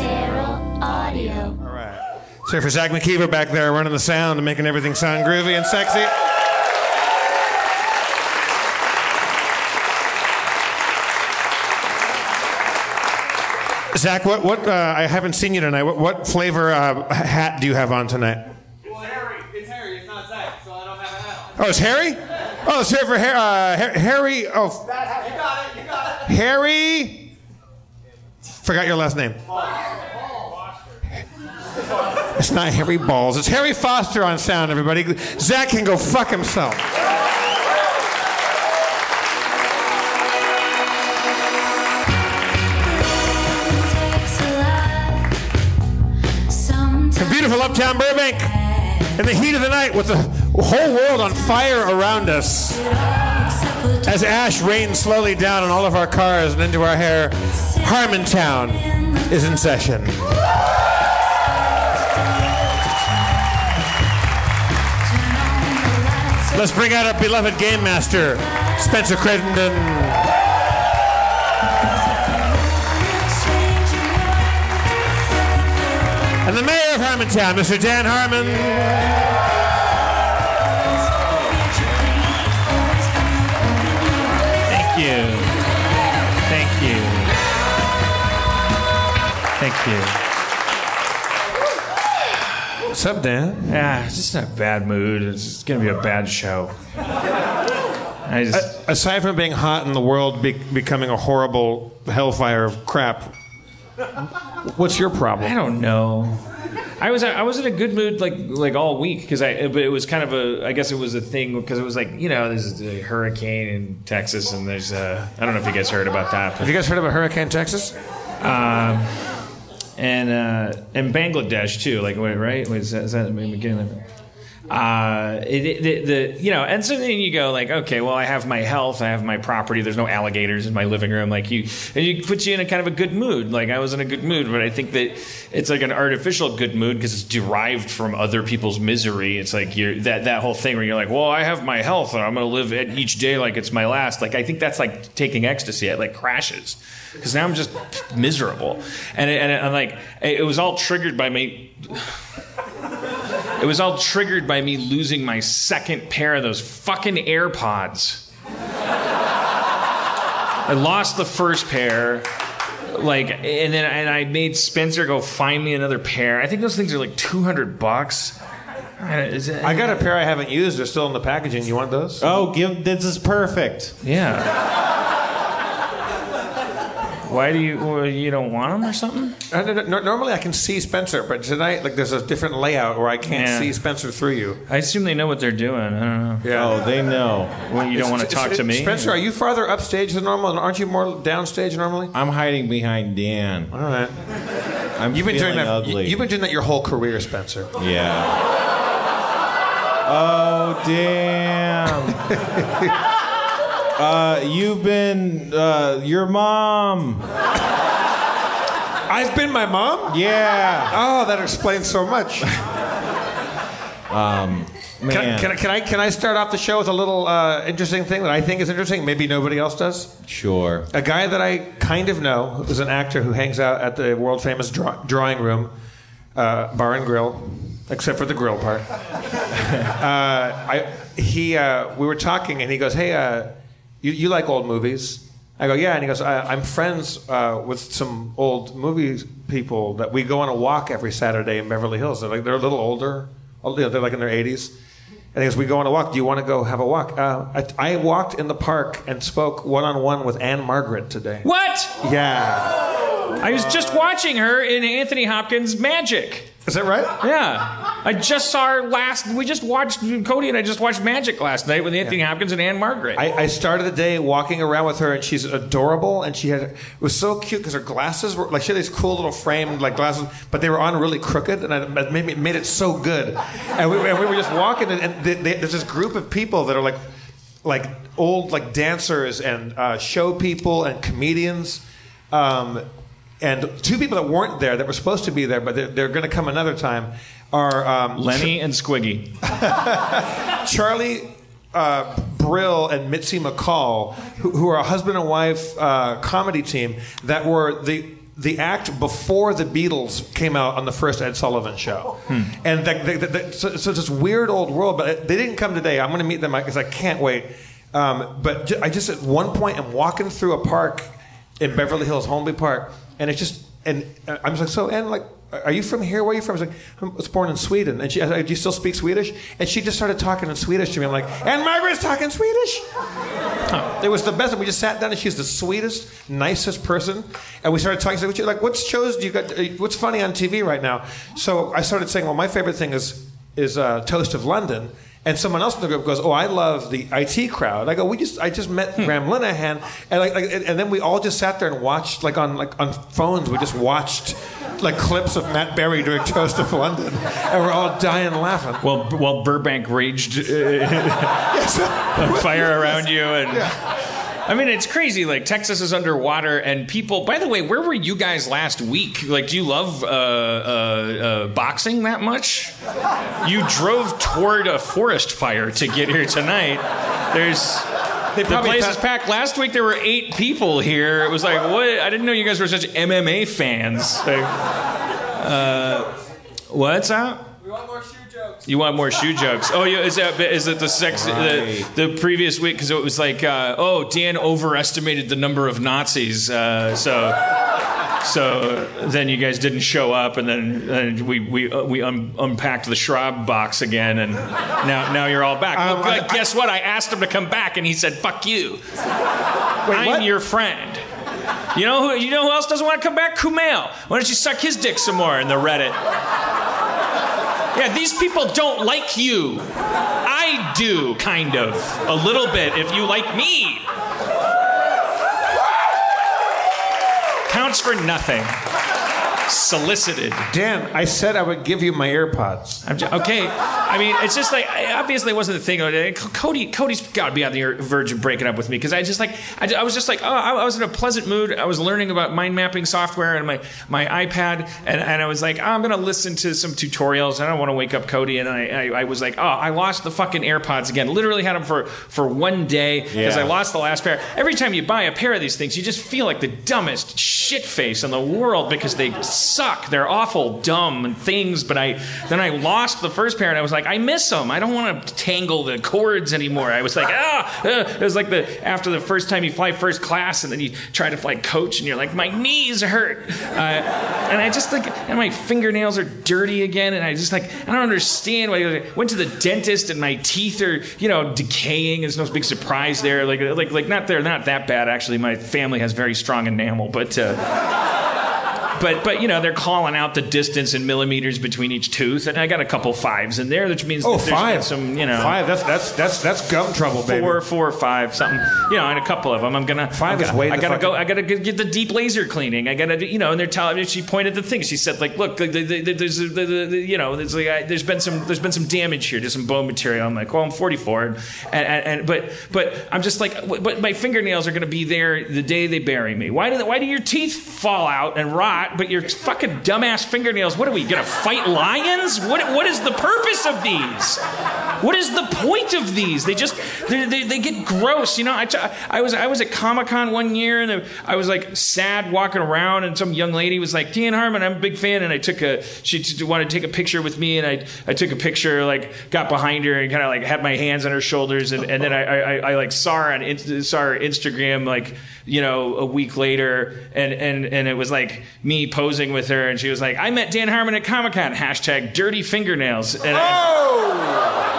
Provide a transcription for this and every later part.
Feral Audio. All right. So for Zach McKeever back there running the sound and making everything sound groovy and sexy. Zach, what, what uh, I haven't seen you tonight. What, what flavor uh, hat do you have on tonight? It's Harry. It's Harry. It's not Zach, so I don't have a hat Oh, it's Harry? Oh, it's here for Har- uh, Harry. Oh. You got it. You got it. Harry. Forgot your last name. It's not Harry Balls. It's Harry Foster on sound, everybody. Zach can go fuck himself. From beautiful uptown Burbank, in the heat of the night, with the whole world on fire around us, as ash rains slowly down on all of our cars and into our hair, Harmontown is in session. Let's bring out our beloved game master, Spencer Crittenden. And the mayor of Harmontown, Mr. Dan Harmon. You. Thank you. Thank you. What's up, Dan? Yeah, it's just in a bad mood. It's just gonna be a bad show. I just Aside from being hot and the world be- becoming a horrible hellfire of crap, what's your problem? I don't know. I was I was in a good mood like like all week because I but it was kind of a I guess it was a thing because it was like you know there's a hurricane in Texas and there's uh I don't know if you guys heard about that Have you guys heard about Hurricane Texas? um and uh and Bangladesh too like wait right wait is that, is that again uh it, it, the, the you know and so then you go like okay well I have my health I have my property there's no alligators in my living room. Like you and you put you in a kind of a good mood. Like I was in a good mood but I think that it's like an artificial good mood because it's derived from other people's misery. It's like you're that that whole thing where you're like well I have my health and I'm gonna live it each day like it's my last. Like I think that's like taking ecstasy. It like crashes because now I'm just miserable. And and, and like it was all triggered by me it was all triggered by me losing my second pair of those fucking AirPods. I lost the first pair, like, and then and I made Spencer go find me another pair. I think those things are like two hundred bucks. I is it- I got a pair I haven't used. They're still in the packaging. You want those? Oh, give this is perfect. yeah. Why do you well, you don't want them or something? Uh, no, no, normally I can see Spencer, but tonight, like, there's a different layout where I can't Yeah. see Spencer through you. I assume they know what they're doing. I don't know. Yeah. Oh, they know. Well, you don't want to talk it's- to me, Spencer, are you farther upstage than normal, and aren't you more downstage normally? I'm hiding behind Dan. All right. I'm You've been doing feeling that. ugly. You've been doing that your whole career, Spencer. Yeah. Oh damn. uh, you've been uh, your mom. I've been my mom. Yeah. Oh, that explains so much. Man. Can I, can, I, can I can I start off the show with a little uh, interesting thing that I think is interesting? Maybe nobody else does. Sure. A guy that I kind of know is an actor who hangs out at the world famous draw, drawing room, uh, bar and grill, except for the grill part. uh, I he uh, we were talking and he goes, "Hey, uh, you, you like old movies?" I go, "Yeah," and he goes, I, "I'm friends uh, with some old movie people that we go on a walk every Saturday in Beverly Hills. They're like they're a little older, you know, they're like in their 80s." And he goes, "We go on a walk. Do you want to go have a walk?" Uh, I, I walked in the park and spoke one on one with Ann-Margret today. What? Yeah, I was just watching her in Anthony Hopkins' Magic. Is that right? Yeah, I just saw her last. We just watched Cody and I just watched Magic last night with Anthony Hopkins and Ann-Margret. I, I started the day walking around with her, and she's adorable. And she had it was so cute because her glasses were like she had these cool little framed like glasses, but they were on really crooked, and I, it made, me, made it so good. And we, and we were just walking, and, and they, they, there's this group of people that are like like old like dancers and uh, show people and comedians. Um, and two people that weren't there that were supposed to be there, but they're, they're going to come another time, are um, Lenny and Squiggy. Charlie uh, Brill and Mitzi McCall, who, who are a husband and wife uh, comedy team that were the the act before the Beatles came out on the first Ed Sullivan show, and the, the, the, so, so it's this weird old world. But they didn't come today. I'm going to meet them because I can't wait. Um, but I just at one point I'm walking through a park in Beverly Hills, Holmby Park, and it's just and uh, I'm like so and like. Are you from here? Where are you from? I was like, I was born in Sweden. And she, I was like, do you still speak Swedish? And she just started talking in Swedish to me. I'm like, Ann-Margret's talking Swedish? It was the best. We just sat down, and she's the sweetest, nicest person. And we started talking. You- like, what shows do you got? uh, What's funny on TV right now? So I started saying, well, my favorite thing is is uh, Toast of London. And someone else in the group goes, "Oh, I love the IT crowd." I go, "We just, I just met Graham Linehan," and like, like, and then we all just sat there and watched, like on like on phones, we just watched like clips of Matt Berry doing Toast of London, and we're all dying laughing. Well, while Burbank raged uh, fire around you, and I mean, it's crazy. Like Texas is underwater, and people. By the way, where were you guys last week? Like, do you love uh, uh, uh, boxing that much? You drove toward a forest fire to get here tonight. There's. They The probably place thought- is packed. Last week there were eight people here. It was like, what? I didn't know you guys were such MMA fans. Like, uh, what's up? We want more shoe jokes. You want more shoe jokes? Oh, yeah. Is that is it the sex Right. the, the previous week? Because it was like, uh, oh, Dan overestimated the number of Nazis, uh, so so then you guys didn't show up, and then and we we uh, we un- unpacked the Schraub box again, and now now you're all back. Um, well, I- good. guess what? I asked him to come back, and he said, "Fuck you. I'm what? your friend." You know who? You know who else doesn't want to come back? Kumail. Why don't you suck his dick some more in the Reddit? Yeah, these people don't like you. I do, kind of. A little bit, if you like me. Counts for nothing. Solicited. Dan, I said I would give you my AirPods. Just, okay. I mean, it's just like I- obviously it wasn't the thing. Cody, Cody's got to be on the verge of breaking up with me because I just like I, I was just like oh I, I was in a pleasant mood. I was learning about mind mapping software and my my iPad and, and I was like oh, I'm gonna listen to some tutorials. I don't want to wake up Cody and I, I I was like oh I lost the fucking AirPods again. Literally had them for for one day because Yeah. I lost the last pair. Every time you buy a pair of these things, you just feel like the dumbest shit face in the world because they suck. They're awful, dumb things. But I then I lost the first pair and I was like, like, I miss them. I don't want to tangle the cords anymore. I was like, ah, uh, it was like the after the first time you fly first class and then you try to fly coach and you're like, my knees hurt, uh, and I just like, and my fingernails are dirty again, and I just like, I don't understand why. I went to the dentist and my teeth are, you know, decaying. There's no big surprise there. Like, like, like not they're not that bad actually. My family has very strong enamel, but. Uh, but but you know they're calling out the distance in millimeters between each tooth, and I got a couple fives in there, which means Oh, that five. some you know Five. That's that's that's that's gum trouble, baby. four, four, five, something. You know, and a couple of them. I'm gonna. Five I'm is gonna- way I gotta go. fucking- I gotta get the deep laser cleaning. I gotta, you know, and they're telling me. She pointed the thing. She said, like, look, the, the, the, there's, the, the, the, you know, there's like, I, there's been some, there's been some damage here. There's some bone material. I'm like, well, I'm 44, and, and, and but, but I'm just like, but my fingernails are gonna be there the day they bury me. Why do, why do your teeth fall out and rot, but your fucking dumbass fingernails? What are we gonna fight lions? What, what is the purpose of these? What is the point of these? They just they, they, they get gross. You know, I, t- I was I was at Comic Con one year and I was like sad walking around and some young lady was like Dan Harmon, I'm a big fan, and I took a she t- wanted to take a picture with me and I I took a picture like got behind her and kind of like had my hands on her shoulders and, and then I, I, I like saw her on saw her Instagram like you know a week later and and and it was like me posing with her and she was like I met Dan Harmon at Comic Con hashtag dirty fingernails. And I,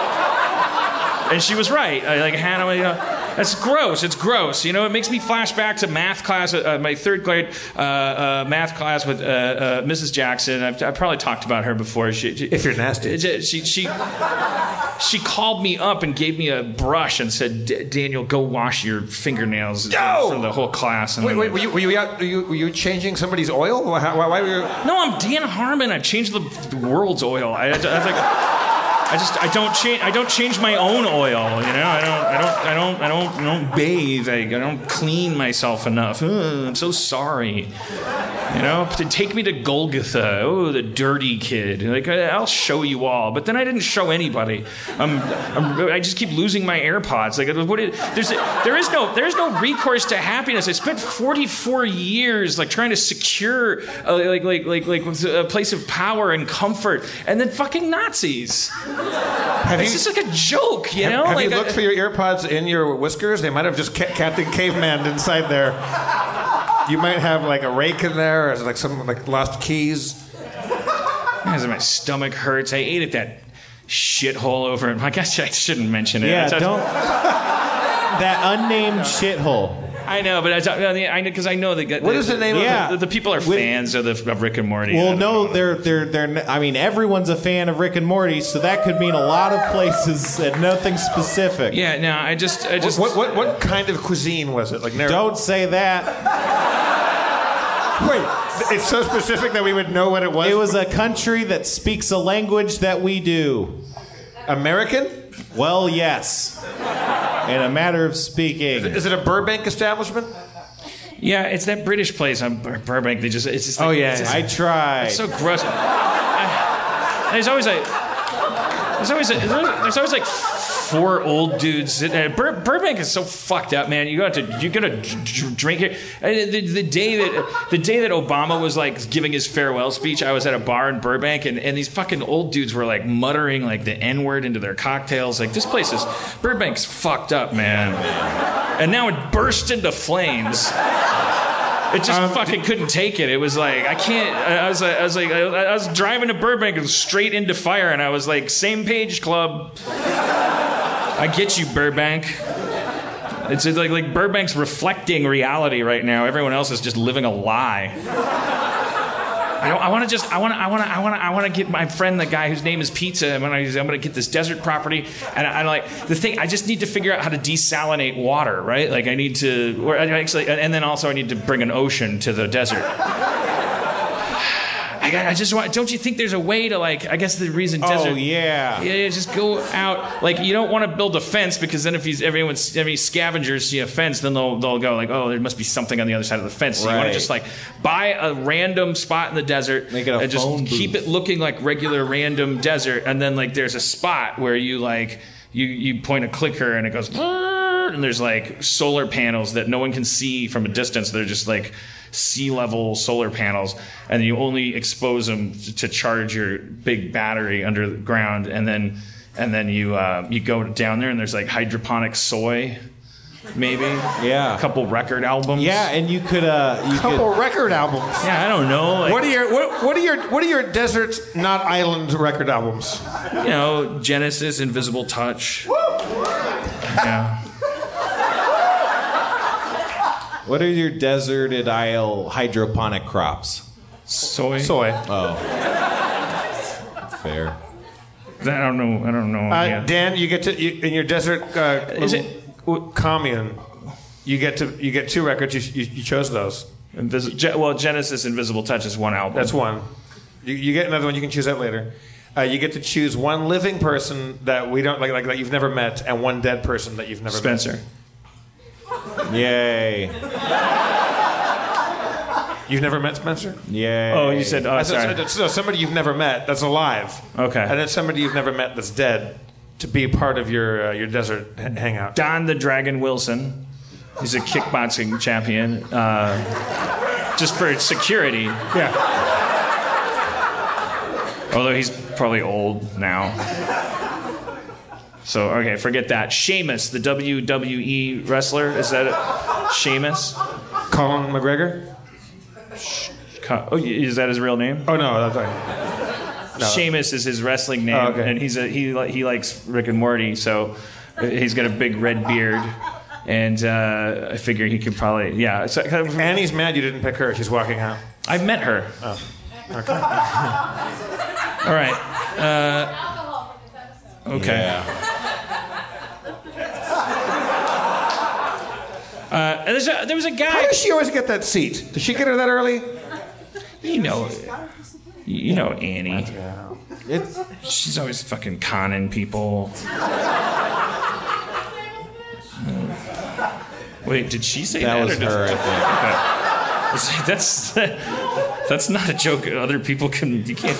and she was right. I like Hannah, you know, that's gross. It's gross. You know, it makes me flash back to math class, uh, my third grade uh, uh, math class with uh, uh, Mrs. Jackson. I've, I've probably talked about her before. She, she, If you're nasty. she, she, she, she called me up and gave me a brush and said, "D- "Daniel, go wash your fingernails No! for the whole class." And Wait, wait, were you, were you out? Were you, were you changing somebody's oil? Why, why, were you? No, I'm Dan Harmon. I've changed the world's oil. I, I, I was like. I just I don't change I don't change my own oil, you know. I don't I don't I don't I don't I don't bathe. I, I don't clean myself enough. Ugh, I'm so sorry. You know, to take me to Golgotha. Oh, the dirty kid. Like I'll show you all, but then I didn't show anybody. I'm, I'm I just keep losing my AirPods. Like what? Is, there's there is no there is no recourse to happiness. I spent 44 years like trying to secure uh, like like like like a place of power and comfort, and then fucking Nazis. Have It's you, just like a joke, you know. have like you looked uh, for your earpods in your whiskers? They might have just ca- Captain Caveman inside there. You might have like a rake in there, or like some like lost keys. My stomach hurts. I ate at that shithole over. I guess I shouldn't mention it. Yeah, don't. that unnamed shithole. I know, but I I because I know that. What is the name Yeah. The, the people are With- fans of, the, of Rick and Morty. Well, no, know. they're they're they're. n- I mean, everyone's a fan of Rick and Morty, so that could mean a lot of places and nothing specific. Yeah, no, I just, I of? just. What, what what kind of cuisine was it? Like narrow- Don't say that. wait. It's so specific that we would know what it was. It was a country that speaks a language that we do. American. Well, yes. In a matter of speaking. Is it a Burbank establishment? Yeah, it's that British place on Bur- Burbank. They just, it's just. Oh, like, Oh, yeah, it's just- I tried. It's so gross. I- there's always like, there's always, a, there's always like four old dudes. sitting. Bur- Burbank is so fucked up, man. You got to, you got to drink it. The, the day that, the day that Obama was like giving his farewell speech, I was at a bar in Burbank, and, and these fucking old dudes were like muttering like the N word into their cocktails. Like this place is, Burbank's fucked up, man. And now it burst into flames. It just Um, fucking couldn't take it. It was like I can't. I I was, I was like, I was driving to Burbank and straight into fire, and I was like, same page club. I get you, Burbank. It's like like Burbank's reflecting reality right now. Everyone else is just living a lie. I, I want to just I want to I want to I want to I want to get my friend the guy whose name is Pizza. I'm gonna I'm gonna get this desert property and I, I like the thing. I just need to figure out how to desalinate water, right? Like I need to, actually, and then also I need to bring an ocean to the desert. I, got- I just want. Don't you think there's a way to like? I guess the reason oh, desert. oh, yeah. Yeah, yeah, just go out. Like you don't want to build a fence because then if he's everyone's every scavengers see a fence, then they'll they'll go like, oh, there must be something on the other side of the fence. So you want to just like buy a random spot in the desert Make it a and just phone keep it looking like regular random desert, and then like there's a spot where you like you you point a clicker and it goes. And there's like solar panels that no one can see from a distance. They're just like sea level solar panels, and you only expose them to charge your big battery underground, and then and then you uh, you go down there and there's like hydroponic soy, maybe. Yeah. A couple record albums. Yeah, and you could uh you couple could record albums. Yeah, I don't know. Like, What are your what, what are your what are your desert not island record albums? you know, Genesis, Invisible Touch. Yeah. What are your deserted isle hydroponic crops? Soy. Soy. Oh. Fair. I don't know. I don't know. Uh, yeah. Dan, you get to you, in your desert uh, Is little it- commune. You get to you get two records. You, you, you chose those. Invis- Ge- well, Genesis, Invisible Touch is one album. That's one. You, you get another one. You can choose that later. Uh, you get to choose one living person that we don't like, like that you've never met, and one dead person that you've never met. Spencer. met. Yay. You've never met Spencer? Yay. Oh, you said. Oh, I said- sorry. so, so somebody you've never met that's alive. Okay. And then somebody you've never met that's dead to be part of your uh, your desert h- hangout. Don the Dragon Wilson. He's a kickboxing champion. Uh, just for security. Yeah. Although he's probably old now. So okay, forget that. Sheamus, the WWE wrestler, is that it? Sheamus? Colin McGregor? Co- Oh, is that his real name? Oh no, that's right. No. Sheamus is his wrestling name, Oh, okay. and he's a he he likes Rick and Morty, so he's got a big red beard, and uh, I figure he could probably yeah. So, Annie's mad you didn't pick her. She's walking out. I've met her. Oh. All right. Uh, okay. Yeah. Uh, and there's a, there was a How does she always get that seat? Does she get her that early? You know, you know Annie. It's She's always fucking conning people. Wait, did she say that? that was her, I think. Okay. That's that's not a joke. Other people can you can't.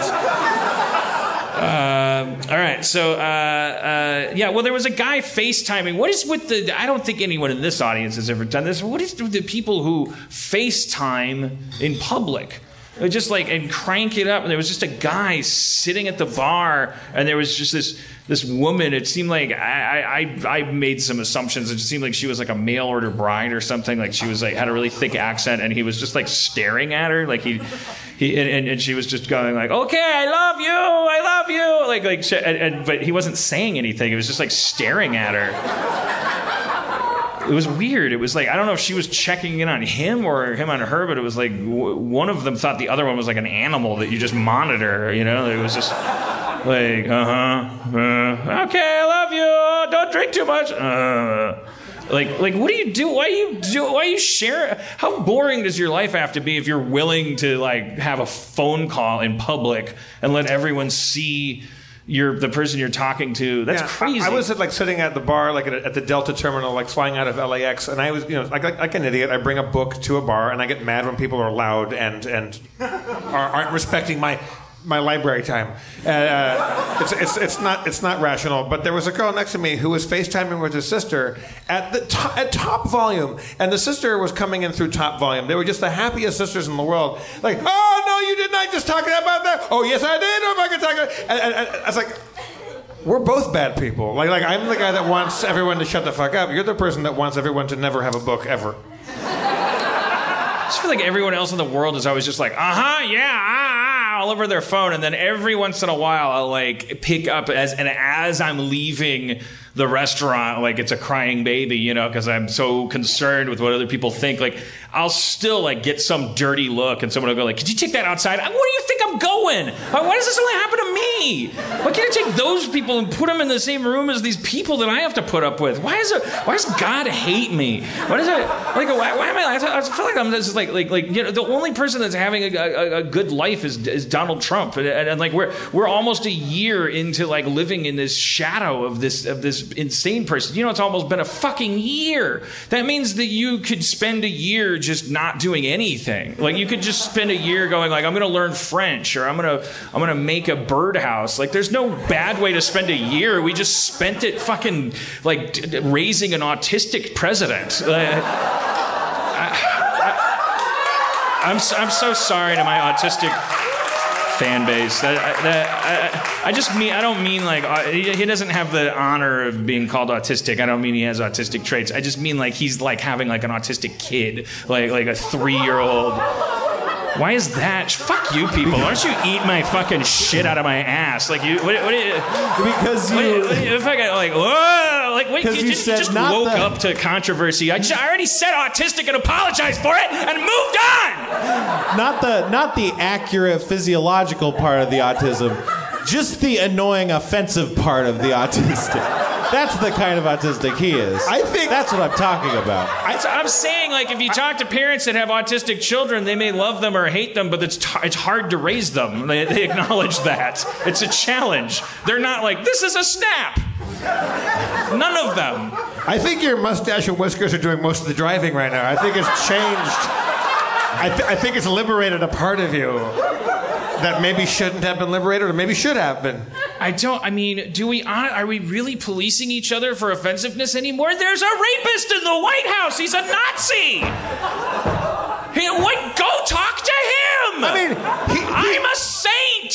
Um, all right, so uh, uh, yeah, well, there was a guy FaceTiming. What is with the? I don't think anyone in this audience has ever done this. What is with the people who FaceTime in public? They just like and crank it up. And there was just a guy sitting at the bar, and there was just this this woman. It seemed like I I, I made some assumptions. It just seemed like she was like a mail order bride or something. Like she was like had a really thick accent, and he was just like staring at her, like he. He, and, and, and she was just going like, "Okay, I love you, I love you," like like, she, and, and but he wasn't saying anything. It was just like staring at her. It was weird. It was like I don't know if she was checking in on him or him on her, but it was like w- one of them thought the other one was like an animal that you just monitor. You know, it was just like, uh-huh, uh okay, I love you. Don't drink too much. Uh. Like, like, what do you do? Why you do? Why you share? How boring does your life have to be if you're willing to like have a phone call in public and let everyone see your the person you're talking to? That's Yeah, crazy. I, was like sitting at the bar, like at, at the Delta terminal, like flying out of LAX, and I was, you know, like, like like an idiot. I bring a book to a bar, and I get mad when people are loud and and are, aren't respecting my my library time. Uh, Uh, it's, it's it's not it's not rational. But there was a girl next to me who was FaceTiming with her sister at the to- at top volume, and the sister was coming in through top volume. They were just the happiest sisters in the world. Like, oh no, you did not just talking about that. Oh yes, I did. Oh, I could talk about. And, and, and I was like. We're both bad people. Like, like I'm the guy that wants everyone to shut the fuck up. You're the person that wants everyone to never have a book ever. I just feel like everyone else in the world is always just like, uh huh, yeah, ah, ah, all over their phone, and then every once in a while I'll like pick up as and as I'm leaving the restaurant, like it's a crying baby, you know, because I'm so concerned with what other people think. Like I'll still like get some dirty look, and someone will go like, "Could you take that outside?" Where do you think I'm going? Why why does this only happen to me? Why can't I take those people and put them in the same room as these people that I have to put up with? Why is it? Why does God hate me? Why it? Like, why, why am I? I feel like I'm just like, like, like, you know, the only person that's having a, a, a good life is, is Donald Trump, and, and, and like we're we're almost a year into like living in this shadow of this of this insane person. You know, it's almost been a fucking year. That means that you could spend a year just not doing anything. Like you could just spend a year going like, I'm going to learn French, or I'm going to I'm going to make a birdhouse. Like, there's no bad way to spend a year. We just spent it fucking like d- d- raising an autistic president. Uh, I'm, s- I'm so sorry to my autistic fan base. That, I- that, I, I just mean I don't mean like he he doesn't have the honor of being called autistic. I don't mean he has autistic traits. I just mean like he's like having like an autistic kid, like like a three year old. Why is that? Fuck you, people! Why don't you eat my fucking shit out of my ass? Like you, what? what Because what, you. what, if I got like, whoa, like wait, you, you just, just woke up to controversy. I, just, I already said autistic and apologized for it and moved on. not the not the accurate physiological part of the autism, just the annoying offensive part of the autistic. That's the kind of autistic he is. I think- that's what I'm talking about. I, I'm saying, like, if you talk to parents that have autistic children, they may love them or hate them, but it's t- it's hard to raise them. They, they acknowledge that it's a challenge. They're not like this is a snap. None of them. I think your mustache and whiskers are doing most of the driving right now. I think it's changed. I, th- I think it's liberated a part of you that maybe shouldn't have been liberated or maybe should have been. I don't. I mean, do we? Are we really policing each other for offensiveness anymore? There's a rapist in the White House. He's a Nazi. Hey, what? Go talk to him. I mean, he, he, I'm a saint.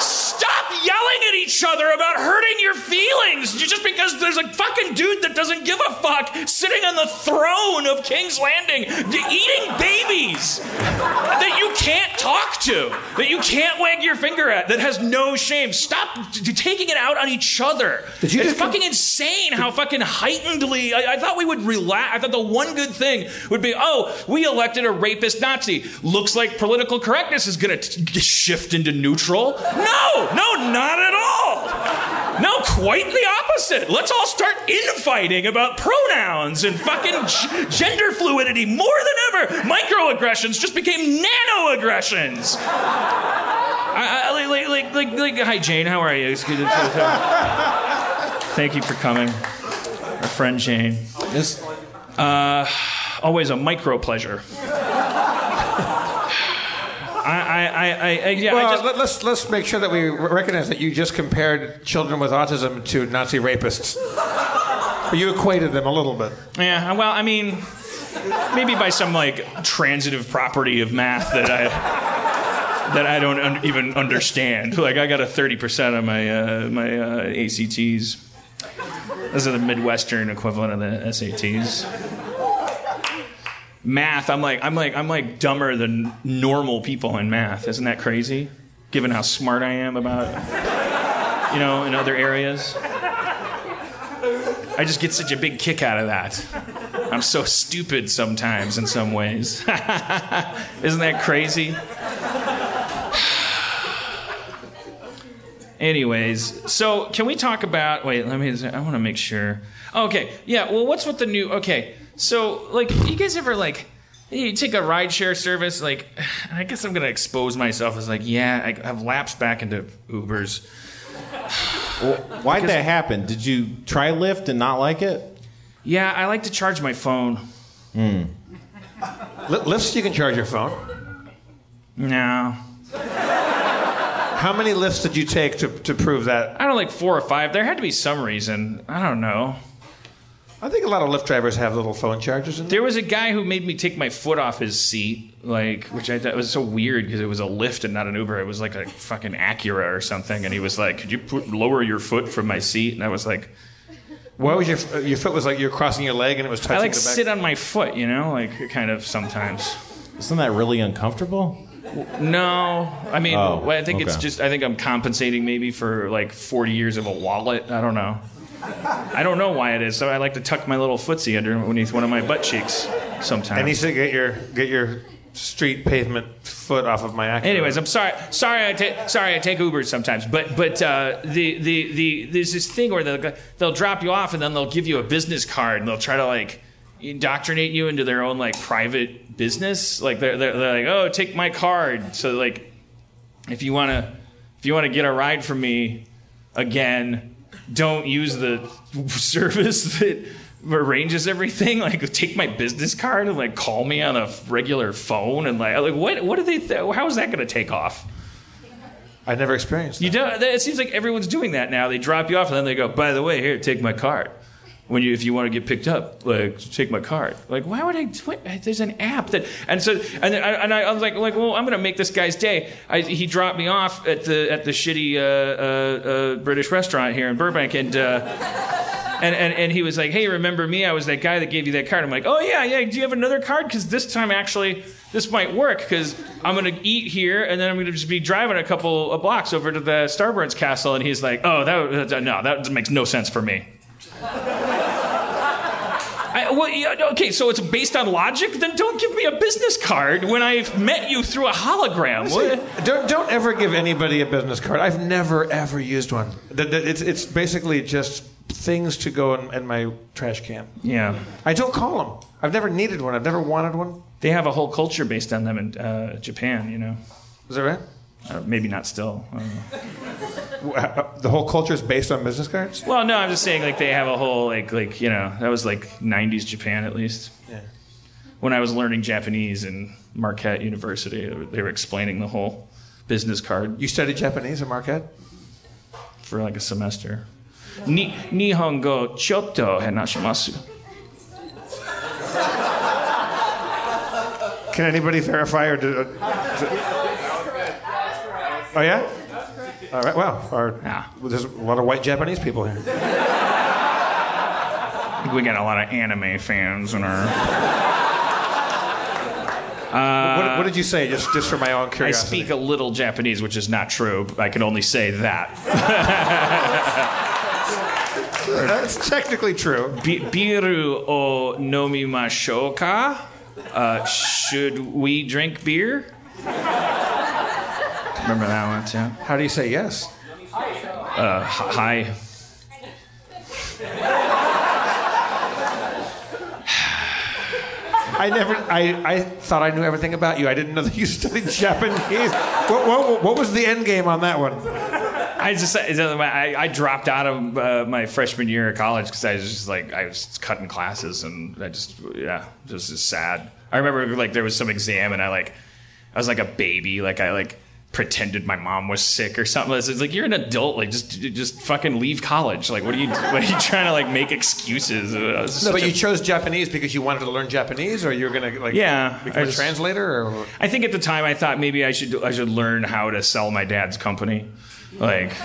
Stop yelling at each other about hurting your feelings just because there's a fucking dude that doesn't give a fuck sitting on the throne of King's Landing eating babies that you can't talk to, that you can't wag your finger at, that has no shame. Stop t- taking it out on each other. It's fucking insane how fucking heightenedly. I, I thought we would relax. I thought the one good thing would be, oh, we elected a rapist Nazi. Looks like political correctness is going to shift into neutral. No, no, not at all. No, quite the opposite. Let's all start infighting about pronouns and fucking g- gender fluidity more than ever. Microaggressions just became nanoaggressions. I, I, like, like, like, like, hi Jane, how are you? Thank you for coming, our friend Jane. This, uh, Always a micro pleasure. I, I, I, yeah, well, I just, let, us let's make sure that we recognize that you just compared children with autism to Nazi rapists. You equated them a little bit. yeah. Well, I mean, maybe by some like transitive property of math that I that I don't un- even understand. Like I got a thirty percent on my uh, my uh, ACTs. Those are the Midwestern equivalent of the SATs. Math, I'm like I'm like I'm like dumber than normal people in math. Isn't that crazy? Given how smart I am about you know in other areas. I just get such a big kick out of that. I'm so stupid sometimes in some ways. Isn't that crazy? Anyways, so can we talk about? Wait, let me. I want to make sure. Okay, yeah. Well, what's with the new? Okay, so like, you guys ever like? You take a rideshare service, like, I guess I'm gonna expose myself as like, yeah, I, I've lapsed back into Ubers. why'd that happen? Did you try Lyft and not like it? Yeah, I like to charge my phone. Hmm. Li- Lyfts you can charge your phone. No, How many Lyfts did you take to, to prove that? I don't like four or five. There had to be some reason. I don't know. I think a lot of Lyft drivers have little phone chargers in there. There was a guy who made me take my foot off his seat, like, which I thought was so weird because it was a Lyft and not an Uber. It was like a fucking Acura or something, and he was like, "Could you put, lower your foot from my seat?" And I was like, Why was your your foot was like you're crossing your leg and it was touching "I like the back? sit on my foot, you know, like kind of sometimes." Isn't that really uncomfortable? No, I mean, Oh, I think it's just. I think I'm compensating maybe for like 40 years of a wallet. I don't know. I don't know why it is. So I like to tuck my little footsie underneath one of my butt cheeks sometimes. and he said, "Get your get your street pavement foot off of my Acura." Anyways, I'm sorry. Sorry, I take. Sorry, I take Ubers sometimes. But but uh, the, the the there's this thing where they'll they'll drop you off and then they'll give you a business card and they'll try to like indoctrinate you into their own like private business. Like they're they're, they're like, oh, take my card. So like, if you wanna if you wanna get a ride from me again, don't use the service that arranges everything. Like, take my business card and like call me on a regular phone and like, like what? What do they? Th- how is that going to take off? I never experienced. You don't. It seems like everyone's doing that now. They drop you off and then they go, by the way, here, take my card. When you if you want to get picked up, like take my card. Like, why would I? What, there's an app that, and so and I, and I, was like, like, well, I'm gonna make this guy's day. I, he dropped me off at the at the shitty uh, uh, uh, British restaurant here in Burbank, and. Uh, and, and, and he was like, hey, remember me? I was that guy that gave you that card. I'm like, oh, yeah, yeah. Do you have another card? Because this time, actually, this might work because I'm going to eat here and then I'm going to just be driving a couple of blocks over to the Starburns Castle. And he's like, oh, that no, that makes no sense for me. I, well, okay, so it's based on logic? Then don't give me a business card when I've met you through a hologram. What? Don't don't ever give anybody a business card. I've never ever used one. It's it's basically just things to go in, in my trash can. Yeah. I don't call them. I've never needed one. I've never wanted one. They have a whole culture based on them in uh, Japan, you know. Is that right? Uh, maybe not still. Know. Uh, The whole culture is based on business cards. Well, no, I'm just saying like they have a whole like like you know that was like '90s Japan at least. Yeah. When I was learning Japanese in Marquette University, they were explaining the whole business card You studied Japanese at Marquette. for like a semester. Ni Nihongo chotto hanashimasu. Can anybody verify or do? Uh, oh yeah. All right. Well, our, Yeah. there's a lot of white Japanese people here. I think we got a lot of anime fans in our. what, what did you say? Just just for my own curiosity. I speak a little Japanese, which is not true. I can only say that. That's technically true. Bi- Biru o nomimashou ka? Uh, should we drink beer? Remember that one too? How do you say yes? Uh, hi. I never. I, I thought I knew everything about you. I didn't know that you studied Japanese. What, what, what was the end game on that one? I just I, I dropped out of uh, my freshman year of college because I was just like I was cutting classes and I just yeah just is sad. I remember like there was some exam and I like I was like a baby like I like pretended my mom was sick or something. It's like you're an adult like just just fucking leave college. Like what are you what are you trying to like make excuses? No, but a- you chose Japanese because you wanted to learn Japanese, or you're gonna like Yeah, become I a just- translator, or I think at the time I thought maybe I should I should learn how to sell my dad's company. Like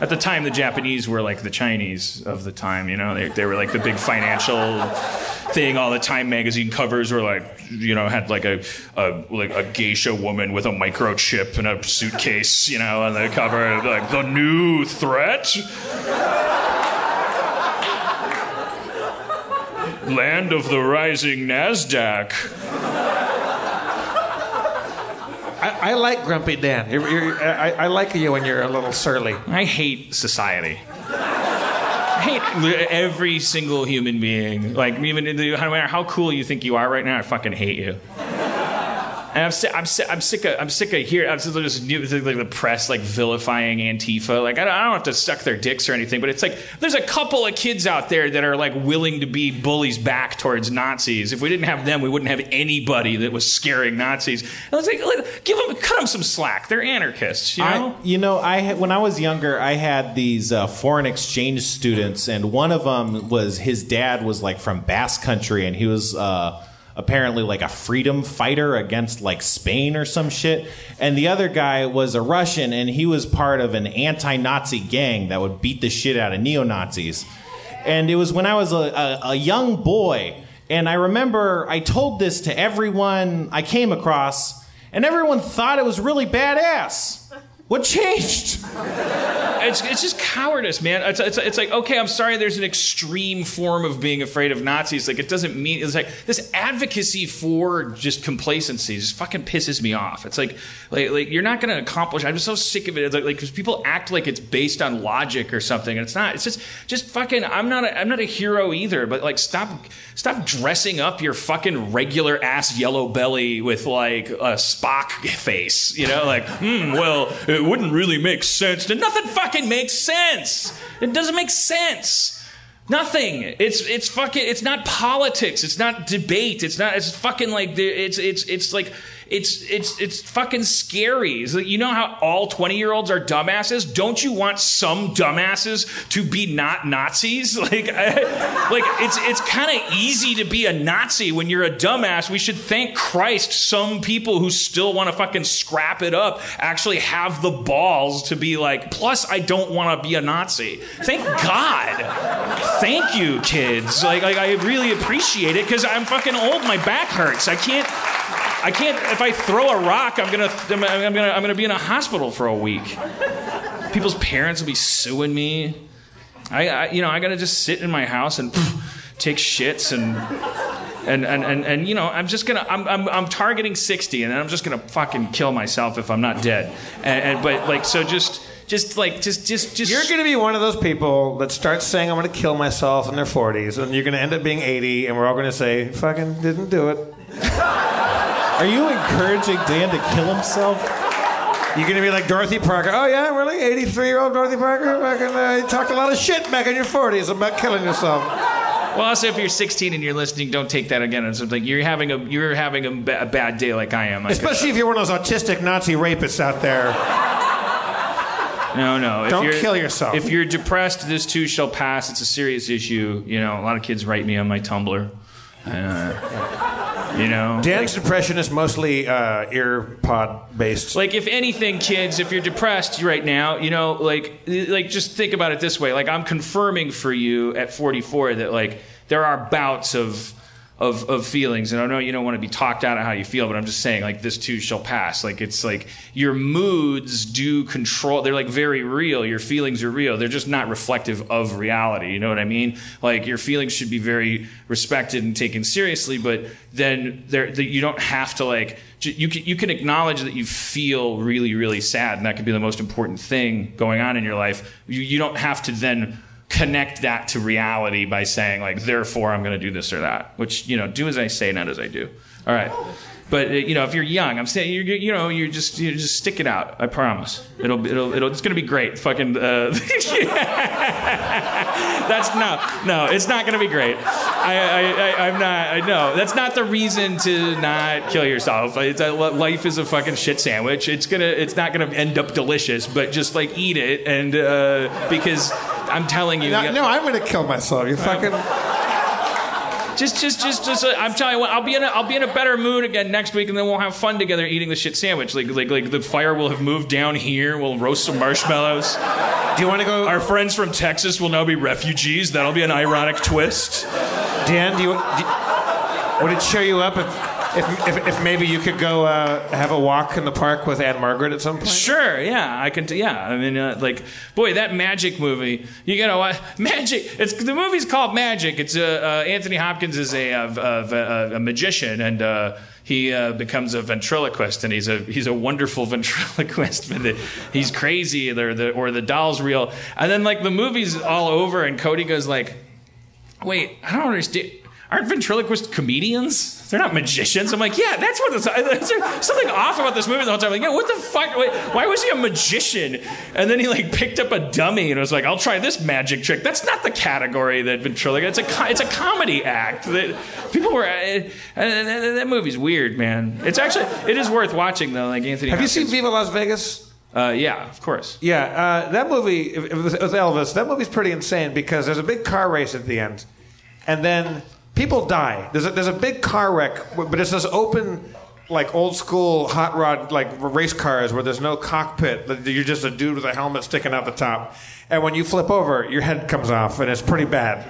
at the time the Japanese were like the Chinese of the time, you know. They they were like the big financial thing all the time magazine covers were like you know had like a, a like a geisha woman with a microchip in a suitcase, you know, on the cover like the new threat. Land of the rising Nasdaq. I, I like Grumpy Dan. You're, you're, I, I like you when you're a little surly. I hate society. I hate every single human being. Like, even no matter how cool you think you are right now, I fucking hate you. And I'm sick. I'm sick. I'm sick of. I'm sick of here. I'm sick of just new- like the press like vilifying Antifa. Like I don't, I don't have to suck their dicks or anything, but it's like there's a couple of kids out there that are like willing to be bullies back towards Nazis. If we didn't have them, we wouldn't have anybody that was scaring Nazis. And it's like, like, give them, cut them some slack. They're anarchists, you know. I, you know, I when I was younger, I had these uh, foreign exchange students, and one of them was his dad was like from Basque Country, and he was uh, apparently like a freedom fighter against like Spain or some shit. And the other guy was a Russian, and he was part of an anti-Nazi gang that would beat the shit out of neo Nazis. And it was when I was a, a, a young boy, and I remember I told this to everyone I came across, and everyone thought it was really badass. What changed? It's, it's just cowardice, man. It's, it's, it's like, okay, I'm sorry there's an extreme form of being afraid of Nazis. Like, it doesn't mean, it's like, this advocacy for just complacency just fucking pisses me off. It's like, like, like you're not going to accomplish, I'm just so sick of it. It's like, because people act like it's based on logic or something, and it's not. It's just, just fucking, I'm not a, I'm not a hero either, but like, stop, stop dressing up your fucking regular ass yellow belly with like a Spock face, you know? Like, hmm, well, it wouldn't really make sense. Nothing fucking makes sense. It doesn't make sense. Nothing. It's it's fucking. It's not politics. It's not debate. It's not. It's fucking like it's it's it's like it's it's it's fucking scary. It's like, you know how all 20 year olds are dumbasses? Don't you want some dumbasses to be not Nazis? Like, I, like it's it's kind of easy to be a Nazi when you're a dumbass. We should thank Christ some people who still want to fucking scrap it up actually have the balls to be like. Plus, I don't want to be a Nazi. Thank God. Thank you, kids. Like, like I really appreciate it because I'm fucking old. My back hurts. I can't. I can't. If I throw a rock, I'm gonna. I'm, I'm gonna. I'm gonna be in a hospital for a week. People's parents will be suing me. I, I you know, I gotta just sit in my house and take shits and. And, and, and, and you know I'm just gonna I'm, I'm, I'm targeting 60 and then I'm just gonna fucking kill myself if I'm not dead and, and but like so just just like just just just You're going to be one of those people that starts saying, I'm going to kill myself in their 40s, and you're going to end up being 80, and we're all going to say, fucking didn't do it. Are you encouraging Dan to kill himself? You're going to be like Dorothy Parker. Oh, yeah, really? 83 year old Dorothy Parker? Back in, uh, you talked a lot of shit back in your 40s about killing yourself. Well, also, if you're 16 and you're listening, don't take that again. It's like you're having a you're having a, ba- a bad day, like I am. I could- Especially if you're one of those autistic Nazi rapists out there. no, no. If Don't you're- kill yourself. If you're depressed, this too shall pass. It's a serious issue. You know, a lot of kids write me on my Tumblr. Uh, you know, Dan's depression is mostly uh, ear pod based. like if anything kids if you're depressed right now you know like like just think about it this way like i'm confirming for you at 44 that like there are bouts of of, of feelings. And i know you don't want to be talked out of how you feel but i'm just saying like this too shall pass. Like it's like your moods do control they're like very real. Your feelings are real. They're just not reflective of reality. You know what i mean? Like your feelings should be very respected and taken seriously but then there that you don't have to like you can, you can acknowledge that you feel really really sad and that could be the most important thing going on in your life. You, you don't have to then connect that to reality by saying like therefore i'm going to do this or that which you know do as i say not as i do. All right but uh, you know if you're young i'm saying you're you know you're just you just stick it out i promise it'll it'll, it'll it's going to be great fucking uh, that's no no it's not going to be great I, I, I i'm not i know that's not the reason to not kill yourself it's a, life is a fucking shit sandwich it's gonna it's not gonna end up delicious but just like eat it and uh, because i'm telling you no, no, I'm going to kill myself. You fucking. Just, just, just, just. Uh, I'm telling you, what, I'll be in, a, I'll be in a better mood again next week, and then we'll have fun together eating the shit sandwich. Like, like, like the fire will have moved down here. We'll roast some marshmallows. Do you want to go? Our friends from Texas will now be refugees. That'll be an ironic twist. Dan, do you, do would it cheer you up if, if, if, if maybe you could go uh, have a walk in the park with Ann-Margret at some point? Sure, yeah, I can. T- yeah, I mean, uh, like, boy, that Magic movie. You gotta watch Magic. It's the movie's called Magic. It's uh, uh, Anthony Hopkins is a a, a, a magician and. Uh, he uh, becomes a ventriloquist, and he's a he's a wonderful ventriloquist. But he's crazy, or the or the doll's real. And then like the movie's all over, and Cody goes like, "Wait, I don't understand. Aren't ventriloquist comedians? They're not magicians." I'm like, "Yeah, that's what. It's, there's something off about this movie the whole time. I'm like, yeah, what the fuck? Wait, why was he a magician?" And then he like picked up a dummy and was like, "I'll try this magic trick." That's not the category that ventriloquist. It's a it's a comedy act. That people were. Uh, and that, that movie's weird, man. It's actually it is worth watching though. Like Anthony. Have you seen Viva Las Vegas? Uh, yeah, of course. Yeah, uh, that movie if- if it was- it was Elvis. That movie's pretty insane because there's a big car race at the end, and then people die. There's a, there's a big car wreck, but it's this open, like old school hot rod like race cars where there's no cockpit. You're just a dude with a helmet sticking out the top, and when you flip over, your head comes off, and it's pretty bad.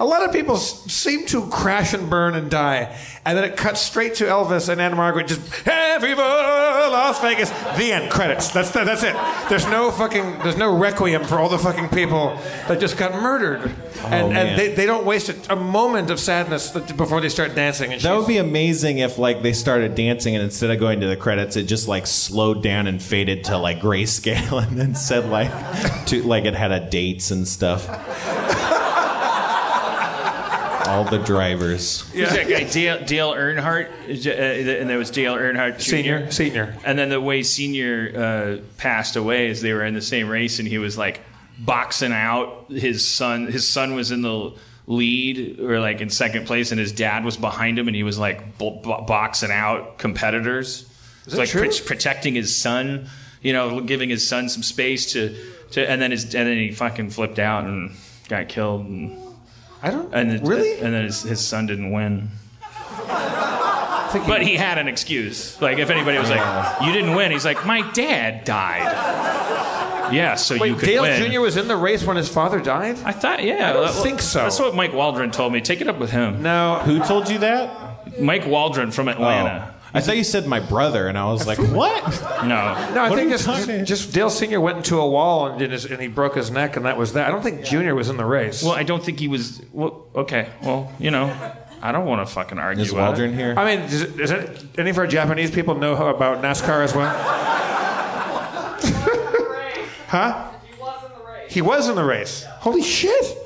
A lot of people s- seem to crash and burn and die, and then it cuts straight to Elvis and Ann-Margret just "Hey, Viva Las Vegas." The end credits. That's that's it. There's no fucking there's no requiem for all the fucking people that just got murdered, oh, and, man. and they, they don't waste a, a moment of sadness before they start dancing. And That would be amazing if like they started dancing and instead of going to the credits, it just like slowed down and faded to like grayscale and then said like to like it had a dates and stuff. All the drivers. Who's that guy? Dale, Dale Earnhardt, uh, and there was Dale Earnhardt Jr. senior senior. And then the way Senior uh, passed away is they were in the same race, and he was like boxing out his son. His son was in the lead or like in second place, and his dad was behind him, and he was like bo- bo- boxing out competitors. It's like true? pr- protecting his son, you know, giving his son some space to, to, and then his, and then he fucking flipped out and got killed, and I don't and it- really. and then his, his son didn't win. But he had an excuse. Like if anybody was like, oh. "You didn't win," he's like, "My dad died." Yeah, so you could Dale win. Jr. was in the race when his father died. I thought, yeah, I don't that- think so. That's what Mike Waldron told me. Take it up with him. No, Who told you that? Mike Waldron from Atlanta. Oh. I thought you said my brother, and I was like, what? No, no. I What are think you just, talking- just Dale Senior went into a wall and, did his, and he broke his neck, and that was that. I don't think Junior was in the race. well, I don't think he was. Well, okay, well, you know, I don't want to fucking argue. Is about Waldron it. here? I mean, does, does it, any of our Japanese people know how- about NASCAR as well? huh? He was in the race. Holy shit!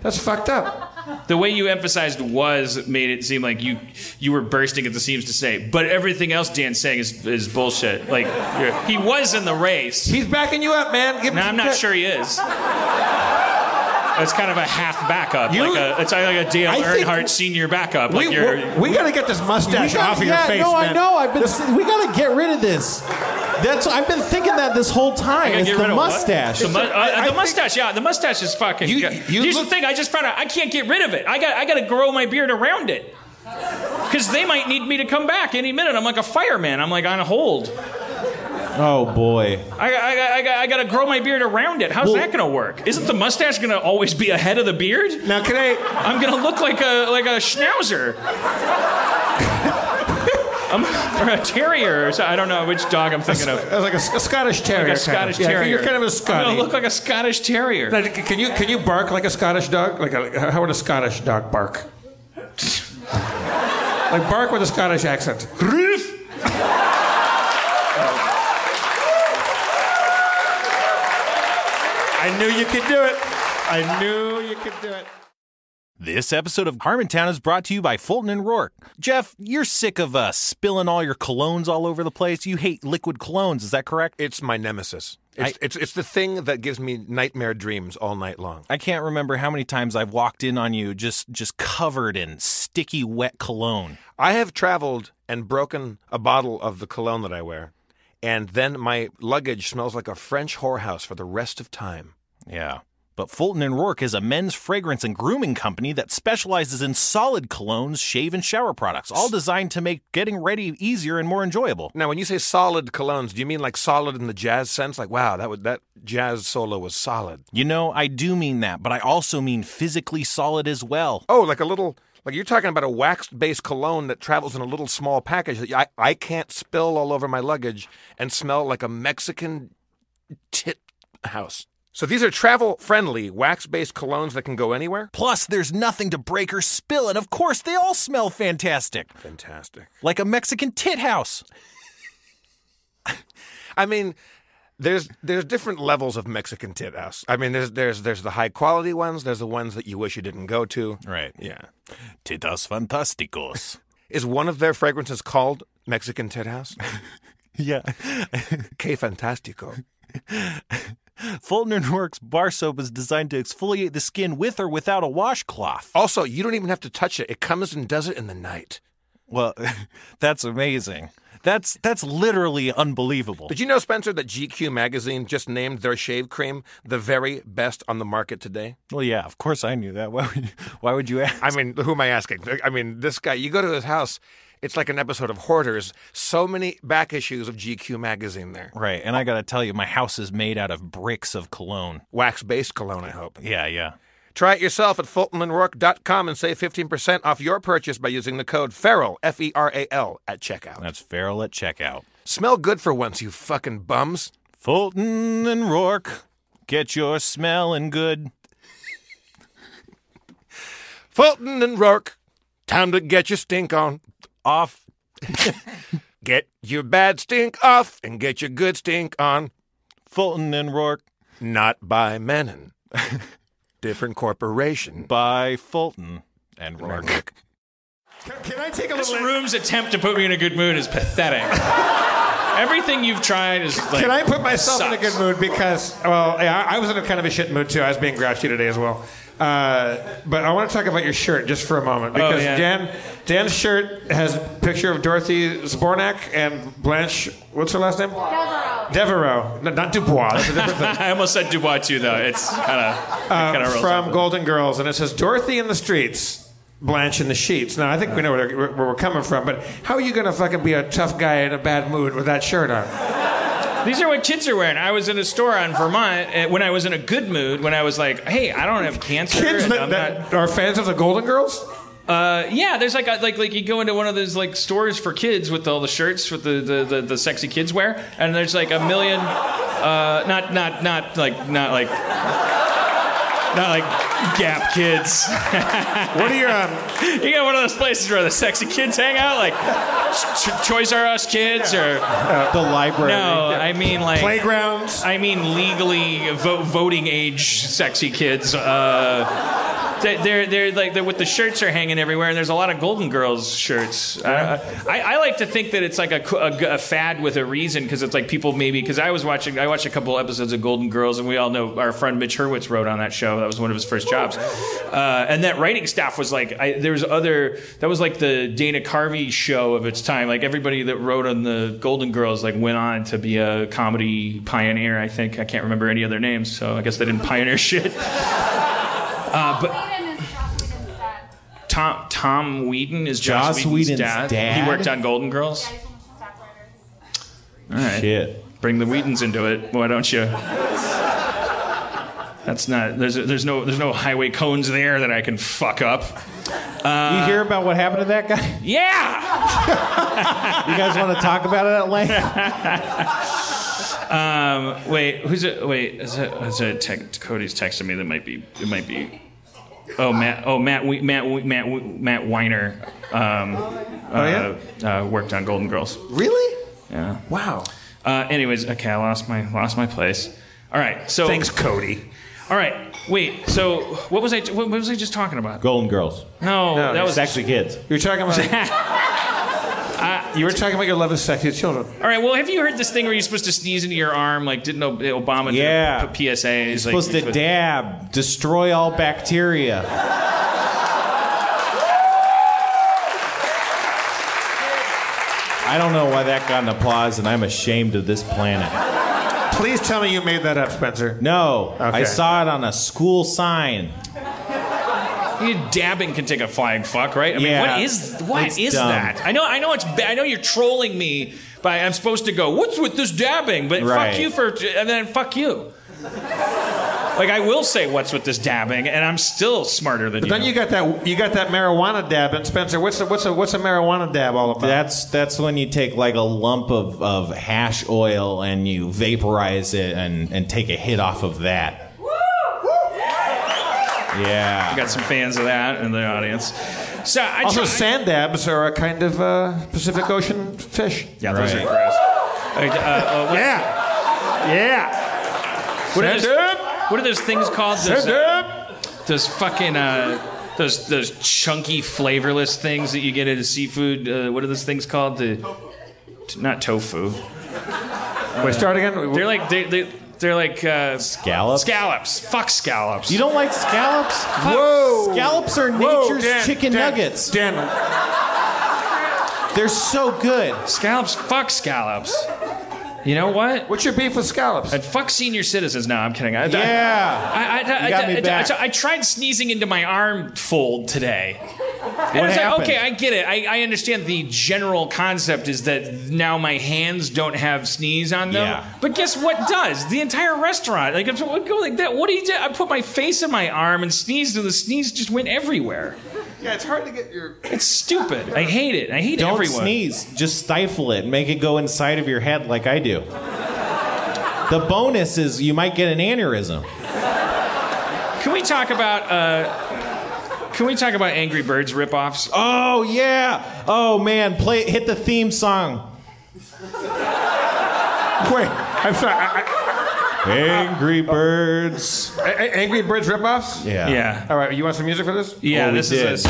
That's fucked up. The way you emphasized "was" made it seem like you you were bursting at the seams to say, but everything else Dan's saying is is bullshit. Like you're- he was in the race. He's backing you up, man. Give him No, I'm not credit. sure he is. It's kind of a half backup, You- like a it's like a Dale I Earnhardt senior backup. We, Like you're, we, we got to get this mustache We got- off of yeah, your face, no, man. I know. I've been. we got to get rid of this. That's. I've been thinking that this whole time. It's the rid of what? mustache. The, mu- uh, I- I the mustache, yeah, the mustache is fucking. You- good. you Here's look- the thing: I just found out I can't get rid of it. I got I got to grow my beard around it because they might need me to come back any minute. I'm like a fireman. I'm like on hold. Oh boy. I, I, I, I, I got to grow my beard around it. How's Well- that going to work? Isn't the mustache going to always be ahead of the beard? Now, can I? I'm going to look like a like a schnauzer. I'm, or a terrier, or so, I don't know which dog I'm thinking of. Like a, a Scottish terrier. Like a kind Scottish of. Yeah, terrier. you're kind of a I'm Scotty. gonna look like a Scottish terrier. Now, can you can you bark like a Scottish dog? Like a, how would a Scottish dog bark? like bark with a Scottish accent. I knew you could do it. I knew you could do it. This episode of Harmontown is brought to you by Fulton and Rourke. Jeff, you're sick of uh, spilling all your colognes all over the place. You hate liquid colognes, is that correct? It's my nemesis. It's, I- it's it's the thing that gives me nightmare dreams all night long. I can't remember how many times I've walked in on you just just covered in sticky wet cologne. I have traveled and broken a bottle of the cologne that I wear, and then my luggage smells like a French whorehouse for the rest of time. Yeah. But Fulton and Rourke is a men's fragrance and grooming company that specializes in solid colognes, shave and shower products, all designed to make getting ready easier and more enjoyable. Now, when you say solid colognes, do you mean like solid in the jazz sense? Like, wow, that would that jazz solo was solid. You know, I do mean that, but I also mean physically solid as well. Oh, like a little like you're talking about a wax-based cologne that travels in a little small package that I I can't spill all over my luggage and smell like a Mexican tit house. So these are travel-friendly wax-based colognes that can go anywhere. Plus, there's nothing to break or spill, and of course, they all smell fantastic. Fantastic. Like a Mexican tit house. I mean, there's there's different levels of Mexican tit house. I mean, there's there's there's the high quality ones. There's the ones that you wish you didn't go to. Right. Yeah. Titas fantásticos. Is one of their fragrances called Mexican tit house? yeah. Que fantastico. Fulton and Rourke's bar soap is designed to exfoliate the skin with or without a washcloth. Also, you don't even have to touch it. It comes and does it in the night. Well, that's amazing. That's that's literally unbelievable. Did you know, Spencer, that GQ magazine just named their shave cream the very best on the market today? Well, yeah, of course I knew that. Why would you, why would you ask? I mean, who am I asking? I mean, this guy, you go to his house, it's like an episode of Hoarders. So many back issues of GQ magazine there. right, and I got to tell you, my house is made out of bricks of cologne. Wax based cologne, I hope. Yeah, yeah. Try it yourself at FultonandRourke.com and save 15% off your purchase by using the code FERAL, F E R A L, at checkout. That's feral at checkout. Smell good for once, you fucking bums. Fulton and Rourke, get your smelling good. Fulton and Rourke, time to get your stink on. Off. Get your bad stink off and get your good stink on. Fulton and Rourke Not by Mennen. Different corporation. by Fulton and Rourke. Can, can I take a This little? room's attempt to put me in a good mood is pathetic. Everything you've tried is like. Can I put myself in a good mood because, well, yeah, I I was in a kind of a shit mood too. I was being grouchy today as well. Uh, but I want to talk about your shirt just for a moment because Oh, yeah. Dan Dan's shirt has a picture of Dorothy Zbornak and Blanche. What's her last name? Devereaux. Devereaux, no, not Dubois. That's a different thing. I almost said Dubois too, though. It's kind of Uh, of from Golden Girls, and it says Dorothy in the streets, Blanche in the sheets. Now I think we know where, where we're coming from, but how are you gonna fucking be a tough guy in a bad mood with that shirt on? These are what kids are wearing. I was in a store on Vermont uh, when I was in a good mood. When I was like, "Hey, I don't have cancer." Kids that, that not- are fans of the Golden Girls. Uh, yeah, there's like a, like like you go into one of those like stores for kids with all the shirts with the the, the, the sexy kids wear, and there's like a million, uh, not not not like not like. Not like Gap Kids. What are your um, You got one of those places where the sexy kids hang out, like Ch- Toys R Us kids, or the library. no? I mean like playgrounds? I mean legally vo- voting age sexy kids. Uh, they're they're like they're with the shirts are hanging everywhere, and there's a lot of Golden Girls shirts. Uh, I, I like to think that it's like a, a, a fad with a reason because it's like people maybe because I was watching I watched a couple episodes of Golden Girls, and we all know our friend Mitch Hurwitz wrote on that show. That was one of his first jobs, uh, and that writing staff was like I, there was other that was like the Dana Carvey show of its time. Like everybody that wrote on the Golden Girls like went on to be a comedy pioneer. I think I can't remember any other names, so I guess they didn't pioneer shit. Uh, but Tom Tom Whedon is Joss, Joss Whedon's Whedon's dad. dad? He worked on Golden Girls. All right, Shit. bring the Whedons into it. Why don't you? That's not. There's there's no there's no highway cones there that I can fuck up. you hear about what happened to that guy? Yeah. You guys want to talk about it at length? Um, wait, who's it? Wait, is it? Is it te- Cody's texting me. That might be. It might be. Oh Matt. Oh Matt. We- Matt. We- Matt. We- Matt Weiner. Um, Oh, uh, uh, worked on Golden Girls. Really? Yeah. Wow. Uh, anyways, okay, I lost my lost my place. All right. So Thanks, Cody. All right. Wait. So what was I? What, what was I just talking about? Golden Girls. No, No, that was. Sexy kids. You were talking about. you were talking about your love of sexy children. All right. Well, have you heard this thing where you're supposed to sneeze into your arm? Like, didn't O- Obama do Yeah. put PSAs? Like, Supposed to dab, destroy all bacteria. I don't know why that got an applause, and I'm ashamed of this planet. Please tell me you made that up, Spencer. No, I saw it on a school sign. You dabbing can take a flying fuck, right? I mean, Yeah. what is what It's is dumb. that? I know, I know it's. ba- I know you're trolling me, but I'm supposed to go. What's with this dabbing? But Right. fuck you for, and then fuck you. Like I will say, what's with this dabbing, and I'm still smarter than But you. then you got that you got that marijuana dab, and Spencer, what's a, what's a what's a marijuana dab all about? That's that's when you take like a lump of, of hash oil and you vaporize it and, and take a hit off of that. Yeah. got some fans of that in the audience. So I also, try- sand dabs are a kind of uh, Pacific Ocean fish. yeah, those are gross. Uh, uh, what, Yeah, yeah. what, are those, what are those things called? Those, uh, those fucking uh, those those chunky flavorless things that you get at a seafood. Uh, what are those things called? The t- not tofu. Wait, start again. They're like they they they're like uh, Scallops? Scallops. Fuck scallops. You don't like scallops? Whoa. Scallops are Whoa, nature's Dan, chicken Dan, nuggets. Dan, They're so good. scallops. Fuck scallops. You know what? what's your beef with scallops? And fuck senior citizens. No, I'm kidding. I, Yeah. I, I, I, You got I- me back. I- tried sneezing into my arm fold today. And What it's like, okay, I get it. I, I understand the general concept is that now my hands don't have sneeze on them. Yeah. But guess what does? The entire restaurant. Like, if I go like that, what do you do? I put my face in my arm and sneezed, and the sneeze just went everywhere. Yeah, it's hard to get your. It's stupid. I hate it. I hate Don't everyone. sneeze. Just stifle it. Make it go inside of your head like I do. The bonus is you might get an aneurysm. Can we talk about? Uh, can we talk about Angry Birds ripoffs? Oh yeah. Oh man, play hit the theme song. Wait, I'm sorry. I, Angry Birds. I, A- Angry Birds ripoffs? Yeah. Yeah. All right, you want some music for this? Yeah, Oh, we this did. is a.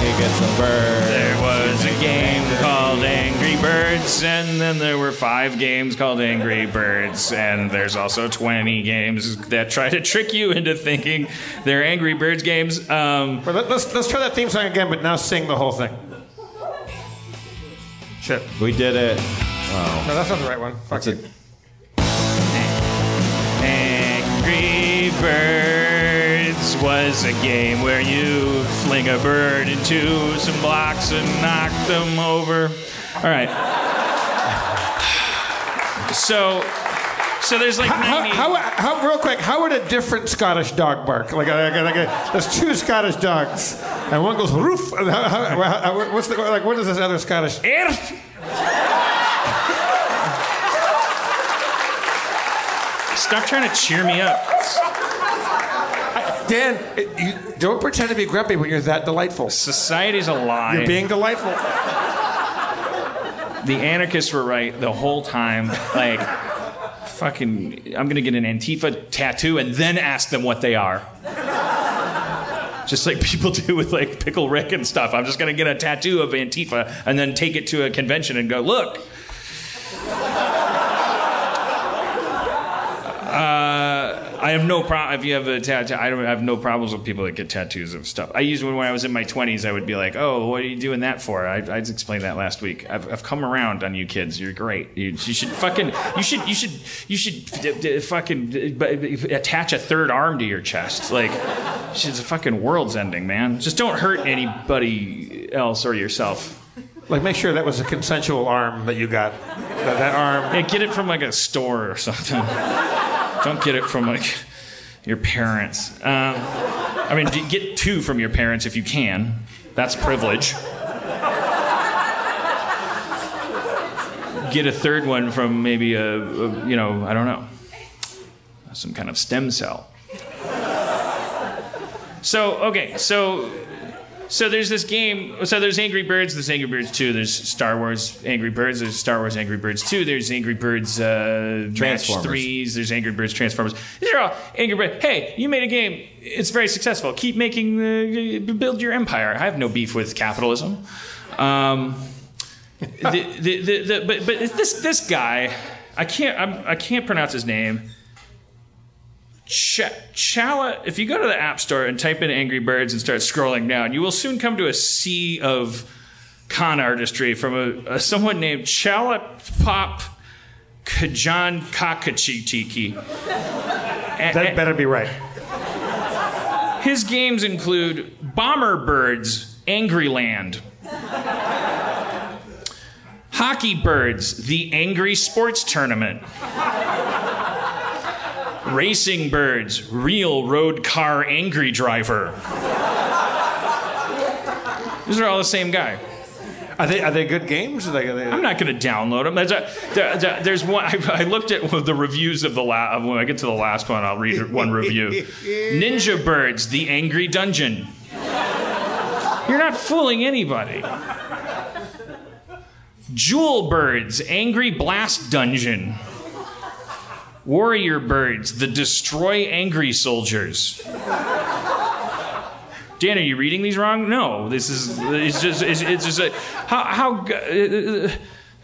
Hey get some birds. There was a game called Angry Birds, and then there were five games called Angry Birds, and there's also 20 games that try to trick you into thinking they're Angry Birds games. Um, Well, let, us let's try that theme song again, but now sing the whole thing. Shit. We did it. No, that's not the right one. Fuck That's it. Angry Birds was a game where you fling a bird into some blocks and knock them over. All right. So, so there's like How, 90. how, how, real quick, how would a different Scottish dog bark? Like, a, like, like a, there's two Scottish dogs, and one goes roof. And how, how, how- what's the, like, what is this other Scottish? Erf. Stop trying to cheer me up. Dan, you don't pretend to be grumpy when you're that delightful. Society's a lie. You're being delightful. the anarchists were right the whole time. Like, fucking, I'm gonna get an Antifa tattoo and then ask them what they are. Just like people do with like Pickle Rick and stuff. I'm just gonna get a tattoo of Antifa and then take it to a convention and go, look. Uh, I have no problem if you have a tattoo. I don't I have no problems with people that get tattoos of stuff. I used when when I was in my 20s. I would be like, "Oh, what are you doing that for?" I, I explained that last week. I've, I've come around on you kids. You're great. You, you should fucking. You should. You should. You should d- d- fucking d- b- attach a third arm to your chest. Like, it's a fucking world's ending, man. Just don't hurt anybody else or yourself. Like, make sure that was a consensual arm that you got. That, that arm. Yeah, get it from like a store or something. Don't get it from like your parents. Um, I mean, get two from your parents if you can. That's privilege. Get a third one from maybe a, a you know, I don't know, some kind of stem cell. So okay, so so there's this game. So there's Angry Birds. There's Angry Birds 2. There's Star Wars Angry Birds. There's Star Wars Angry Birds 2. There's Angry Birds uh, Match Transformers. 3s. There's Angry Birds Transformers. These are all Angry Birds. Hey, you made a game. It's very successful. Keep making, uh, build your empire. I have no beef with capitalism. Um, the, the, the, the, but but this this guy, I can't I'm, I can't pronounce his name. Ch- Chala, if you go to the App Store and type in Angry Birds and start scrolling down, you will soon come to a sea of con artistry from a, a someone named Chala Pop Kajan Kakachitiki. That better be right. His games include Bomber Birds, Angry Land, Hockey Birds, The Angry Sports Tournament, Racing Birds, Real Road Car Angry Driver. These are all the same guy. Are they are they good games? Are they, are they, I'm not going to download them. There's, a, there, there- there's one. I, I looked at the reviews of the last. When I get to the last one, I'll read one review. Ninja Birds: The Angry Dungeon. You're not fooling anybody. Jewel Birds: Angry Blast Dungeon. Warrior Birds: The Destroy Angry Soldiers. Dan, are you reading these wrong? No, this is it's just it's, it's just a, how how uh,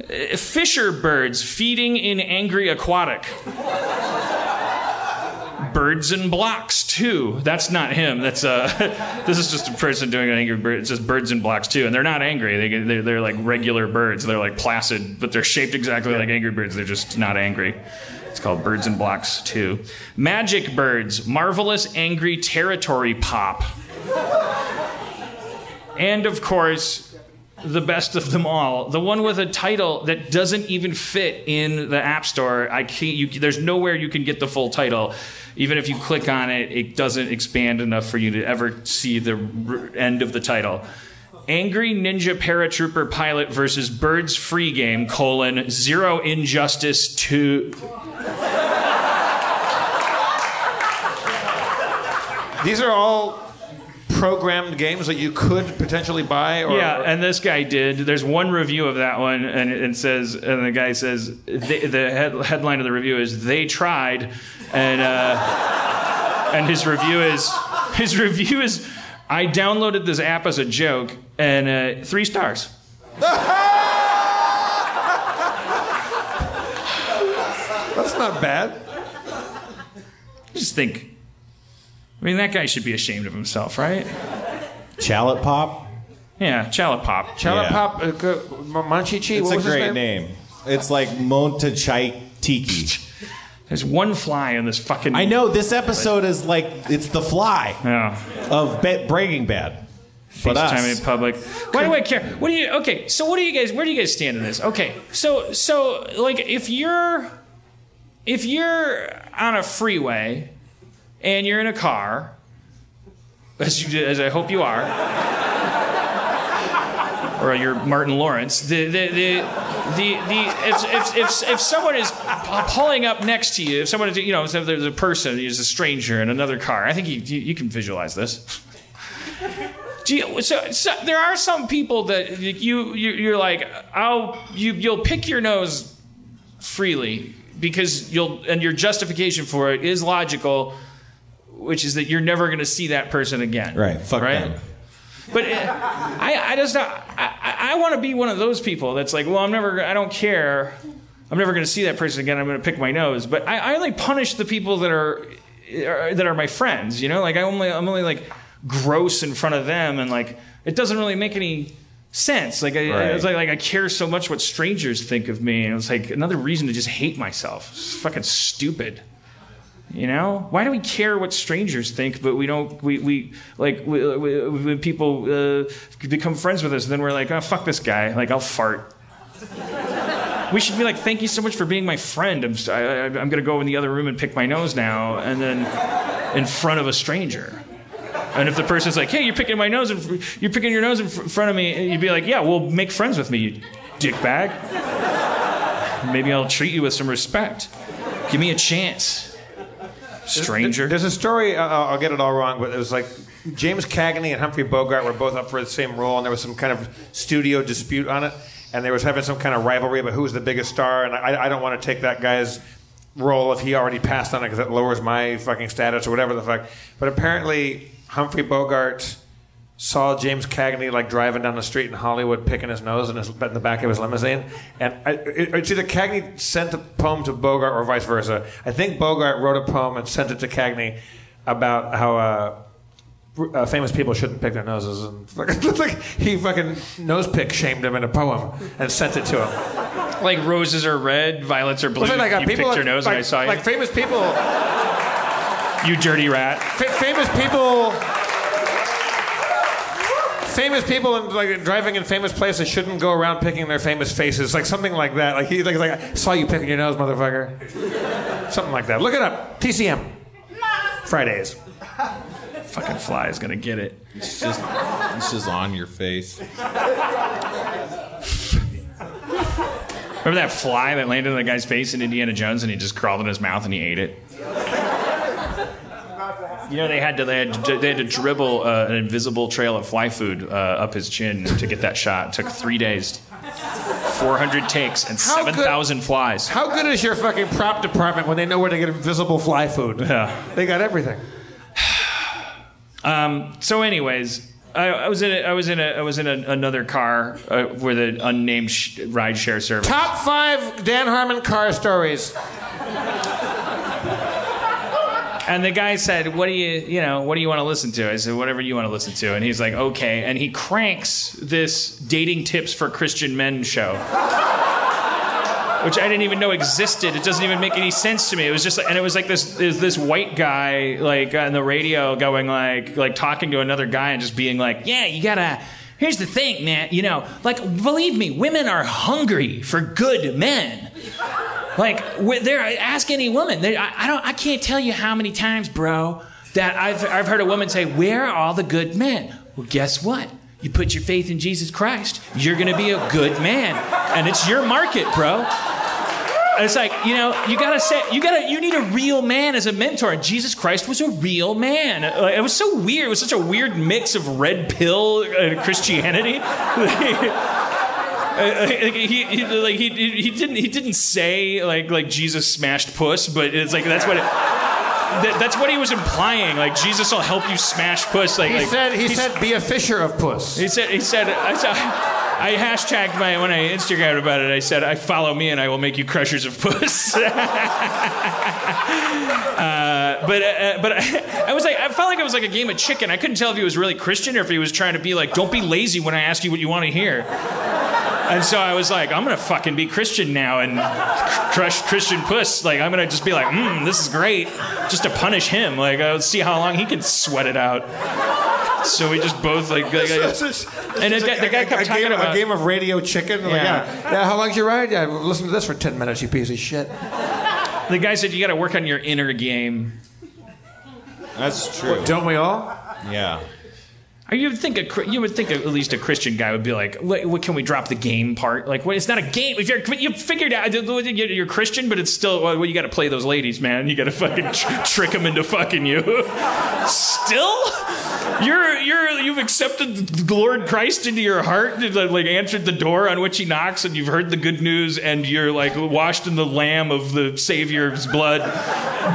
uh, Fisher birds feeding in angry aquatic. Birds and blocks too. That's not him. That's uh, this is just a person doing an angry bird. It's just birds and blocks too, and they're not angry. They they're, they're like regular birds. They're like placid, but they're shaped exactly like angry birds. They're just not angry. It's called Birds and Blocks 2. Magic Birds, Marvelous Angry Territory Pop. And of course, the best of them all, the one with a title that doesn't even fit in the App Store. I can't. You, there's nowhere you can get the full title. Even if you click on it, it doesn't expand enough for you to ever see the end of the title. Angry Ninja Paratrooper Pilot versus Birds Free Game: colon Zero Injustice Two. these are all programmed games that you could potentially buy. Or, Yeah, and this guy did. There's one review of that one, and it says, and the guy says, they, the head, headline of the review is "They tried," and uh, and his review is his review is I downloaded this app as a joke, and uh, three stars. That's not bad. Just think, I mean, that guy should be ashamed of himself, right? Chalet Pop. Yeah, Chalet Pop. Chalet Yeah. Pop, uh, go- Manchichi. It's what a was his great name? It's like Montachai Tiki. There's one fly in this fucking. I know this episode is like it's the fly Yeah. of Be- Breaking Bad. FaceTime in public. Why do I care? What do you? Okay, so what do you guys? Where do you guys stand in this? Okay, so so like if you're if you're on a freeway and you're in a car, as you as I hope you are, or you're Martin Lawrence, the the the. The, the if, if, if, if someone is pulling up next to you, if someone is, you know, if there's a person, there's a stranger in another car, I think you, you, you can visualize this. Do you, so, so there are some people that you, you you're like I'll you you'll pick your nose freely because you'll and your justification for it is logical, which is that you're never going to see that person again. Right. Fuck right. them. But uh, I, I just not, I, I, I want to be one of those people that's like, well, I'm never, I don't care. I'm never going to see that person again. I'm going to pick my nose. But I, I only punish the people that are, are that are my friends. You know, like I only, I'm only like gross in front of them, and like it doesn't really make any sense. Like I, Right. it's like, like I care so much what strangers think of me, and it's like another reason to just hate myself. It's fucking stupid. You know, why do we care what strangers think, but we don't? We, we like we, we, when people uh, become friends with us, then we're like, oh fuck this guy. Like I'll fart. We should be like, thank you so much for being my friend. I'm I, I- I'm gonna go in the other room and pick my nose now, and then in front of a stranger. And if the person's like, hey, you're picking my nose, in, fr- you're picking your nose in fr- front of me, you'd be like, yeah, well, make friends with me, you dickbag. Maybe I'll treat you with some respect. Give me a chance, stranger. There's a story. Uh, I'll get it all wrong, but it was like James Cagney and Humphrey Bogart were both up for the same role, and there was some kind of studio dispute on it, and they was having some kind of rivalry about who was the biggest star. And I, I don't want to take that guy's role if he already passed on it because it lowers my fucking status or whatever the fuck. But apparently, Humphrey Bogart saw James Cagney like driving down the street in Hollywood, picking his nose in, his, in the back of his limousine, and I, it, it's either Cagney sent a poem to Bogart or vice versa. I think Bogart wrote a poem and sent it to Cagney about how. Uh, uh, famous people shouldn't pick their noses, and fucking, like he fucking nose pick shamed him in a poem and sent it to him. like roses are red, violets are blue. Like, uh, you picked your nose like, and I saw you. like famous people, you dirty rat. fa- famous people, famous people, and like driving in famous places shouldn't go around picking their famous faces, like something like that. Like he like, like I saw you picking your nose, motherfucker. Something like that. Look it up. TCM. Fridays. Fucking fly is gonna get it. It's just, it's just on your face. Remember that fly that landed on the guy's face in Indiana Jones and he just crawled in his mouth and he ate it? You know they had to they had to, they had to dribble uh, an invisible trail of fly food uh, up his chin to get that shot. It took three days, four hundred takes, and seven thousand flies. How good is your fucking prop department when they know where to get invisible fly food? Yeah. They got everything. Um, so, anyways, I, I was in a, I was in a, I was in a, another car uh, with an unnamed sh- ride share service. Top five Dan Harmon car stories. And the guy said, "What do you, you know, what do you want to listen to?" I said, "Whatever you want to listen to." And he's like, "Okay." And he cranks this dating tips for Christian men show, which I didn't even know existed. It doesn't even make any sense to me. It was just, like, and it was like this, is this white guy like on the radio going like, like talking to another guy and just being like, "Yeah, you gotta." Here's the thing, man. You know, like, believe me, women are hungry for good men. Like there, ask any woman. They, I, I don't. I can't tell you how many times, bro, that I've I've heard a woman say, "Where are all the good men?" Well, guess what? You put your faith in Jesus Christ, you're going to be a good man, and it's your market, bro. It's like you know, you gotta say, you gotta, you need a real man as a mentor. And Jesus Christ was a real man. Like, It was so weird. It was such a weird mix of red pill and Christianity. Like, he, he, like he, he didn't he didn't say like like Jesus smashed puss, but it's like that's what it, that, that's what he was implying. Like Jesus will help you smash puss. Like He like, said he said be a fisher of puss. He said, he said, I, said, I hashtagged my, when I Instagrammed about it, I said, I follow me and I will make you crushers of puss. uh, but, uh, but I, I was like, I felt like it was like a game of chicken. I couldn't tell if he was really Christian or if he was trying to be like, don't be lazy when I ask you what you want to hear. And so I was like, I'm gonna fucking be Christian now and crush Christian puss. Like I'm gonna just be like, mm, this is great, just to punish him. Like uh, let's see how long he can sweat it out. So we just both like, like This is- and this the is guy, the guy a, kept a talking game, about a game of radio chicken. Like, Yeah. yeah. yeah. How long's your ride? Yeah. Listen to this for ten minutes, you piece of shit. the guy said you got to work on your inner game. That's true. Don't we all? Yeah. You would think a you would think at least a Christian guy would be like, "What can we drop the game part? Like, what, it's not a game. If you're you figured out you're you're Christian, but it's still well, you got to play those ladies, man. You got to fucking tr- trick them into fucking you. still, you're you're you've accepted the Lord Christ into your heart, like answered the door on which He knocks, and you've heard the good news, and you're like washed in the Lamb of the Savior's blood,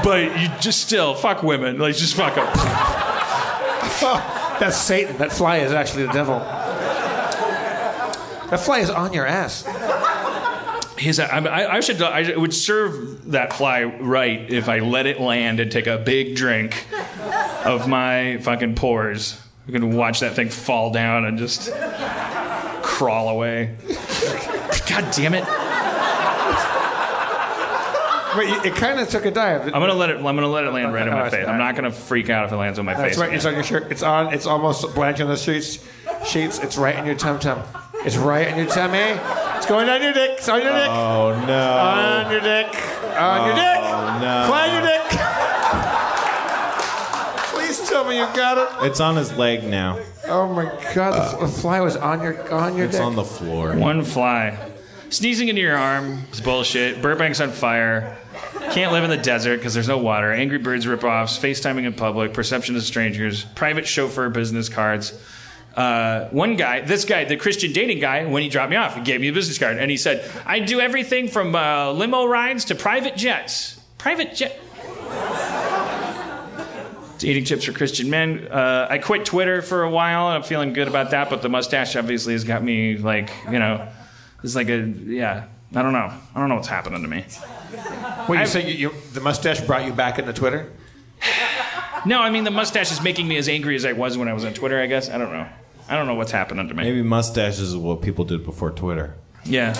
but you just still fuck women, like just fuck them. That's Satan. That fly is actually the devil. That fly is on your ass. His, I, I should. I would serve that fly right if I let it land and take a big drink of my fucking pores. You can watch that thing fall down and just crawl away. God damn it! Wait, it kind of took a dive. I'm gonna let it. I'm gonna let it land right on Oh, my it's face. I'm not gonna freak out if it lands on my That's face. right. It's on your shirt. It's on. It's almost blank on the sheets. Sheets. It's right in your tum tum. It's right in your tummy. It's going on your dick. It's on your dick. Oh no. On your dick. On your oh, dick. Oh no. Fly your dick. Please tell me you got it. It's on his leg now. Oh my god, the, uh, the fly was on your on your It's dick. on the floor. One fly. Sneezing into your arm is bullshit. Burbank's on fire. Can't live in the desert because there's no water. Angry Birds ripoffs. FaceTiming in public. Perception of strangers. Private chauffeur business cards. Uh, one guy, this guy, the Christian dating guy, when he dropped me off, he gave me a business card and he said, I do everything from uh, limo rides to private jets. Private jet. Eating chips for Christian men. Uh, I quit Twitter for a while and I'm feeling good about that, but the mustache obviously has got me like, you know, it's like a, yeah, I don't know. I don't know what's happening to me. Wait, you say you, you, the mustache brought you back into Twitter? No, I mean, the mustache is making me as angry as I was when I was on Twitter, I guess. I don't know. I don't know what's happened to me. Maybe mustaches is what people did before Twitter. Yeah.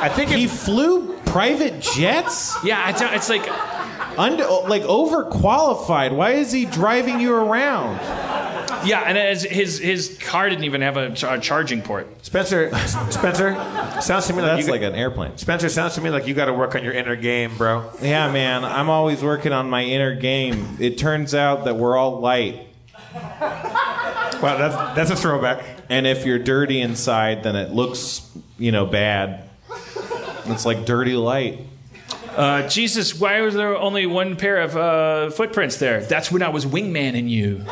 I think He flew private jets? Yeah, it's, it's like, Under, like overqualified. Why is he driving you around? Yeah, and as his, his car didn't even have a, ch- a charging port. Spencer. Spencer, sounds to me like That's you, like an airplane. Spencer sounds to me like you got to work on your inner game, bro. Yeah, man. I'm always working on my inner game. It turns out that we're all light. Well, that's that's a throwback. And if you're dirty inside, then it looks, you know, bad. It's like dirty light. Uh, Jesus, why was there only one pair of uh, footprints there? That's when I was wingmaning you.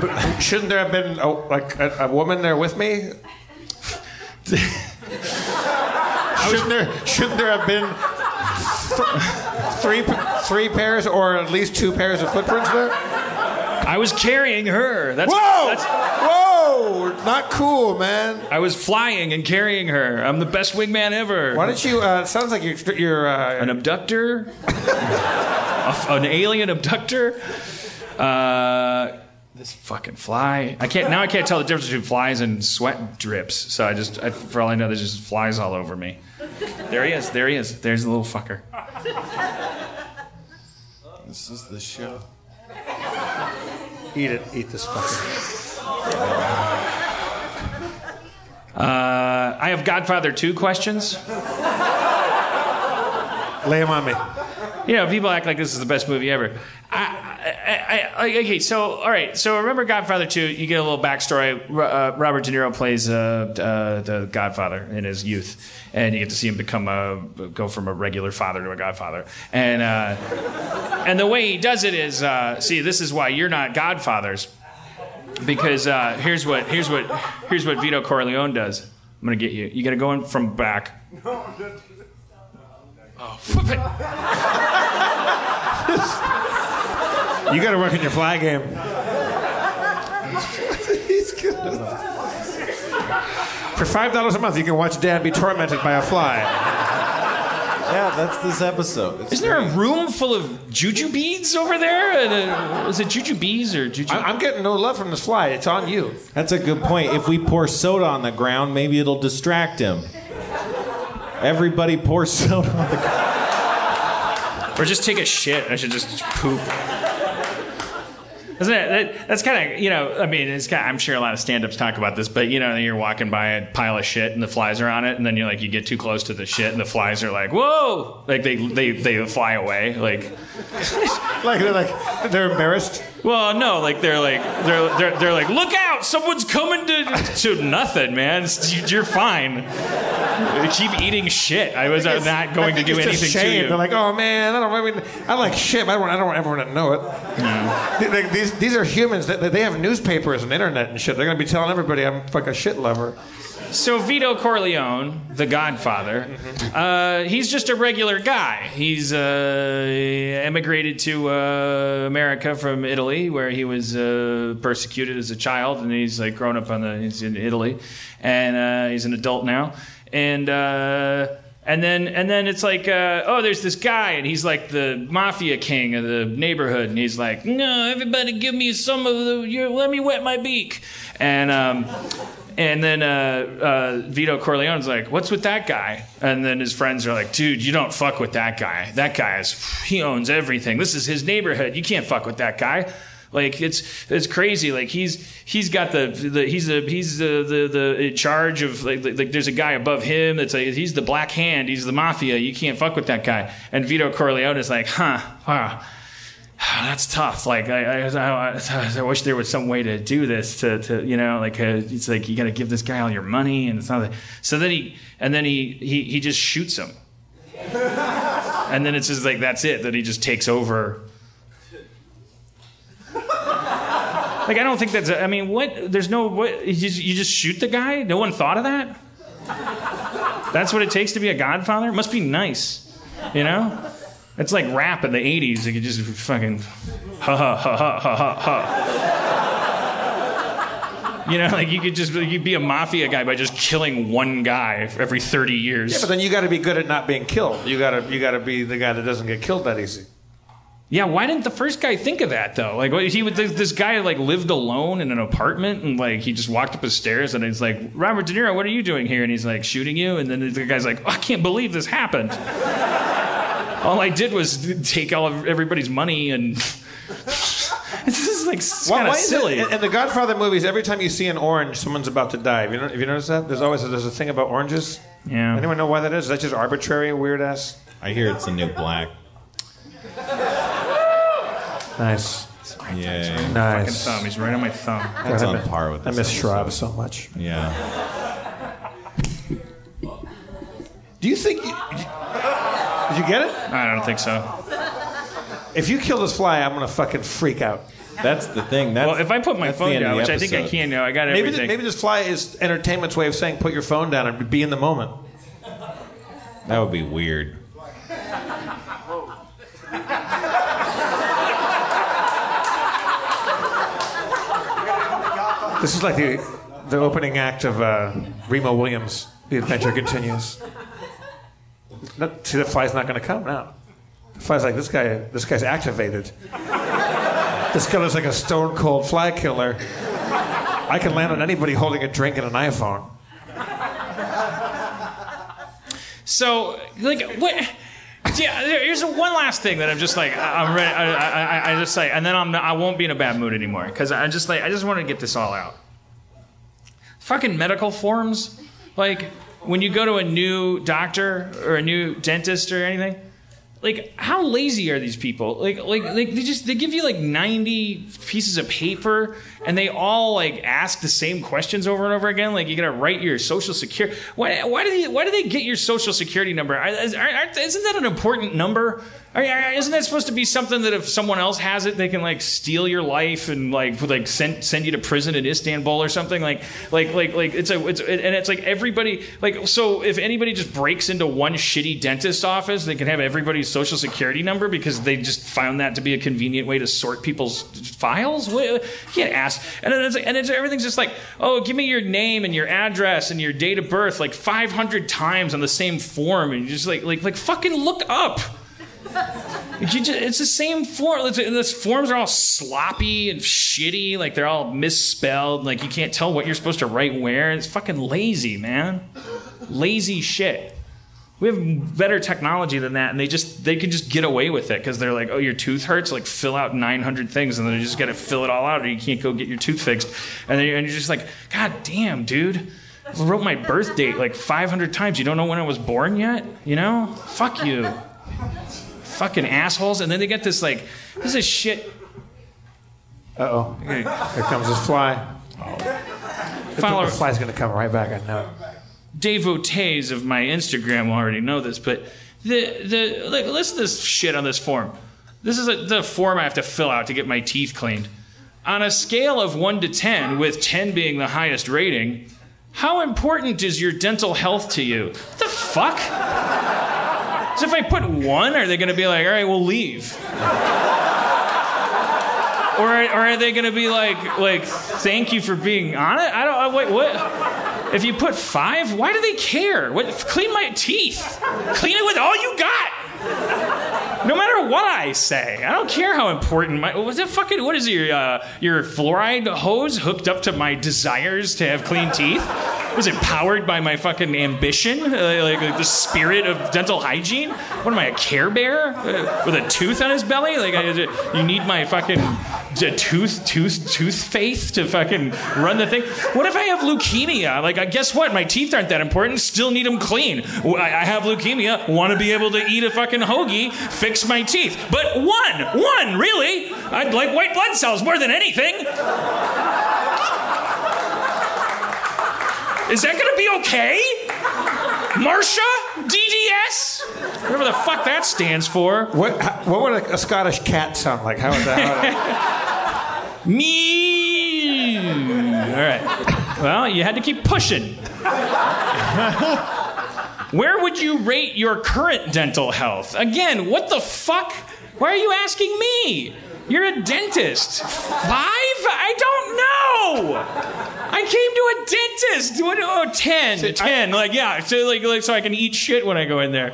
But shouldn't there have been a, like a, a woman there with me? shouldn't there shouldn't there have been th- three three pairs or at least two pairs of footprints there? I was carrying her. That's, Whoa! that's Whoa! Not cool, man. I was flying and carrying her. I'm the best wingman ever. Why don't you? Uh, it sounds like you're you're. Uh, An abductor? A- an alien abductor? Uh, this fucking fly. I can't now. I can't tell the difference between flies and sweat drips. So I just, I, for all I know, there's just flies all over me. There he is. There he is. There's the little fucker. This is the show. eat it. Eat this fucker. Uh, I have Godfather 2 questions. Lay him on me. You know, people act like this is the best movie ever. I, I, I, okay, so all right, so remember Godfather two? You get a little backstory. Uh, Robert De Niro plays uh, uh, the Godfather in his youth, and you get to see him become a go from a regular father to a Godfather. And uh, and the way he does it is, uh, see, this is why you're not Godfathers, because uh, here's what here's what here's what Vito Corleone does. I'm gonna get you. You gotta go in from back. Oh, flip it. You got to work on your fly game. For five dollars a month, you can watch Dan be tormented by a fly. Yeah, that's this episode. It's Isn't there a room full of juju beads over there? And, uh, is it juju bees or juju? I- I'm getting no love from this fly. It's on you. That's a good point. If we pour soda on the ground, maybe it'll distract him. Everybody pour soda on the ground. or just take a shit. I should just poop. Isn't it? That, that's kind of you know. I mean, it's kind. I'm sure a lot of stand-ups talk about this, but you know, you're walking by a pile of shit and the flies are on it, and then you're like, you get too close to the shit, and the flies are like, whoa, like they they they fly away, like. Like they're like they're embarrassed. Well, no, like they're like they're they're, they're like, look out, someone's coming to to nothing, man. It's- You're fine. You keep eating shit. I was uh, not going to do anything to you. They're like, oh man, I don't. I mean, I like shit. I don't. I don't want everyone to know it. Th- like, these these are humans that that they have newspapers and internet and shit. They're gonna be telling everybody I'm like a shit lover. So Vito Corleone, the Godfather, uh, he's just a regular guy. He's uh, emigrated to uh, America from Italy, where he was uh, persecuted as a child, and he's like grown up on the. He's in Italy, and uh, he's an adult now, and. Uh, and then, and then it's like, uh, oh, there's this guy, and he's like the mafia king of the neighborhood, and he's like, no, everybody, give me some of the, your, let me wet my beak, and um, and then uh, uh, Vito Corleone's like, "What's with that guy?" And then his friends are like, "Dude, you don't fuck with that guy. That guy is he owns everything. This is his neighborhood. You can't fuck with that guy." Like it's it's crazy. Like he's he's got the, the he's the he's the, the the charge of like, like there's a guy above him that's like he's the black hand. He's the mafia. You can't fuck with that guy. And Vito Corleone is like, huh, wow. That's tough. Like I, I, I, I wish there was some way to do this. To, to you know, like uh, it's like you got to give this guy all your money, and it's not. So then he, and then he, he, he just shoots him, and then it's just like that's it. That he just takes over. Like I don't think that's. I mean, what? There's no. What? You just, you just shoot the guy? No one thought of that. That's what it takes to be a Godfather. It must be nice, you know. It's like rap in the 80s. You could just fucking ha ha ha ha ha ha ha. You know, like you could just you'd be a mafia guy by just killing one guy every 30 years. Yeah, but then you got to be good at not being killed. You got to you got to be the guy that doesn't get killed that easy. Yeah, why didn't the first guy think of that though? Like, he would this, this guy like lived alone in an apartment and like he just walked up the stairs and he's like, Robert De Niro, what are you doing here? And he's like shooting you, and then the guy's like, oh, I can't believe this happened. All I did was take all of everybody's money and this is like Why- kind of why is it- silly. in, in the Godfather movies, every time you see an orange, someone's about to die. Have you, know, have you noticed that? There's always a, there's a thing about oranges. yeah. Anyone know why that is? Is that just arbitrary, weird ass? I hear it's a new black. Nice, Yeah, Fucking nice. thumb. He's right on my thumb. that's I on miss- par with this. I miss episode. So much. Yeah. Do you think? You, did you get it? I don't think so. If you kill this fly, I'm gonna fucking freak out. That's the thing. That's, Well, if I put my that's the phone end of down, the which I think I episode. can now, I got Maybe, everything. th- maybe this fly is entertainment's way of saying put your phone down and be in the moment. That would be weird. This is like the the opening act of uh, Remo Williams. The adventure continues. Not, see, the fly's not going to come now. The fly's like this guy. This guy's activated. This guy looks like a stone cold fly killer. I can land on anybody holding a drink and an iPhone. So, like, what? Yeah, here's one last thing that I'm just like, I'm ready. I, I, I- I just like, and then I'm not, I won't be in a bad mood anymore because I just like, I just want to get this all out. Fucking medical forms, like when you go to a new doctor or a new dentist or anything. Like, how lazy are these people? Like, like, like they just they give you like 90 pieces of paper, and they all like ask the same questions over and over again. Like, you gotta write your social security. Why, why do they why do they get your social security number? Isn't that an important number? Are, are- isn't that supposed to be something that if someone else has it, they can like steal your life and like like send send you to prison in Istanbul or something? Like like like like it's a it's and it's like everybody like so if anybody just breaks into one shitty dentist office, they can have everybody's social security number because they just found that to be a convenient way to sort people's files. You can't ask, and then it's like, and it's, everything's just like, oh, give me your name and your address and your date of birth like 500 times on the same form, and you're just like like like fucking look up. Just, it's the same form. The forms are all sloppy and shitty. Like they're all misspelled. Like you can't tell what you're supposed to write where. It's fucking lazy, man. Lazy shit. We have better technology than that, and they just they can just get away with it because they're like, oh, your tooth hurts. Like fill out 900 things, and then you just got to fill it all out, or you can't go get your tooth fixed. And then you're, and you're just like, God damn, dude. I wrote my birth date like 500 times. You don't know when I was born yet? You know? Fuck you fucking assholes. And then they get this like, this is shit. Uh oh. Here comes this fly. Follow The fly's gonna come right back. I know. devotees of my Instagram already know this, but the the like, listen to this shit on this form. This is a, the form I have to fill out to get my teeth cleaned. On a scale of one to ten, with ten being the highest rating, how important is your dental health to you? What the fuck? So if I put one, are they going to be like, all right, we'll leave? Or, or are they going to be like, like, thank you for being on it? I don't. I, wait, what? If you put five, why do they care? What? Clean my teeth. Clean it with all you got. No matter what I say, I don't care how important my. Was it fucking? What is your uh, your fluoride hose hooked up to my desires to have clean teeth? Was it powered by my fucking ambition, uh, like, like the spirit of dental hygiene? What am I, a Care Bear uh, with a tooth on his belly? Like, I, you need my fucking tooth, tooth, tooth faith to fucking run the thing. What if I have leukemia? Like, I guess what? My teeth aren't that important. Still need them clean. I, I have leukemia. Want to be able to eat a fucking hoagie, fix my teeth. But one, one, really? I'd like white blood cells more than anything. Is that gonna be okay? Marsha? DDS? Whatever the fuck that stands for. What? What would a, a Scottish cat sound like? How would that? How would Me. All right. Well, you had to keep pushing. Where would you rate your current dental health? Again, what the fuck? Why are you asking me? You're a dentist. Five? I don't know. I came to a dentist. What, oh, 10. 10. like, yeah. So, like, like, so I can eat shit when I go in there.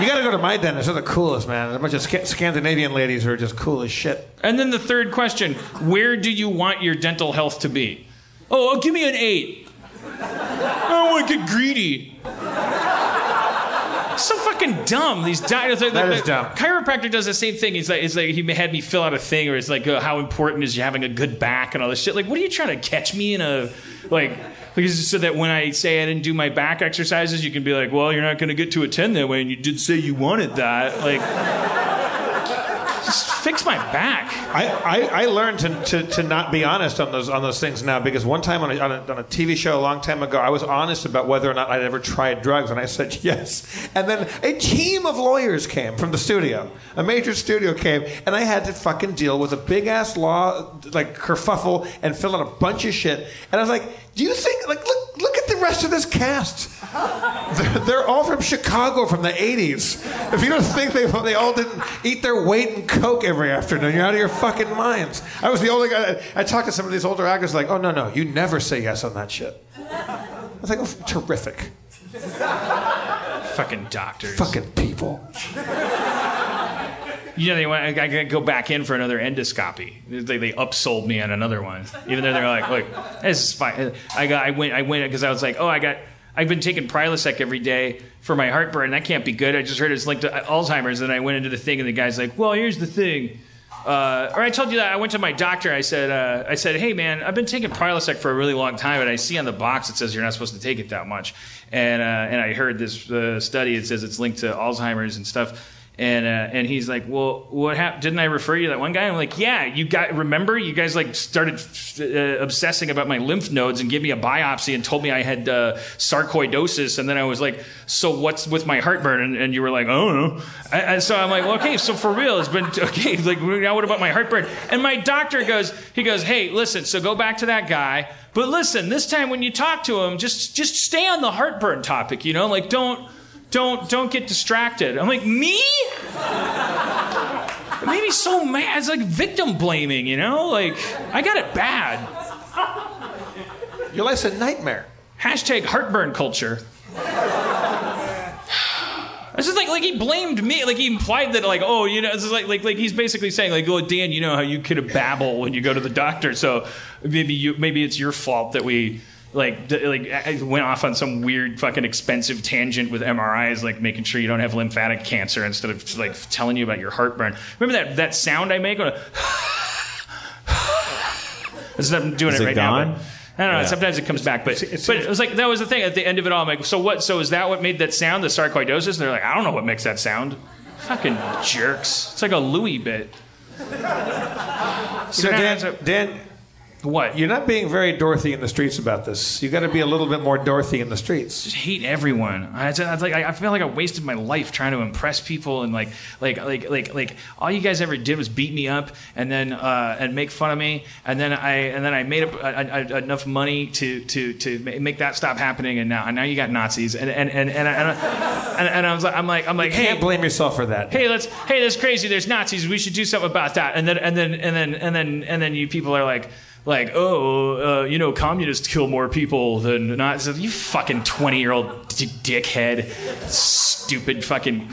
you got to go to my dentist. They're the coolest, man. There's a bunch of Sca- Scandinavian ladies who are just cool as shit. And then the third question Where do you want your dental health to be? Oh, oh, give me an eight. I don't want to get greedy. So fucking dumb. These doctors. That is dumb. Chiropractor does the same thing. He's like, it's like he had me fill out a thing, or it's like, uh, how important is you having a good back and all this shit. Like, what are you trying to catch me in a like? Because so that when I say I didn't do my back exercises, you can be like, well, you're not going to get to a ten that way, and you did say you wanted that. Like, just fix my back. I, I, I learned to, to, to not be honest on those on those things now because one time on a, on, a, on a TV show a long time ago I was honest about whether or not I'd ever tried drugs and I said yes and then a team of lawyers came from the studio a major studio came and I had to fucking deal with a big ass law like kerfuffle and fill out a bunch of shit and I was like do you think like look look at the rest of this cast they're, they're all from Chicago from the 80s. If you don't think they, they all didn't eat their weight in Coke every afternoon, you're out of your fucking minds. I was the only guy. I talked to some of these older actors like, oh, no, no, you never say yes on that shit. I was like, oh, terrific. Fucking doctors. Fucking people. You know, they went, I gotta go back in for another endoscopy. They, they upsold me on another one, even though they're like, "Look, this is fine." I got, I went, I went because I was like, "Oh, I got, I've been taking Prilosec every day for my heartburn. That can't be good. I just heard it's linked to Alzheimer's." And I went into the thing, and the guy's like, "Well, here's the thing." Uh, or I told you that I went to my doctor. I said, uh, I said, hey man, I've been taking Prilosec for a really long time, and I see on the box it says you're not supposed to take it that much. And uh, and I heard this uh, study. It says it's linked to Alzheimer's and stuff. And uh, and he's like, well, what happened? Didn't I refer you to that one guy? I'm like, yeah, you got remember you guys like started uh, obsessing about my lymph nodes and gave me a biopsy and told me I had uh, sarcoidosis, and then I was like, so what's with my heartburn? And, and you were like, oh no. And, and so I'm like, well, okay, so for real, it's been okay. Like now, what about my heartburn? And my doctor goes, he goes, hey, listen, so go back to that guy, but listen, this time when you talk to him, just just stay on the heartburn topic, you know, like don't don't don't get distracted. I'm like, me? Maybe so mad. It's like victim blaming, you know? Like, I got it bad. Your life's a nightmare. Hashtag heartburn culture. It's just like like he blamed me, like he implied that like oh you know it's just like like like he's basically saying like oh Dan you know how you could babble when you go to the doctor so maybe you maybe it's your fault that we like d- like I went off on some weird fucking expensive tangent with MRIs like making sure you don't have lymphatic cancer instead of like telling you about your heartburn. Remember that that sound I make when I, It's not- I'm doing Is it it right gone? now. But, I don't know. Yeah. Sometimes it comes back, but but it was like that was the thing at the end of it all. I'm like, so what? So is that what made that sound? The sarcoidosis? And they're like, I don't know what makes that sound. Fucking jerks! It's like a Louis bit. You So know, Dan, it's Dan, what? you're not being very Dorothy in the streets about this. You got to be a little bit more Dorothy in the streets. just hate everyone. I, it's like I I feel like I wasted my life trying to impress people, and like like like like like all you guys ever did was beat me up and then uh, and make fun of me, and then I and then I made up uh, uh, enough money to to to make that stop happening, and now and now you got Nazis, and and and and, I- and, I- and, and I was like I'm like I'm like You hey can't blame yourself for that. hey let's hey that's crazy there's nazis we should do something about that and then and then and then and then and then you people are like like oh uh, you know communists kill more people than nazis you fucking 20 year old d- dickhead stupid fucking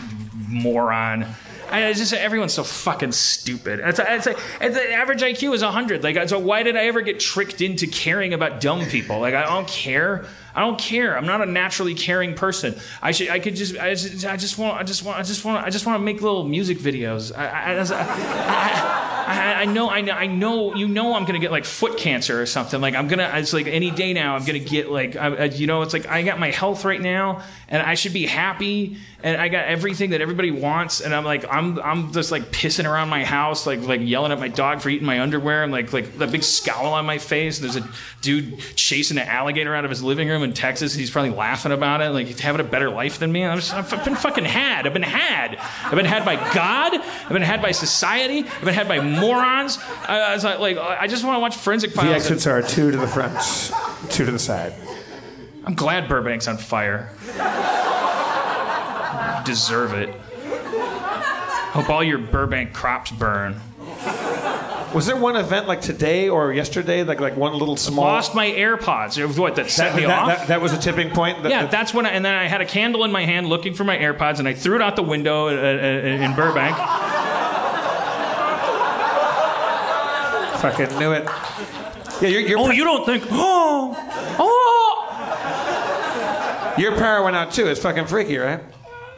moron I just everyone's so fucking stupid. It's, it's like it's the average IQ is 100. Like, so why did I ever get tricked into caring about dumb people? Like, I don't care. I don't care. I'm not a naturally caring person. I should. I could just. I just, I just want. I just want. I just want. I just want to make little music videos. I. I, I, I, I know. I know. I know. You know. I'm gonna get like foot cancer or something. Like I'm gonna. It's like any day now. I'm gonna get like. I, you know. It's like I got my health right now, and I should be happy, and I got everything that everybody wants, and I'm like. I'm. I'm just like pissing around my house, like like yelling at my dog for eating my underwear, and like like the big scowl on my face. There's a dude chasing an alligator out of his living room in Texas. He's probably laughing about it, like he's having a better life than me. I'm just, I've been fucking had. I've been had. I've been had by God. I've been had by society. I've been had by morons. I, I was like, like, I just want to watch Forensic files. The exits are two to the front, two to the side. I'm glad Burbank's on fire. Deserve it. Hope all your Burbank crops burn. Was there one event like today or yesterday, like like one little small? Lost my AirPods. It was What that set that, me that, off? that, that was a tipping point. That- yeah, that- that's when I, and then I had a candle in my hand looking for my AirPods and I threw it out the window uh, uh, in Burbank. fucking knew it. Yeah, your your, Oh, you don't think, oh, oh. your power went out too. It's fucking freaky, right?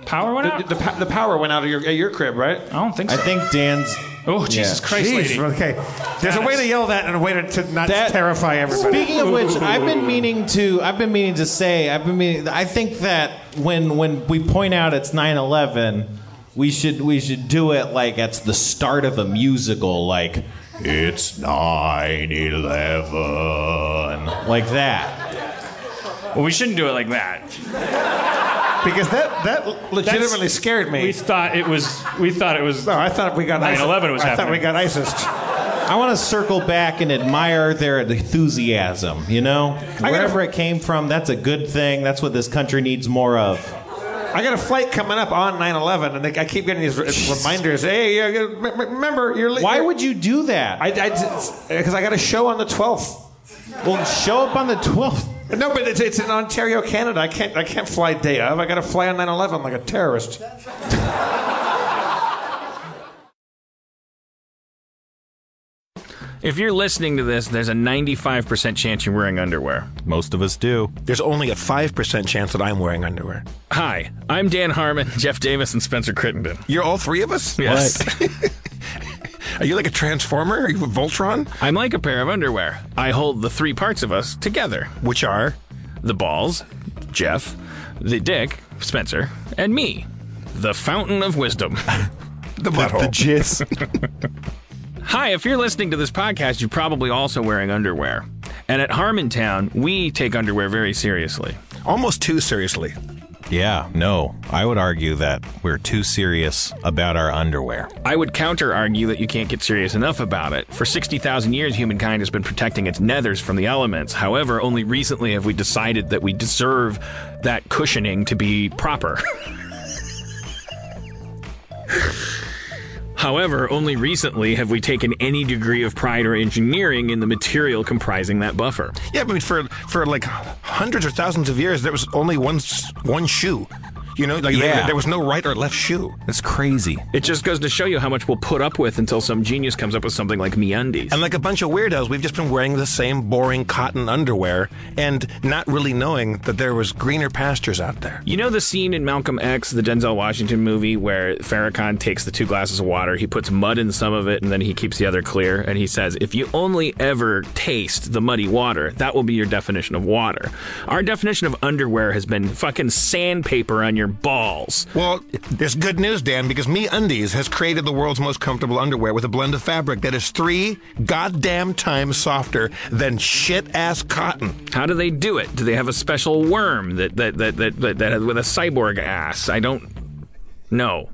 Power went The, out? the, pa- the power went out of your at your crib, right? I don't think so. I think Dan's. Oh, Jesus Yeah. Christ, lady. okay. There's a way to yell that and a way to, to not That- terrify everybody. Speaking of which, I've been meaning to. I've been meaning to say. I've been meaning. I think that when when we point out it's 9/11, we should we should do it like it's the start of a musical, like it's 9/11, like that. Well, we shouldn't do it like that. Because that that legitimately scared me. We thought it was, we thought it was, no, I thought we got 9/11 was I thought we got ISIS. I want to circle back and admire their enthusiasm. You know, wherever it came from, that's a good thing. That's what this country needs more of. I got a flight coming up on 9/11, and they, I keep getting these re- reminders. Hey, yeah, yeah, rem- remember you're. li- Why you're- would you do that? I? Because I, got a show on the 12th. well, show up on the 12th. No, but it's, it's in Ontario, Canada. I can't I can't fly day of. I got to fly on 9/11 like a terrorist. If you're listening to this, there's a 95% chance you're wearing underwear. Most of us do. There's only a five percent chance that I'm wearing underwear. Hi, I'm Dan Harmon, Jeff Davis, and Spencer Crittenden. You're all three of us. Yes. Are you like a transformer? Are you a Voltron? I'm like a pair of underwear. I hold the three parts of us together Which are? the balls, Jeff, the dick, Spencer, and me, the fountain of wisdom. The butthole. The jizz. Hi, if you're listening to this podcast, you're probably also wearing underwear. And at Harmontown, we take underwear very seriously. Almost too seriously. Yeah, no. I would argue that we're too serious about our underwear. I would counter argue that you can't get serious enough about it. For 60,000 years, humankind has been protecting its nethers from the elements. However, only recently have we decided that we deserve that cushioning to be proper. However, only recently have we taken any degree of pride or engineering in the material comprising that buffer. Yeah, I mean, for for like hundreds or thousands of years, there was only one one shoe. You know, like Yeah. there, there was no right or left shoe. That's crazy. It just goes to show you how much we'll put up with until some genius comes up with something like MeUndies. And like a bunch of weirdos, we've just been wearing the same boring cotton underwear and not really knowing that there was greener pastures out there. You know the scene in Malcolm X, the Denzel Washington movie, where Farrakhan takes the two glasses of water, he puts mud in some of it, and then he keeps the other clear, and he says, If you only ever taste the muddy water, that will be your definition of water. Our definition of underwear has been fucking sandpaper on your balls. Well, there's good news, Dan, because MeUndies has created the world's most comfortable underwear with a blend of fabric that is three goddamn times softer than shit ass cotton. How do they do it? Do they have a special worm that that that that, that, that with a cyborg ass? I don't know.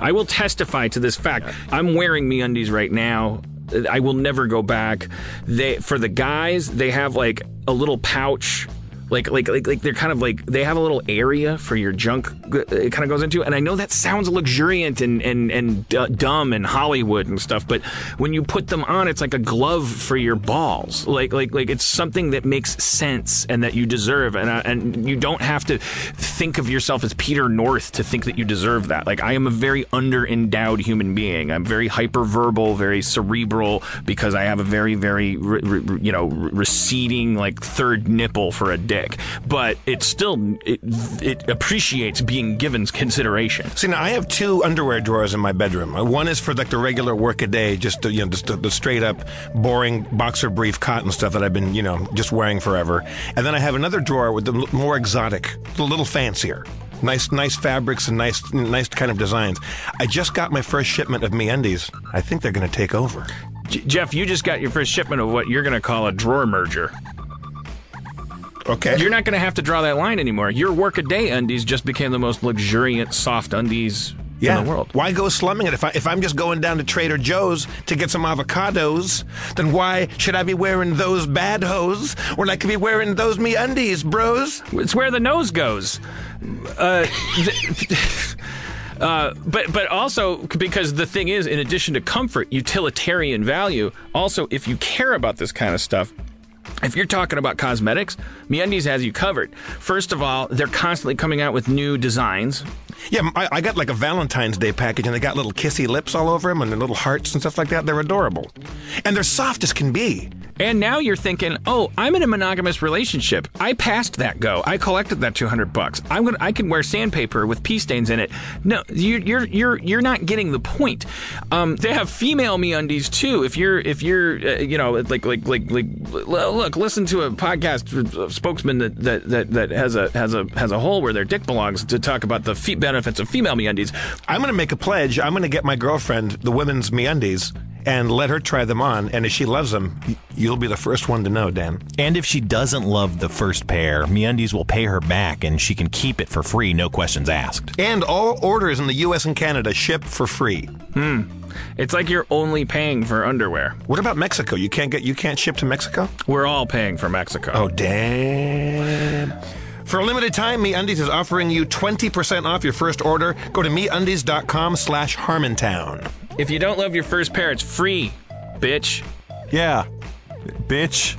I will testify to this fact. I'm wearing me undies right now. I will never go back. They for the guys, they have like a little pouch. Like, like, like, like, they're kind of like they have a little area for your junk. uh, It kind of goes into, and I know that sounds luxuriant and and and d- dumb and Hollywood and stuff, but when you put them on, it's like a glove for your balls. Like, like, like it's something that makes sense and that you deserve, and uh, and you don't have to think of yourself as Peter North to think that you deserve that. Like, I am a very under endowed human being. I'm very hyperverbal, very cerebral because I have a very, very, re- re- you know, re- receding like third nipple for a dick. But it still it, it appreciates being given consideration. See, now I have two underwear drawers in my bedroom. Uh, One is for like the regular work a day, just the, you know, just the, the straight up boring boxer brief cotton stuff that I've been, you know, just wearing forever. And then I have another drawer with the more exotic, a little fancier. Nice, nice fabrics and nice, nice kind of designs. I just got my first shipment of MeUndies. I think they're going to take over. J- Jeff, you just got your first shipment of what you're going to call a drawer merger. Okay. You're not going to have to draw that line anymore. Your workaday undies just became the most luxuriant soft undies yeah. in the world. Why go slumming it? If, I, if I'm just going down to Trader Joe's to get some avocados, then why should I be wearing those bad hose when I could be wearing those me undies, bros? It's where the nose goes. Uh, th- uh, but but also because the thing is, in addition to comfort, utilitarian value. Also, if you care about this kind of stuff. If you're talking about cosmetics, MeUndies has you covered. First of all, they're constantly coming out with new designs. Yeah, I, I got like a Valentine's Day package, and they got little kissy lips all over them and little hearts and stuff like that. They're adorable, and they're soft as can be. And now you're thinking, "Oh, I'm in a monogamous relationship. I passed that go. I collected that 200 bucks. I'm gonna, I can wear sandpaper with pee stains in it." No, you're you're you're you're not getting the point. Um, they have female MeUndies too. If you're if you're uh, you know like like like like look, listen to a podcast spokesman that, that that that has a has a has a hole where their dick belongs to talk about the benefits of female MeUndies. I'm to make a pledge. I'm to get my girlfriend the women's MeUndies and let her try them on. And if she loves them, you'll be the first one to know, Dan. And if she doesn't love the first pair, MeUndies will pay her back and she can keep it for free, no questions asked. And all orders in the U.S. and Canada ship for free. Hmm. It's like you're only paying for underwear. What about Mexico? You can't get you can't ship to Mexico? We're all paying for Mexico. Oh, damn. For a limited time, MeUndies is offering you 20% off your first order. Go to MeUndies.com slash Harmontown. If you don't love your first pair, it's free, bitch. Yeah. Bitch.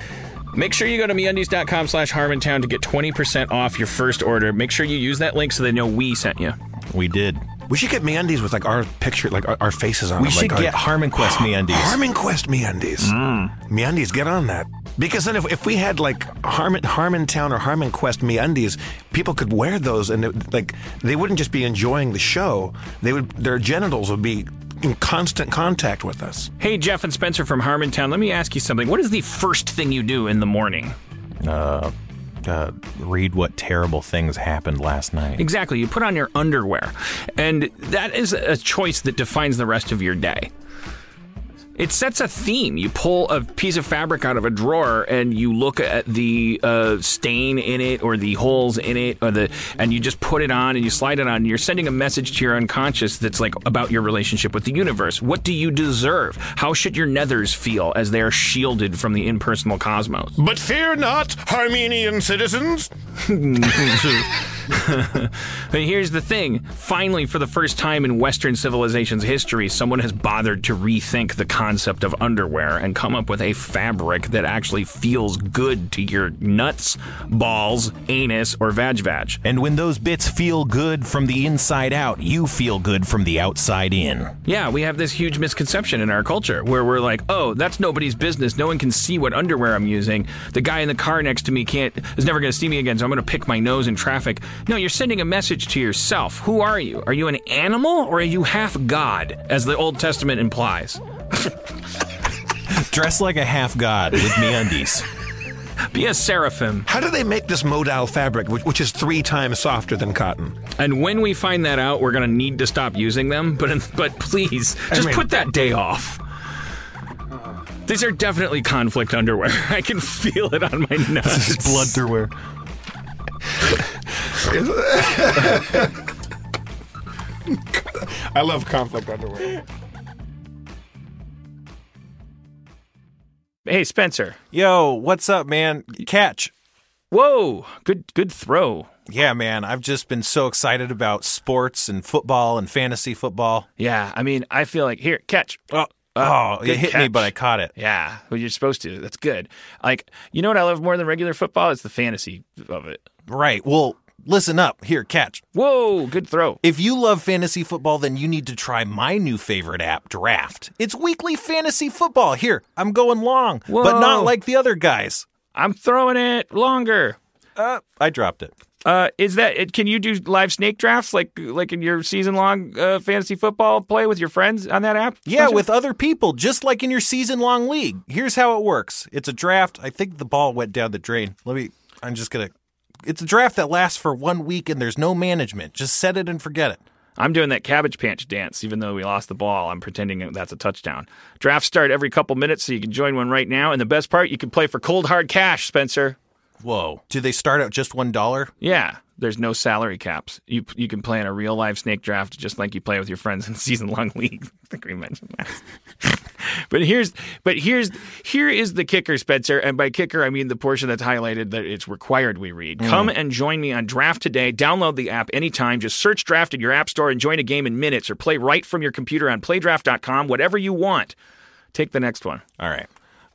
Make sure you go to MeUndies.com slash Harmontown to get 20% off your first order. Make sure you use that link so they know we sent you. We did. We should get MeUndies with like our picture, like our, our faces on We them. should like, get HarmonQuest MeUndies. HarmonQuest MeUndies. Mm. MeUndies, get on that. Because then if, if we had like Harmon Harmontown or HarmonQuest MeUndies, people could wear those and it, like they wouldn't just be enjoying the show. They would their genitals would be in constant contact with us. Hey, Jeff and Spencer from Harmontown, let me ask you something. What is the first thing you do in the morning? Uh, uh, read what terrible things happened last night. Exactly. You put on your underwear, and that is a choice that defines the rest of your day. It sets a theme. You pull a piece of fabric out of a drawer and you look at the uh, stain in it or the holes in it, or the and you just put it on and you slide it on. You're sending a message to your unconscious that's like about your relationship with the universe. What do you deserve? How should your nethers feel as they are shielded from the impersonal cosmos? But fear not, Armenian citizens. But here's the thing finally, for the first time in Western civilization's history, someone has bothered to rethink the concept of underwear and come up with a fabric that actually feels good to your nuts, balls, anus, or vag vag. And when those bits feel good from the inside out, you feel good from the outside in. Yeah, we have this huge misconception in our culture where we're like, oh, that's nobody's business. No one can see what underwear I'm using. The guy in the car next to me can't is never going to see me again, so I'm going to pick my nose in traffic. No, you're sending a message to yourself. Who are you? Are you an animal or are you half God, as the Old Testament implies? Dress like a half god with MeUndies. Be a seraphim. How do they make this modal fabric, which, which is three times softer than cotton? And when we find that out, we're going to need to stop using them. But but please, just mean- put that day off. These are definitely conflict underwear. I can feel it on my nuts. Bloodderwear. I love conflict underwear. Hey, Spencer. Yo, what's up, man? Catch. Whoa, good good throw. Yeah, man. I've just been so excited about sports and football and fantasy football. Yeah, I mean, I feel like here, catch. Oh, Uh, oh it hit me, but I caught it. Yeah, well, you're supposed to. That's good. Like, you know what I love more than regular football? It's the fantasy of it. Right. Well, listen up. Here, catch. Whoa, good throw. If you love fantasy football, then you need to try my new favorite app, Draft. It's weekly fantasy football. Here, I'm going long, but not like the other guys. I'm throwing it longer. Uh, I dropped it. Uh, is that it? Can you do live snake drafts like like in your season long uh, fantasy football play with your friends on that app? Yeah, with other people, just like in your season long league. Here's how it works it's a draft. I think the ball went down the drain. Let me, I'm just to. It's a draft that lasts for one week and there's no management. Just set it and forget it. I'm doing that cabbage patch dance, even though we lost the ball. I'm pretending that's a touchdown. Drafts start every couple minutes, so you can join one right now. And the best part, you can play for cold hard cash, Spencer. Whoa. Do they start at just $1? Yeah, there's no salary caps. You you can play in a real live snake draft just like you play with your friends in season long league. I think we mentioned that. but here's but here's here is the kicker, Spencer. And by kicker, I mean the portion that's highlighted that it's required we read. Mm. Come and join me on Draft today. Download the app anytime. Just search Draft in your app store and join a game in minutes, or play right from your computer on PlayDraft.com. Whatever you want. Take the next one. All right.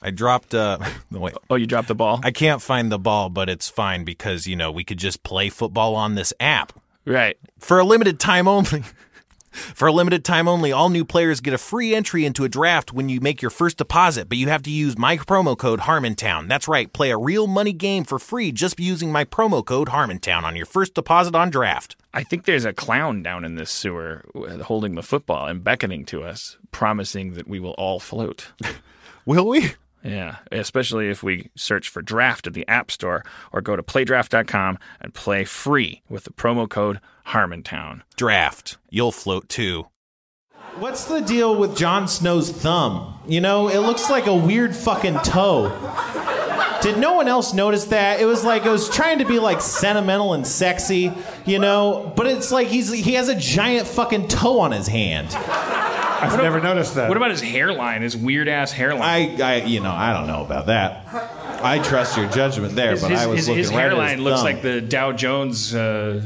I dropped. Uh, wait. Oh, you dropped the ball. I can't find the ball, but it's fine because, you know, we could just play football on this app. right. For a limited time only. For a limited time only, all new players get a free entry into a draft when you make your first deposit, but you have to use my promo code Harmontown. That's right, play a real money game for free just using my promo code Harmontown on your first deposit on draft. I think there's a clown down in this sewer holding the football and beckoning to us, promising that we will all float. Will we? Yeah, especially if we search for draft at the App Store or go to playdraft.com and play free with the promo code Harmontown. Draft. You'll float too. What's the deal with Jon Snow's thumb? You know, it looks like a weird fucking toe. Did no one else notice that? It was like it was trying to be like sentimental and sexy, you know, but it's like he's he has a giant fucking toe on his hand. I've never noticed that. What about his hairline, his weird ass hairline? I, I you know, I don't know about that. I trust your judgment there, his but his, I was his, looking his right at hairline his looks thumb. like the Dow Jones. Uh,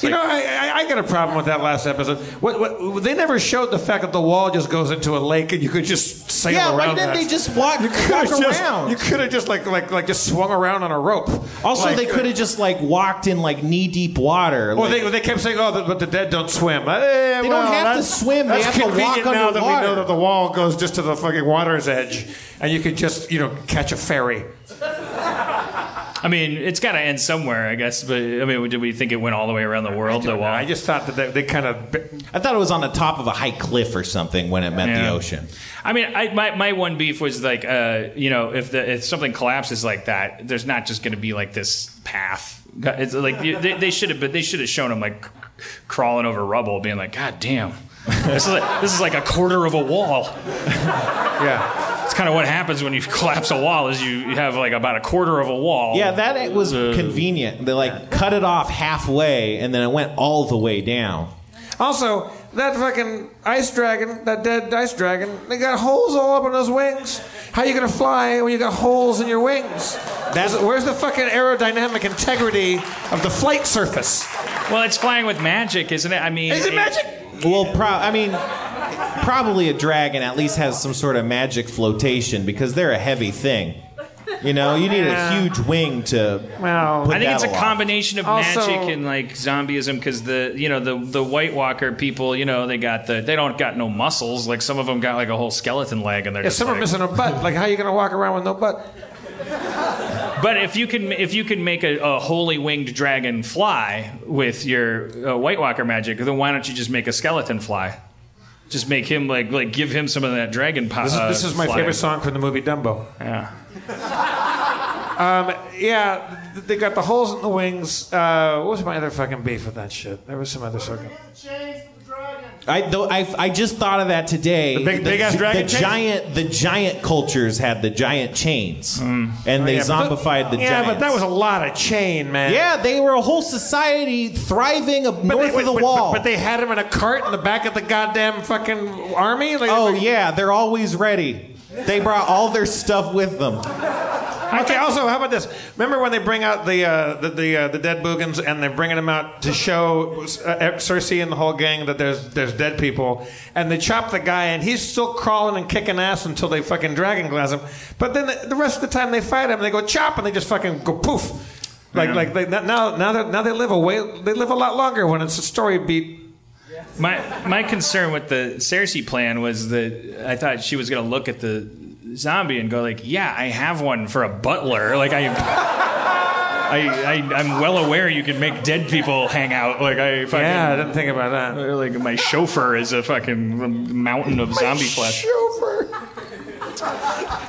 You know, I, I, I got a problem with that last episode. What, what, they never showed the fact that the wall just goes into a lake and you could just sail Yeah, why around didn't that. they just walk, You could walk have just, around? you could have just like like like just swung around on a rope. also, Like, they could have just like walked in like knee deep water. Well, like- they, they kept saying, "Oh, the, but the dead don't swim." Eh, They don't well, have to swim, they That's have to walk now that we know that the wall goes just to the fucking water's edge, and you could just, you know, catch a ferry. I mean, it's got to end somewhere, I guess. But I mean, did we think it went all the way around the world? The wall. I just thought that they, they kind of. I thought it was on the top of a high cliff or something when it met the ocean. I mean, I, my my one beef was like, uh, you know, if the if something collapses like that, there's not just going to be like this path. It's like they, they should have, but they should have shown him like crawling over rubble, being like, God damn, this is like, this is like a quarter of a wall. Yeah. It's kind of what happens when you collapse a wall is you you have like about a quarter of a wall. Yeah, that it was Uh, convenient. They like cut it off halfway and then it went all the way down. Also, that fucking ice dragon, that dead ice dragon, they got holes all up in those wings. How you gonna fly when you got holes in your wings? That's, where's the fucking aerodynamic integrity of the flight surface? Well, it's flying with magic, isn't it? I mean, Is it magic? Well, pro- I mean, probably a dragon at least has some sort of magic flotation because they're a heavy thing. You know, you need a huge wing to. Well, put I think that it's a aloft. combination of Also- magic and like zombieism because the you know the the White Walker people you know they got the they don't got no muscles like some of them got like a whole skeleton leg and they're Yeah, just some are like- missing a butt. Like, how are you gonna walk around with no butt? But if you can if you can make a, a holy winged dragon fly with your uh, White Walker magic, then why don't you just make a skeleton fly? Just make him like like give him some of that dragon power. This is, this is my favorite song from the movie Dumbo. Yeah. Um, yeah, th- they got the holes in the wings. Uh, what was my other fucking beef with that shit? There was some other circle. I, though, I, I just thought of that today. The big- big-ass dragon the chains? giant the giant cultures had the giant chains, mm. and oh, they Oh, yeah, but zombified the yeah, giants. but that was a lot of chain, man. yeah, they were a whole society thriving up But north they, of the but- wall. But, but they had them in a cart in the back of the goddamn fucking army. Like, oh yeah, they're always ready. They brought all their stuff with them. Okay. Also, how about this? Remember when they bring out the uh, the the, uh, the dead boogans and they're bringing them out to show uh, Cersei and the whole gang that there's there's dead people, and they chop the guy and he's still crawling and kicking ass until they fucking dragon glass him. But then the, the rest of the time they fight him, they go chop and they just fucking go poof. Like like they, now now they now they live a way they live a lot longer when it's a story beat. My my concern with the Cersei plan was that I thought she was going to look at the zombie and go like, "Yeah, I have one for a butler." Like I, I, I I'm well aware you can make dead people hang out. Like I fucking Yeah, I didn't think about that. like my chauffeur is a fucking mountain of zombie flesh. Chauffeur.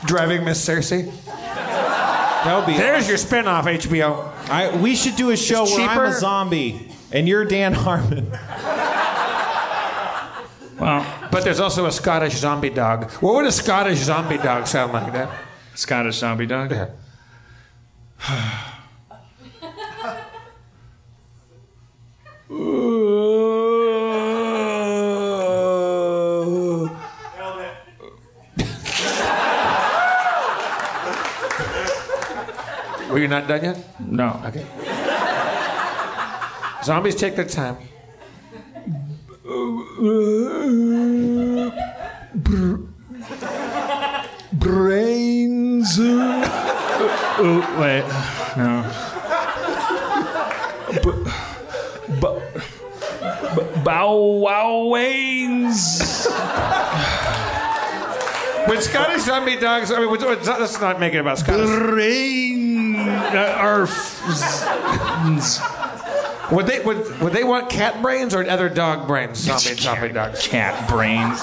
Driving Miss Cersei. That would be. There's your spin-off HBO. I, we should do a show It's where I'm a zombie and you're Dan Harmon. Well, But there's also a Scottish zombie dog. What would a Scottish zombie dog sound like? That. Scottish zombie dog. Yeah. Were you not done yet? No. Okay. Zombies take their time. Brains. oh wait, no. B- b- b- bow wow wains. When Scottish zombie dogs, I mean, let's not make it about Scottish. Brain. Uh, are Would they would, would they want cat brains or other dog brains? Zombie zombie dogs. cat brains.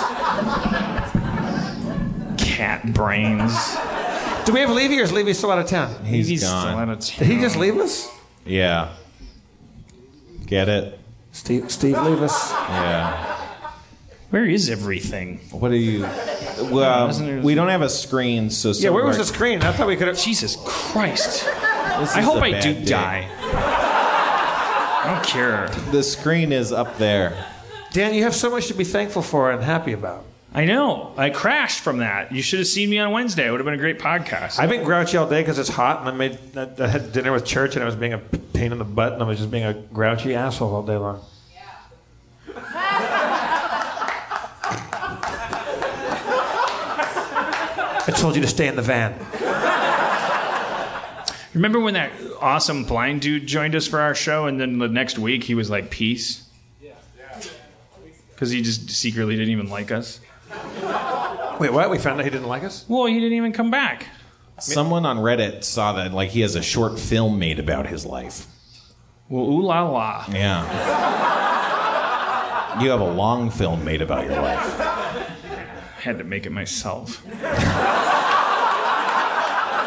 Cat brains. Do we have Levy or is Levy still out of town? He's He's gone. still out of Did he just leave us? Yeah. Get it? Steve Steve leave us. Yeah. Where is everything? What are you? Well, Isn't we don't have a screen, so Yeah, where was the screen? I thought we could have. Jesus Christ! I hope I do day. die. I don't care. The screen is up there. Dan, you have so much to be thankful for and happy about. I know. I crashed from that. You should have seen me on Wednesday. It would have been a great podcast. I've been grouchy all day because it's hot, and I made I, I had dinner with church, and I was being a pain in the butt, and I was just being a grouchy asshole all day long. Yeah. I told you to stay in the van. Remember when that awesome blind dude joined us for our show, and then the next week he was like, "Peace," Yeah, yeah. because he just secretly didn't even like us. Wait, what? We found out he didn't like us? Well, he didn't even come back. Someone on Reddit saw that like he has a short film made about his life. Well, ooh la la. Yeah. You have a long film made about your life. I had to make it myself.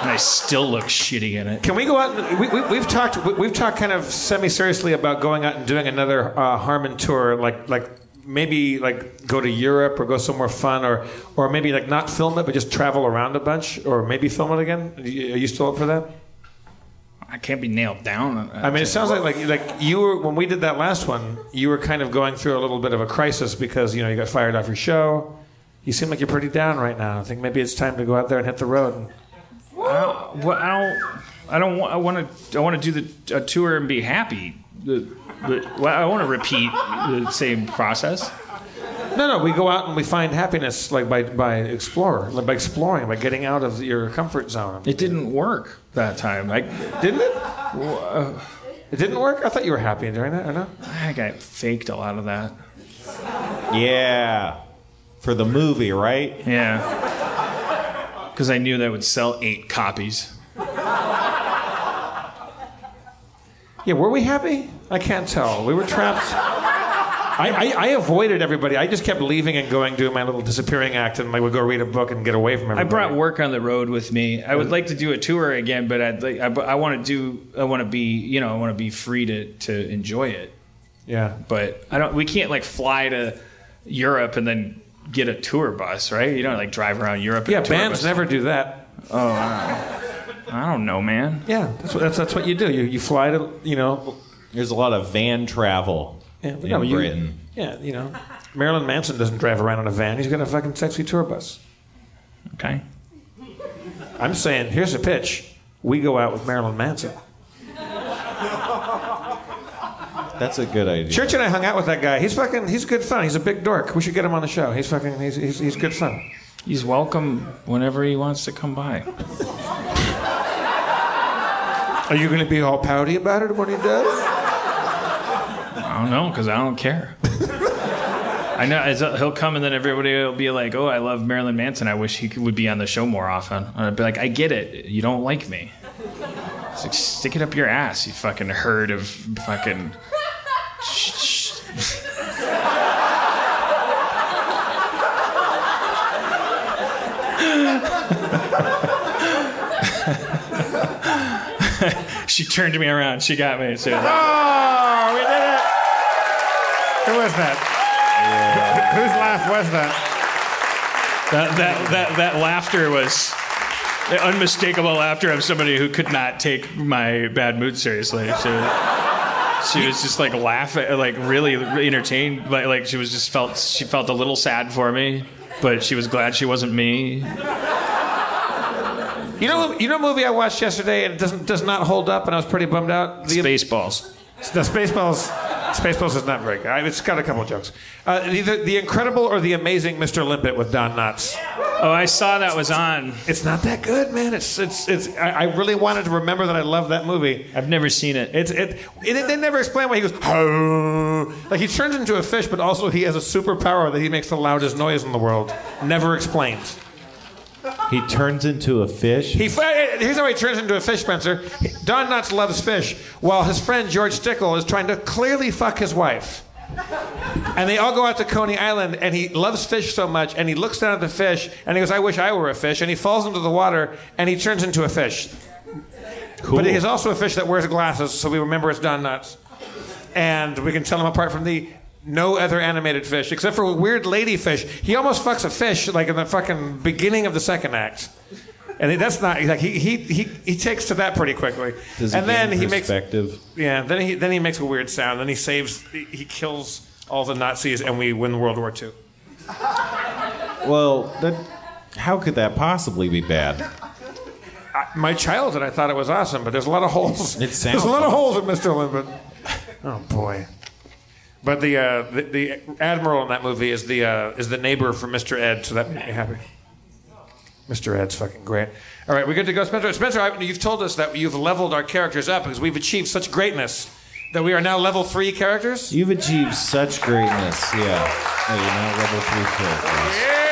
and I still look shitty in it. Can we go out? And, we, we, we've talked. We, we've talked kind of semi-seriously about going out and doing another uh, Harmon tour, like like maybe like go to Europe or go somewhere fun, or or maybe like not film it, but just travel around a bunch, or maybe film it again. Are you are you still up for that? I can't be nailed down. I mean, it sounds like like like you were when we did that last one. You were kind of going through a little bit of a crisis because you know you got fired off your show. You seem like you're pretty down right now. I think maybe it's time to go out there and hit the road. And, I don't. Well, I don't. I don't want. I want to. I want to do the a tour and be happy. The, the, well, I want to repeat the same process. no, no, we go out and we find happiness like by by explorer, like by exploring, by getting out of your comfort zone. It didn't work that time. I Didn't it? It didn't work. I thought you were happy during that. I know. I got faked a lot of that. Yeah. For the movie, right? Yeah. Because I knew that would sell eight copies. Yeah, were we happy? I can't tell. We were trapped. I, I, I avoided everybody. I just kept leaving and going, doing my little disappearing act, and I would go read a book and get away from everybody. I brought work on the road with me. I would like to do a tour again, but I'd like, I, I want to do. I want to be. You know, I want to be free to to enjoy it. Yeah. But I don't. We can't like fly to Europe and then get a tour bus, right? You don't like drive around Europe. in Yeah, a tour bands bus. never do that. Oh, I don't, know, man. Yeah, that's what that's, that's what you do. You you fly to you know. There's a lot of van travel Yeah, in no, you- Britain. Yeah, you know. Marilyn Manson doesn't drive around in a van. He's got a fucking sexy tour bus. Okay. I'm saying, here's a pitch. We go out with Marilyn Manson. That's a good idea. Church and I hung out with that guy. He's fucking. He's good fun. He's a big dork. We should get him on the show. He's fucking. He's he's, he's good fun. He's welcome whenever he wants to come by. Are you going to be all pouty about it when he does? I don't know because I don't care. I know as- uh, he'll come and then everybody will be like, "Oh, I love Marilyn Manson. I wish he could, would be on the show more often." And I'd be like, "I get it. You don't like me. It's like, stick it up your ass, you fucking herd of fucking." She turned me around. She got me. So Oh, we did it! Who was that? Whose laugh was that? That, that, that, that laughter was the unmistakable laughter of somebody who could not take my bad mood seriously. She was, she was just like laughing, like really entertained. Like, like she was just felt, she felt a little sad for me, but she was glad she wasn't me. You know, you know, a movie I watched yesterday and it doesn't does not hold up, and I was pretty bummed out. The, Spaceballs. The Spaceballs. Spaceballs is not very good. I- It's got a couple jokes. Uh, either the Incredible or the Amazing Mr. Limpet with Don Knotts. Oh, I saw that was on. It's not that good, man. It's it's it's. I, I really wanted to remember that I love that movie. I've never seen it. It's it, it. They never explain why he goes. "Oh." Like he turns into a fish, but also he has a superpower that he makes the loudest noise in the world. Never explained. He turns into a fish. He eh, here's how he turns into a fish, Spencer. Don Knotts loves fish, while his friend George Stickle is trying to clearly fuck his wife. And they all go out to Coney Island, and he loves fish so much, and he looks down at the fish, and he goes, "I wish I were a fish." And he falls into the water, and he turns into a fish. Cool. But he's also a fish that wears glasses, so we remember it's Don Knotts. And we can tell him apart from the no other animated fish, except for a weird ladyfish. He almost fucks a fish like in the fucking beginning of the second act. And that's not like he he he, he takes to that pretty quickly. Does he and then he makes yeah. Then he then he makes a weird sound. Then he saves. He, he kills all the Nazis, and we win World War II. Well, that, how could that possibly be bad? I, my childhood, I thought it was awesome, but there's a lot of holes. It there's a lot of holes in Mr. Limpet. Oh boy. But the, uh, the the admiral in that movie is the uh, is the neighbor for Mr. Ed, so that made me happy. Mr. Ed's fucking great. All right, we're good to go, Spencer. Spencer, I, you've told us that you've leveled our characters up because we've achieved such greatness that we are now level three characters. You've achieved such greatness. Yeah. Oh, you're now level three characters. Yeah.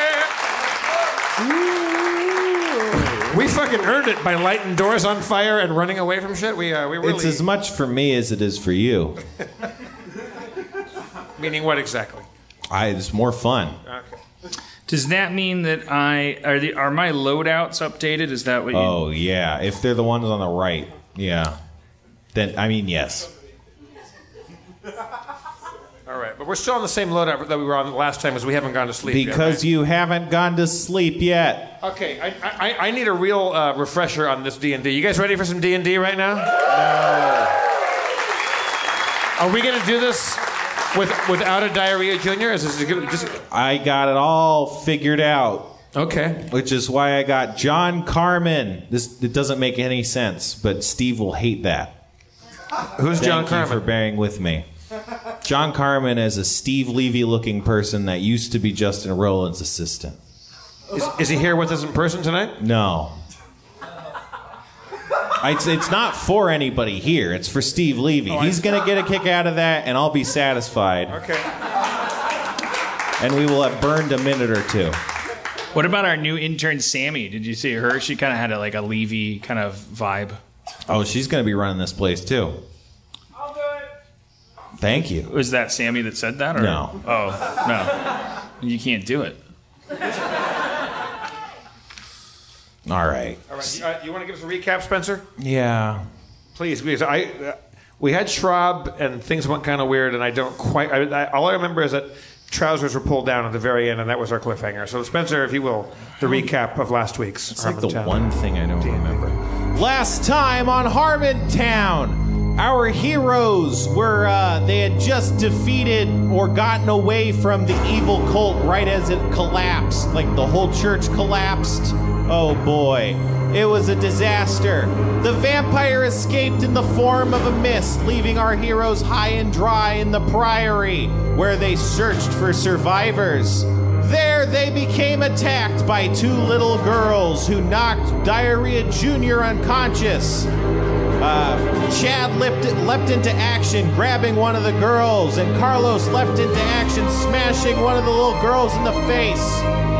We fucking earned it by lighting doors on fire and running away from shit. We uh, we really. It's as much for me as it is for you. Meaning what exactly? I, it's more fun. Okay. Does that mean that I are the are my loadouts updated? Is that what you? Oh yeah, if they're the ones on the right, yeah. Then I mean yes. All right, but we're still on the same loadout that we were on last time, as we haven't gone to sleep. Because yet, you haven't gone to sleep yet. Okay, I, I, I need a real uh, refresher on this D and D. You guys ready for some D and D right now? No. Are we gonna do this with without a diarrhea junior? Is this just I got it all figured out. okay? Which is why I got John Carmen. This it doesn't make any sense, but Steve will hate that. Who's Thank John you Carmen? for bearing with me. John Carmen is a Steve Levy looking person that used to be Justin Roiland's assistant. Is, is he here with us in person tonight? No. It's, it's not for anybody here. It's for Steve Levy. Oh, He's going to get a kick out of that, and I'll be satisfied. Okay. And we will have burned a minute or two. What about our new intern Sammy? Did you see her? She kind of had a, like a Levy kind of vibe. Oh, she's going to be running this place, too. I'll do it. Thank you. Was that Sammy that said that? Or? No. Oh no, you can't do it. All right. All right. You, uh, you want to give us a recap, Spencer? Yeah. Please, because I uh, we had Schwab and things went kind of weird, and I don't quite. I, I, all I remember is that trousers were pulled down at the very end, and that was our cliffhanger. So, Spencer, if you will, the recap of last week's. It's like the Harmontown. one thing I don't remember. Last time on Harmontown, our heroes were, uh, they had just defeated or gotten away from the evil cult right as it collapsed. Like the whole church collapsed. Oh boy. It was a disaster. The vampire escaped in the form of a mist, leaving our heroes high and dry in the priory, where they searched for survivors. There, they became attacked by two little girls who knocked Diarrhea Jr. unconscious. Uh, Chad leapt, leapt into action, grabbing one of the girls, and Carlos leapt into action, smashing one of the little girls in the face.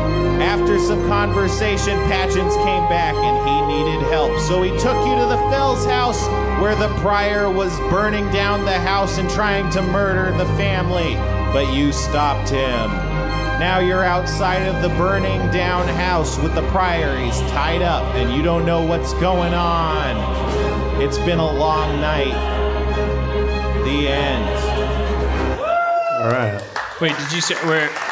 After some conversation, Patchins came back and he needed help. So he took you to the Fells house where the prior was burning down the house and trying to murder the family. But you stopped him. Now you're outside of the burning down house with the prior. He's tied up and you don't know what's going on. It's been a long night. The end. All right. Wait, did you say where?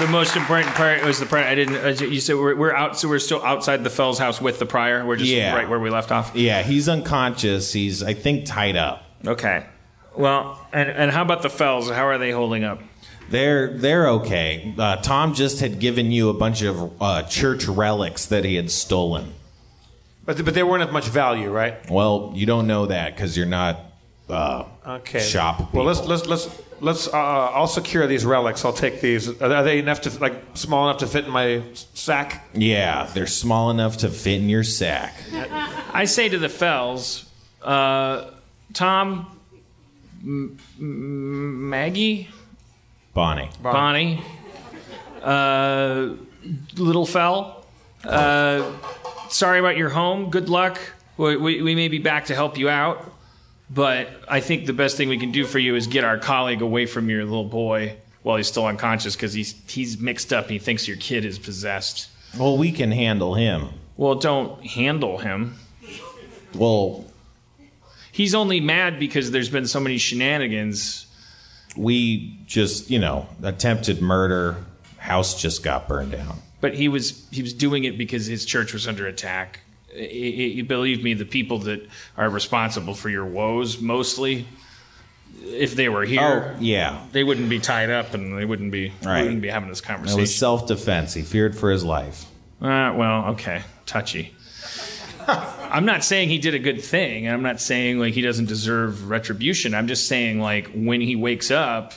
The most important part was the prior. I didn't. uh, You said we're, we're out, so we're still outside the Fells house with the prior. We're just Yeah. right where we left off. Yeah, he's unconscious. He's, I think, tied up. Okay. Well, and and how about the Fells? How are they holding up? They're they're okay. Uh, Tom just had given you a bunch of uh, church relics that he had stolen. But but they weren't of much value, right? Well, you don't know that because you're not uh, Okay. shop. Well, let's let's let's let's. Uh, I'll secure these relics. I'll take these. Are are they enough to like small enough to fit in my sack? Yeah, they're small enough to fit in your sack. I say to the Fells, uh, Tom, M- M- Maggie, Bonnie. Bonnie, uh, Little Fell. Uh, sorry about your home. Good luck. We, we, we may be back to help you out, but I think the best thing we can do for you is get our colleague away from your little boy while he's still unconscious because he's he's mixed up. He thinks your kid is possessed. Well, we can handle him. Well, don't handle him. Well, He's only mad because there's been so many shenanigans. we just, you know, attempted murder. House just got burned down. but he was he was doing it because his church was under attack. I- I- believe me, the people that are responsible for your woes, mostly, if they were here, Oh, yeah. they wouldn't be tied up and they wouldn't be Right. wouldn't be having this conversation. It was self defense. He feared for his life. Uh, well, okay, touchy. I'm not saying he did a good thing. I'm not saying like he doesn't deserve retribution. I'm just saying like when he wakes up,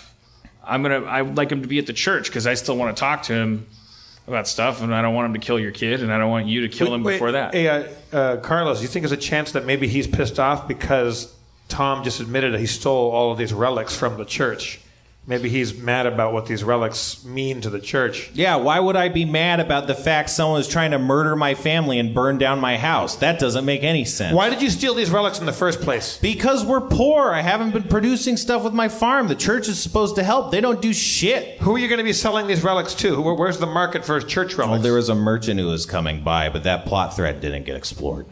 I'm gonna I would like him to be at the church because I still want to talk to him about stuff, and I don't want him to kill your kid, and I don't want you to kill him Wait, before that. Hey, uh, uh, Carlos, you think there's a chance that maybe he's pissed off because Tom just admitted that he stole all of these relics from the church, Maybe he's mad about what these relics mean to the church. Yeah, why would I be mad about the fact someone is trying to murder my family and burn down my house? That doesn't make any sense. Why did you steal these relics in the first place? Because we're poor. I haven't been producing stuff with my farm. The church is supposed to help. They don't do shit. Who are you going to be selling these relics to? Where's the market for church relics? Well, there was a merchant who was coming by, but that plot thread didn't get explored.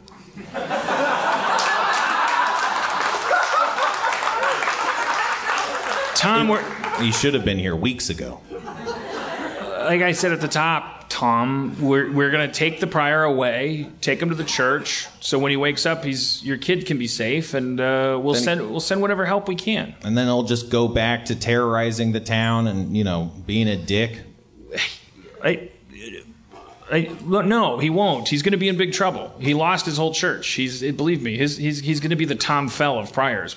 Tom, we're, He should have been here weeks ago. like I said at the top, Tom, we're, we're going to take the prior away, take him to the church, so when he wakes up, he's your kid can be safe, and uh, we'll Then- send we'll send whatever help we can. And then he'll just go back to terrorizing the town and, you know, being a dick. I, I, no, he won't. He's going to be in big trouble. He lost his whole church. He's believe me, his, he's he's going to be the Tom Fell of priors.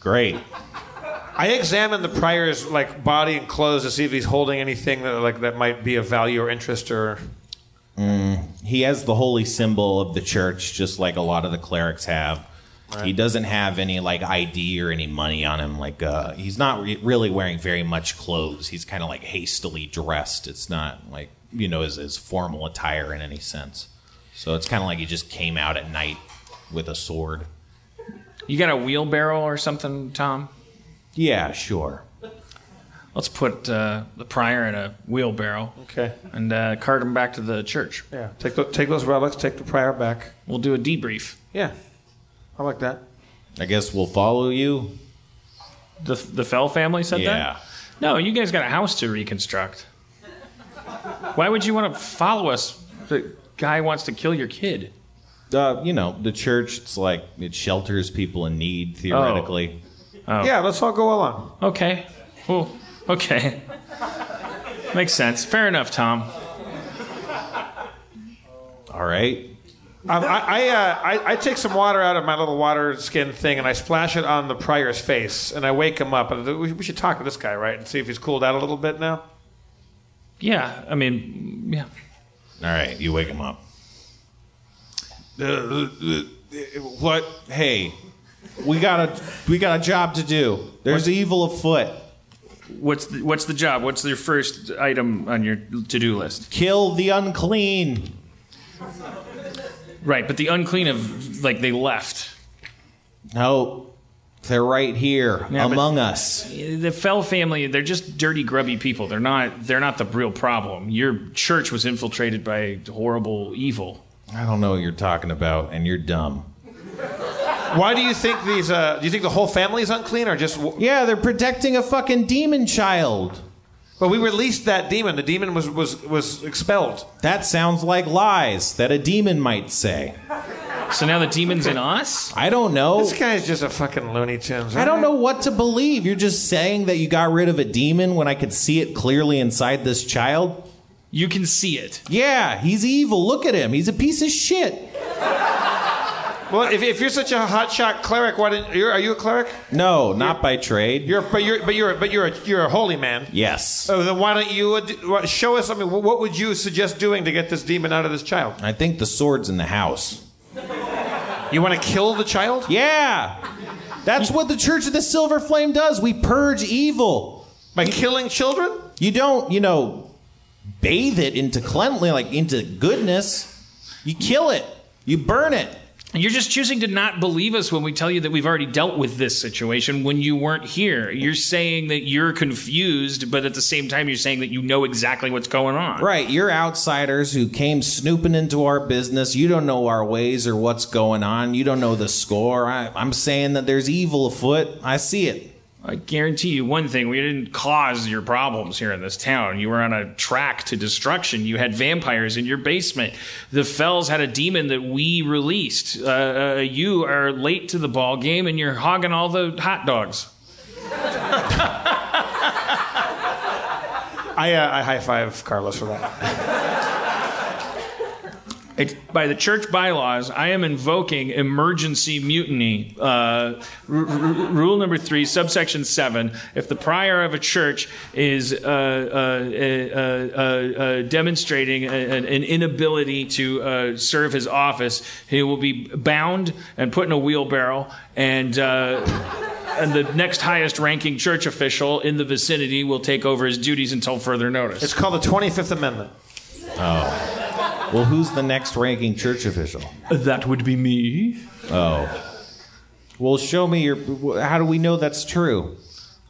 Great. I examined the prior's like body and clothes to see if he's holding anything that like that might be of value or interest or. He has the holy symbol of the church, just like a lot of the clerics have. He doesn't have any like ID or any money on him. Like uh, he's not re- really wearing very much clothes. He's kind of like hastily dressed. It's not like you know his, his formal attire in any sense. So it's kind of like he just came out at night with a sword. You got a wheelbarrow or something, Tom? Yeah, sure. Let's put uh, the prior in a wheelbarrow Okay. and uh, cart him back to the church. Yeah. Take the, take those relics. Take the prior back. We'll do a debrief. Yeah. I like that. I guess we'll follow you. The the Fell family said Yeah. that. No, you guys got a house to reconstruct. Why would you want to follow us? The guy wants to kill your kid. Uh, you know, the church. It's like it shelters people in need theoretically. Yeah. Let's all go along. Okay. Well, okay. Makes sense. Fair enough, Tom. All right. Um, I I, uh, I I take some water out of my little water skin thing and I splash it on the prior's face and I wake him up and we we should talk to this guy right and see if he's cooled out a little bit now. Yeah, I mean, yeah. All right. You wake him up. Uh, What? Hey, we got a we got a job to do. There's evil afoot. What's the, what's the job? What's your first item on your to-do list? Kill the unclean. Right, but the unclean have like they left. No, they're right here Yeah, but- among us. The Fell family, they're just dirty, grubby people. They're not they're not the real problem. Your church was infiltrated by horrible evil. I don't know what you're talking about, and you're dumb. Why do you think these? Uh, do you think the whole family is unclean or just? Yeah, they're protecting a fucking demon child. But we released that demon. The demon was was was expelled. That sounds like lies that a demon might say. So now the demon's in us? I don't know. This guy's just a fucking Looney Tunes. I don't know what to believe. You're just saying that you got rid of a demon when I could see it clearly inside this child? You can see it. Yeah, he's evil. Look at him. He's a piece of shit. Well, if, if you're such a hotshot cleric, why didn't you're, are you a cleric? No, not by trade. You're but you're but you're but you're a, you're a holy man. yes. Oh, then why don't you uh, show us? I mean, what would you suggest doing to get this demon out of this child? I think the sword's in the house. You want to kill the child? Yeah. That's what the Church of the Silver Flame does. We purge evil. By killing children? You don't, you know, bathe it into cleanliness, like into goodness. You kill it. You burn it. You're just choosing to not believe us when we tell you that we've already dealt with this situation when you weren't here. You're saying that you're confused, but at the same time, you're saying that you know exactly what's going on. Right. You're outsiders who came snooping into our business. You don't know our ways or what's going on. You don't know the score. I, I'm saying that there's evil afoot. I see it. I guarantee you one thing: we didn't cause your problems here in this town. You were on a track to destruction. You had vampires in your basement. The Fells had a demon that we released. Uh, uh, you are late to the ball game, and you're hogging all the hot dogs. I uh, I high five Carlos for that. It's, by the church bylaws, I am invoking emergency mutiny. Uh, r- r- rule number three, subsection seven. If the prior of a church is uh, uh, uh, uh, uh, demonstrating a- an, an inability to uh, serve his office, he will be bound and put in a wheelbarrow and. Uh, and the next highest ranking church official in the vicinity will take over his duties until further notice. It's called the 25th Amendment. Oh. Well, who's the next ranking church official? That would be me. Oh. Well, show me your. How do we know that's true?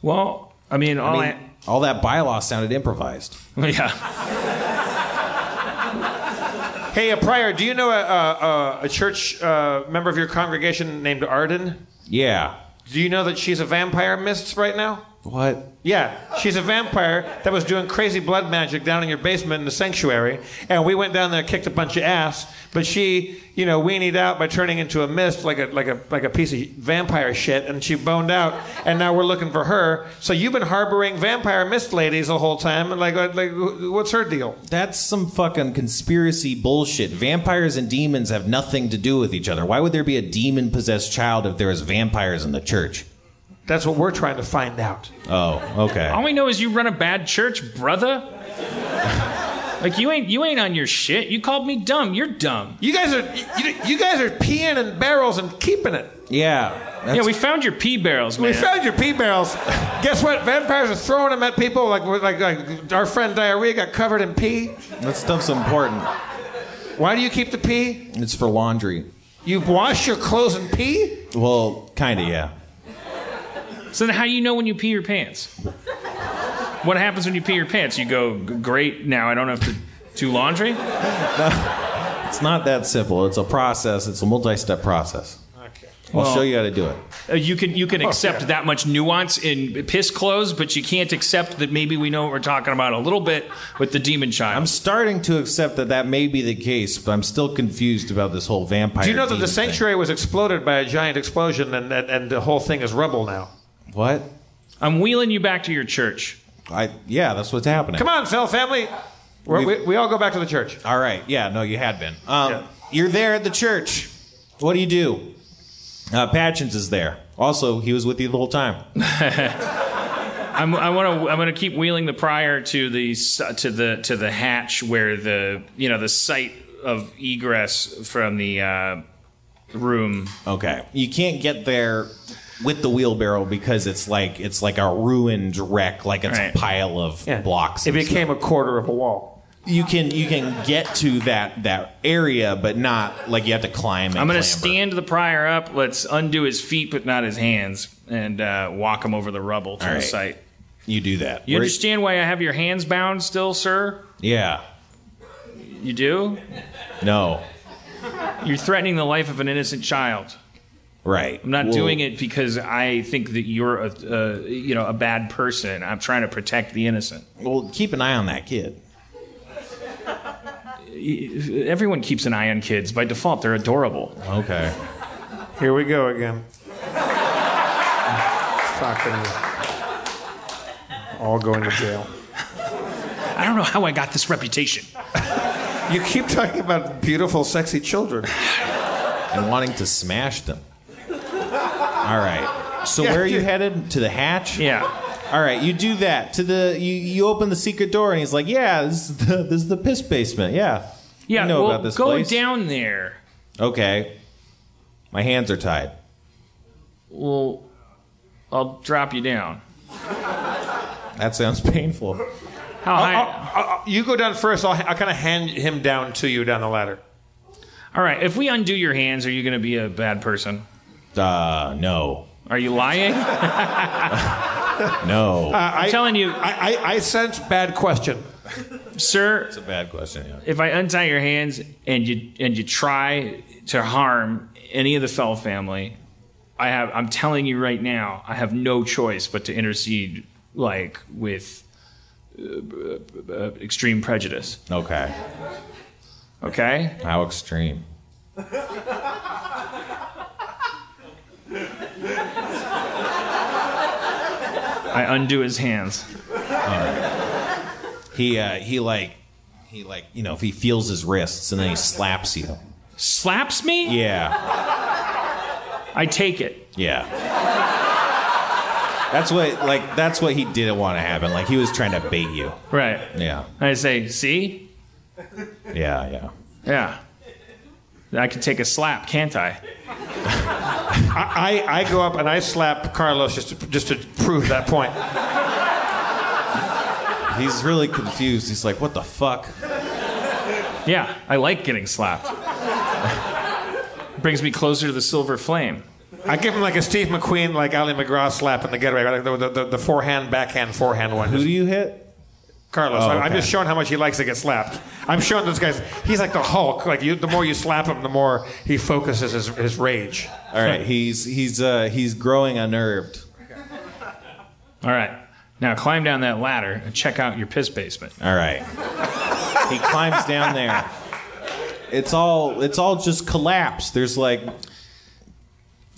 Well, I mean, all I, all that bylaw sounded improvised. yeah. Hey, a Prior, do you know a, a, a church uh, member of your congregation named Arden? Yeah. Do you know that she's a vampire mist right now? What? Yeah, she's a vampire that was doing crazy blood magic down in your basement in the sanctuary, and we went down there and kicked a bunch of ass. But she, you know, weenied out by turning into a mist like a like a like a piece of vampire shit, and she boned out. And now we're looking for her. So you've been harboring vampire mist ladies the whole time. and Like, like, what's her deal? That's some fucking conspiracy bullshit. Vampires and demons have nothing to do with each other. Why would there be a demon possessed child if there was vampires in the church? That's what we're trying to find out. Oh, okay. All we know is you run a bad church, brother. like you ain't you ain't on your shit. You called me dumb. You're dumb. You guys are you, you guys are peeing in barrels and keeping it. Yeah. yeah, we found your pee barrels, man. We found your pee barrels. Guess what? Vampires are throwing them at people like like like our friend diarrhea got covered in pee. That stuff's important. Why do you keep the pee? It's for laundry. You wash your clothes in pee? Well, kind of, yeah. So then, how do you know when you pee your pants? What happens when you pee your pants? You go, great. Now I don't have to do laundry. It's not that simple. It's a process. It's a multi-step process. Okay. I'll Well- show you how to do it. Uh, you can you can Oh, accept yeah. that much nuance in piss clothes, but you can't accept that maybe we know what we're talking about a little bit with the demon child. I'm starting to accept that that may be the case, but I'm still confused about this whole vampire. Do you know that the demon thing. sanctuary was exploded by a giant explosion and, and, and the whole thing is rubble now? What? I'm wheeling you back to your church. I yeah, that's what's happening. Come on, Fell family. We're, we, we all go back to the church. All right. Yeah. No, you had been. Um, Yeah. You're there at the church. What do you do? Uh, Patchins is there. Also, he was with you the whole time. I'm, I want to. I'm going to keep wheeling the prior to the to the to the hatch where the you know the site of egress from the uh, room. Okay. You can't get there with the wheelbarrow because it's like it's like a ruined wreck, like it's Right. a pile of blocks. It and became a quarter of a wall. you can you can get to that that area, but not like you have to climb. And I'm going to stand the prior up. Let's undo his feet, but not his hands, and uh, walk him over the rubble to All the right. site. You do that. You Where- understand why I have your hands bound still, sir? Yeah. You do? No. You're threatening the life of an innocent child. Right. I'm not Well, doing it because I think that you're a, uh, you know, a bad person. I'm trying to protect the innocent. Well, keep an eye on that kid. Everyone keeps an eye on kids by default. They're adorable. Okay. Here we go again. Fucking all going to jail. I don't know how I got this reputation. You keep talking about beautiful, sexy children. And wanting to smash them. All right. So where are you headed? To the hatch? Yeah. All right, you do that. To the you, you open the secret door and he's like, "Yeah, this is the, this is the piss basement. Yeah, Yeah. I know well, about this go place." down there. Okay, my hands are tied. Well, I'll drop you down. That sounds painful. How high? I'll- I'll- you go down first. I'll, I'll kind of hand him down to you down the ladder. All right. If we undo your hands, are you going to be a bad person? Uh, no, Are you lying? no. I'm telling you, I, I, I sense bad question. sir. It's a bad question. Yeah. If I untie your hands and you and you try to harm any of the Fell family, I have. I'm telling you right now, I have no choice but to intercede, like with uh, uh, extreme prejudice. Okay. Okay. How extreme? I undo his hands. He uh, he like he like you know if he feels his wrists and then he slaps you. Slaps me. Yeah. I take it. Yeah. That's what like that's what he didn't want to happen. Like he was trying to bait you. Right. Yeah. I say, see, Yeah, yeah. yeah. I can take a slap, can't I? I, I, I go up and I slap Carlos just to, just to prove that point. He's really confused. He's like, what the fuck? Yeah, I like getting slapped. Brings me closer to the silver flame. I give him like a Steve McQueen, like Ali MacGraw slap in the getaway, like the, the, the, the forehand, backhand, forehand one. Who do you hit? Carlos. Oh, I- I'm just showing how much he likes to get slapped. I'm showing this guy's. He's like the Hulk. Like you, the more you slap him, the more he focuses his, his rage. All right, he's he's uh, he's growing unnerved. All right. Now climb down that ladder and check out your piss basement. All right. He climbs down there. It's all it's all just collapsed. There's like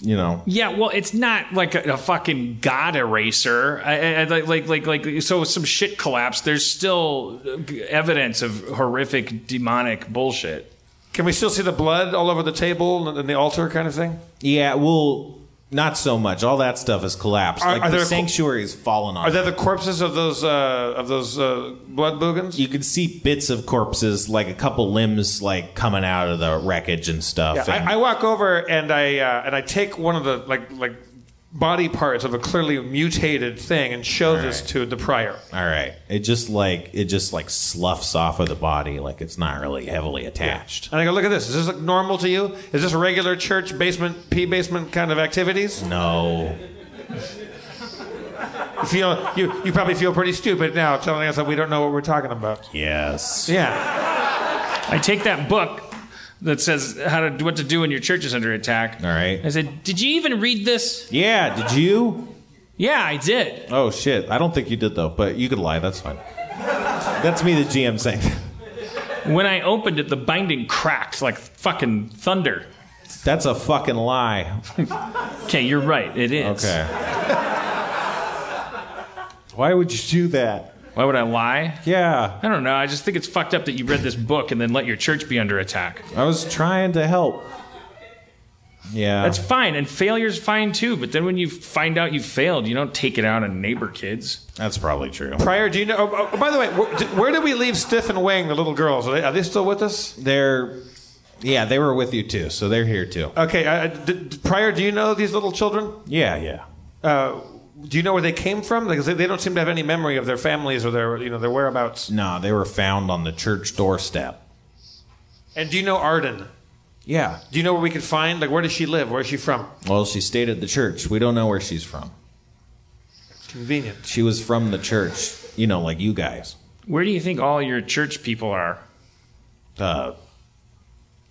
you know, Yeah, well, it's not like a, a fucking god eraser. I, I, I- like, like, like, like, so some shit collapsed. There's still uh, evidence of horrific demonic bullshit. Can we still see the blood all over the table and the altar, kind of thing? yeah, well, not so much. All that stuff has collapsed. Are- like are the there- sanctuary has fallen on. Are there the corpses of those uh, of those uh, blood boogans? you can see bits of corpses, like a couple limbs, like coming out of the wreckage and stuff. Yeah, and- I, I walk over and I uh, and I take one of the like like body parts of a clearly mutated thing and show this right. to the prior. all right, it just like it just like sloughs off of the body, like it's not really heavily attached. And I go, look at this. Is this like normal to you? Is this regular church basement, P basement kind of activities? No, You feel you you probably feel pretty stupid now, telling us that we don't know what we're talking about. yes, Yeah. I take that book that says how to what to do when your church is under attack. all right. I said, "Did you even read this?" Yeah, did you? Yeah, I did. Oh shit! I don't think you did though, but you could lie. That's fine. That's me, the GM, saying. When I opened it, the binding cracked like fucking thunder. That's a fucking lie. Okay, you're right. It is. Okay. Why would you do that? Why would I lie? Yeah, I don't know. I just think it's fucked up that you read this book and then let your church be under attack. I was trying to help. Yeah, That's fine, and failure's fine too. But then when you find out you failed, you don't take it out on neighbor kids. that's probably true. Prior, do you know? Oh, oh, by the way, where did, where did we leave Stiff and Wang, the little girls? Are they, are they still with us? They're, yeah, they were with you too, so they're here too. Okay. Uh, did, prior, do you know these little children? Yeah, yeah. Uh, do you know where they came from? Because they, they don't seem to have any memory of their families or their you know their whereabouts. No, they were found on the church doorstep. And do you know Arden? Yeah. Do you know where we could find? Like, where does she live? Where is she from? Well, she stayed at the church. We don't know where she's from. Convenient. She was from the church, you know, like you guys. Where do you think all your church people are? Uh,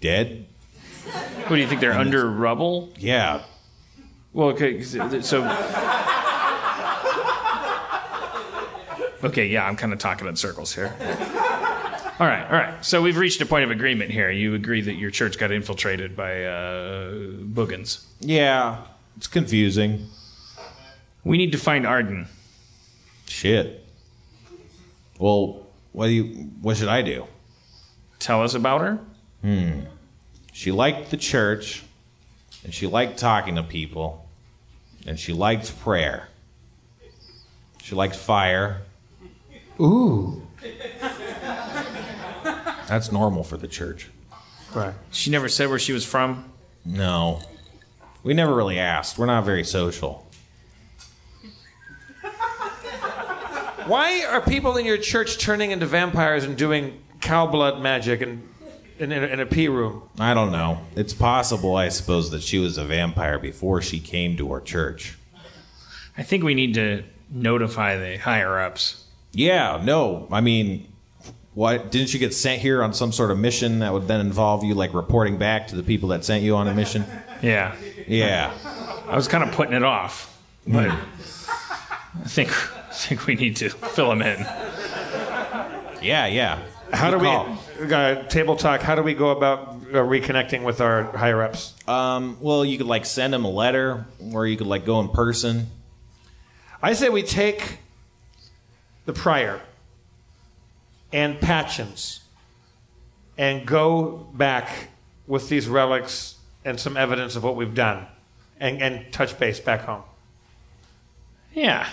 dead? What do you think they're under rubble? Yeah. Well, okay, so. Okay, yeah, I'm kind of talking in circles here. All right, all right. So we've reached a point of agreement here. You agree that your church got infiltrated by uh, boogans. Yeah. It's confusing. We need to find Arden. Shit. Well, what do you? What should I do? Tell us about her. Hmm. She liked the church, and she liked talking to people, and she liked prayer. She liked fire. Ooh. That's normal for the church. Right. She never said where she was from. No, we never really asked. We're not very social. Why are people in your church turning into vampires and doing cow blood magic and in, in, in a pee room? I don't know. It's possible, I suppose, that she was a vampire before she came to our church. I think we need to notify the higher ups. Yeah, no. I mean, what didn't you get sent here on some sort of mission that would then involve you like reporting back to the people that sent you on a mission? Yeah, Yeah. I was kind of putting it off, but I think I think we need to fill them in. Yeah, yeah. How do call. we, uh, table talk, how do we go about uh, reconnecting with our higher ups? Um, well, you could like send them a letter, or you could like go in person. I say we take the prior and Patchins and go back with these relics and some evidence of what we've done and, and touch base back home. Yeah,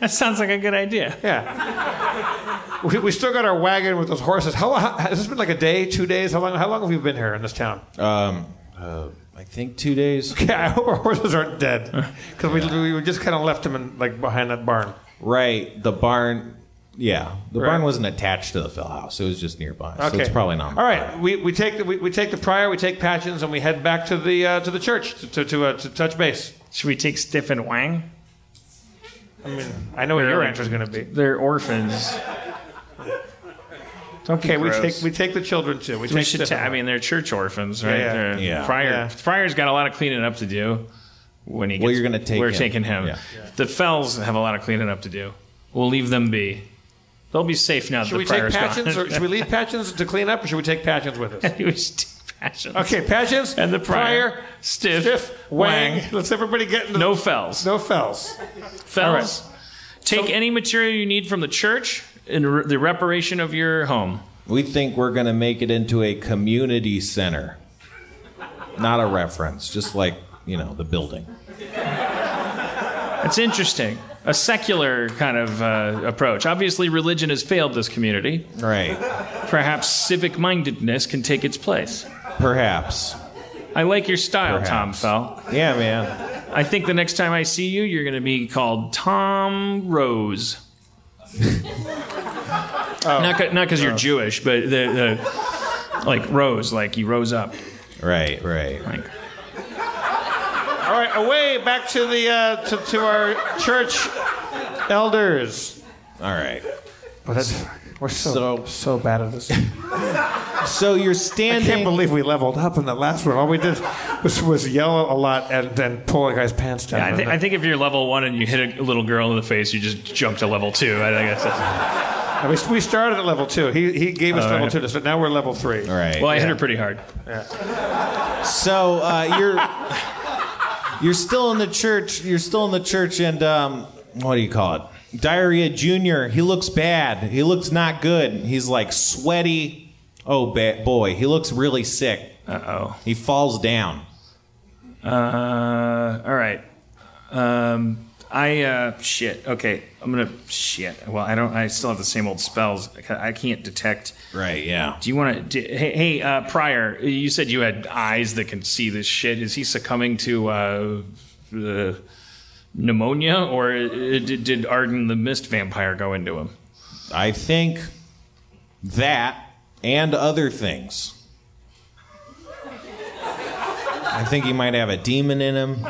that sounds like a good idea. Yeah. we, we still got our wagon with those horses. How, how has this been like a day, two days? How long? How long have you been here in this town? Um, uh, I think two days. Okay, I hope our horses aren't dead because we, we just kind of left them in, like behind that barn. Right. The barn. Yeah, the Right. barn wasn't attached to the Fell house. It was just nearby, so it's probably not. All right, we, we take the we, we take the prior, we take Patchins, and we head back to the uh, to the church to to, to, uh, to touch base. Should we take Stiff and Wang? I mean, I know what your answer is going to be. They're orphans. Don't be Okay, we gross. take we take the children too. We, We take should. Stephen. Ta- I mean, they're church orphans, right? Yeah, yeah. They're- Yeah. Friar. Yeah. Friar's got a lot of cleaning up to do. When he gets, Well, you're gonna take We're him. taking him. Yeah. The Fells have a lot of cleaning up to do. We'll leave them be. They'll be safe now. that should the we take Friar's Patchins, or should we leave Patchins to clean up, or should we take Patchins with us? we take Patchins. Okay, Patchins And the prior, stiff, Stiff, Wang. Wang. Let's everybody get into No Fells. no fells. Fells. Take any material you need from the church in re- the reparation of your home. We think we're going to make it into a community center. Not a reference, just like, you know, the building. It's interesting. A secular kind of uh, approach. Obviously, religion has failed this community. Right. Perhaps civic mindedness can take its place. Perhaps. I like your style, Tom Perhaps. Fell. Yeah, man. I think the next time I see you, you're going to be called Tom Rose. Not ca- not because you're Jewish, but the, the like rose, like you rose up. Right, right. Like, away back to the uh, to, to our church elders. All right. Oh, that's, we're so, So- so bad at this. So you're standing. I can't believe we leveled up in that last one. All we did was, was yell a lot and then pull a guy's pants down. I, thi- I think if you're level one and you hit a little girl in the face, you just jump to level two. I think that's And we, we started at level two. He, he gave us All level right. two, so now we're level three. All right. well, I hit her pretty hard. Yeah. So uh, you're you're still in the church. You're still in the church, and um, what do you call it? Diarrhea Junior. He looks bad. He looks not good. He's like sweaty. Oh ba- boy, he looks really sick. Uh oh. He falls down. Uh, all right. Um, I uh, shit. Okay, I'm gonna shit. Well, I don't. I still have the same old spells. I can't detect. Right. Yeah. Do you want to? Hey, hey, uh, Prior. You said you had eyes that can see this shit. Is he succumbing to uh, the pneumonia, or uh, did, did Arden the Mist vampire go into him? I think that and other things. I think he might have a demon in him.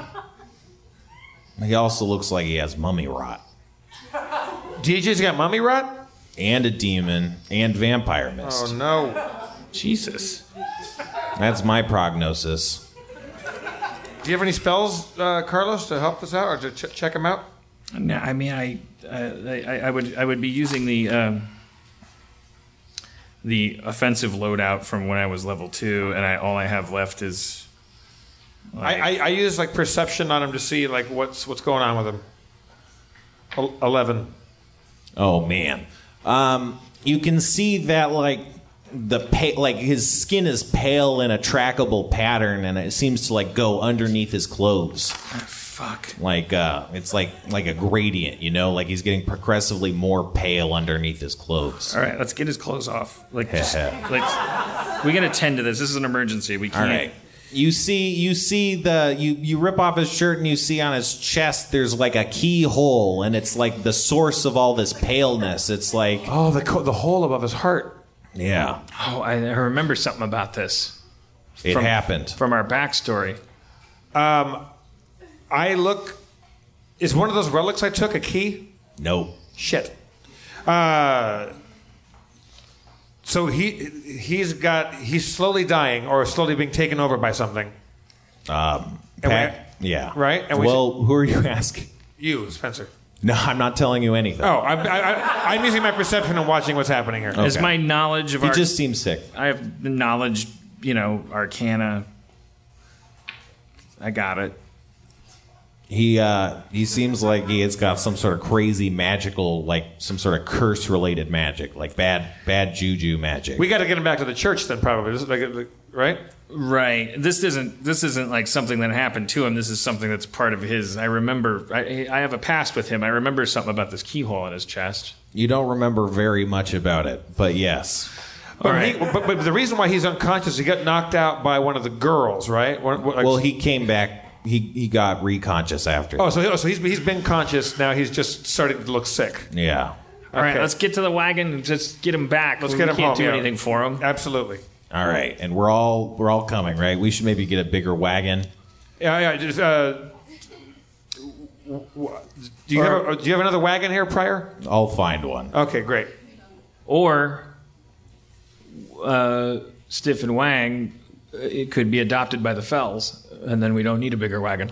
He also looks like he has mummy rot. DJ's got mummy rot? and a demon and vampire mist. Oh, no. Jesus. That's my prognosis. Do you have any spells, uh, Carlos, to help us out or to ch- check them out? No, I mean, I, uh, I, I would, I would be using the, um, the offensive loadout from when I was level two, and I all I have left is. I, I, I use like perception on him to see like what's what's going on with him. Eleven. Oh man, um, you can see that like the pa- like his skin is pale in a trackable pattern, and it seems to like go underneath his clothes. Fuck. Like uh, it's like like a gradient, you know, like he's getting progressively more pale underneath his clothes. All right, let's get his clothes off. Like, just, like we gotta tend to this. This is an emergency. We can't. right. You see, you see the you you rip off his shirt and you see on his chest there's like a keyhole and it's like the source of all this paleness. It's like Oh, the co- the hole above his heart. yeah, Oh, I I remember something about this it From- happened. from our backstory. Um, I look. Is one of those relics I took a key? No. Shit. Uh, so he he's got he's slowly dying or slowly being taken over by something. Um, And Pat- yeah. Right? And we well, who are you asking? You, Spencer. No, I'm not telling you anything. Oh, I'm, I, I, I'm using my perception and watching what's happening here. Is my knowledge of He our just seems sick. I have the knowledge, you know, Arcana. I got it. He uh, he seems like he has got some sort of crazy magical, like some sort of curse related magic, like bad bad juju magic. We got to get him back to the church then, probably. This is like, like- right? Right. This isn't this isn't like something that happened to him. This is something that's part of his. I remember. I, I have a past with him. I remember something about this keyhole in his chest. you don't remember very much about it, but yes. But, he, but, but the reason why he's unconscious, he got knocked out by one of the girls, right? One- one- like- Well, he came back. He he got reconscious after. Oh, so, he- so he's, he's been conscious. Now he's just starting to look sick. yeah. All right, Okay. let's get to the wagon and just get him back. Let's we get him can't home, do yeah. anything for him. Absolutely. All right, and we're all we're all coming, right? We should maybe get a bigger wagon. Yeah, yeah. Just, uh, w- w- do you have a, do you have another wagon here, Prior? I'll find one. Okay, great. Or uh, Stiff and Wang, uh, it could be adopted by the Fells, and then we don't need a bigger wagon.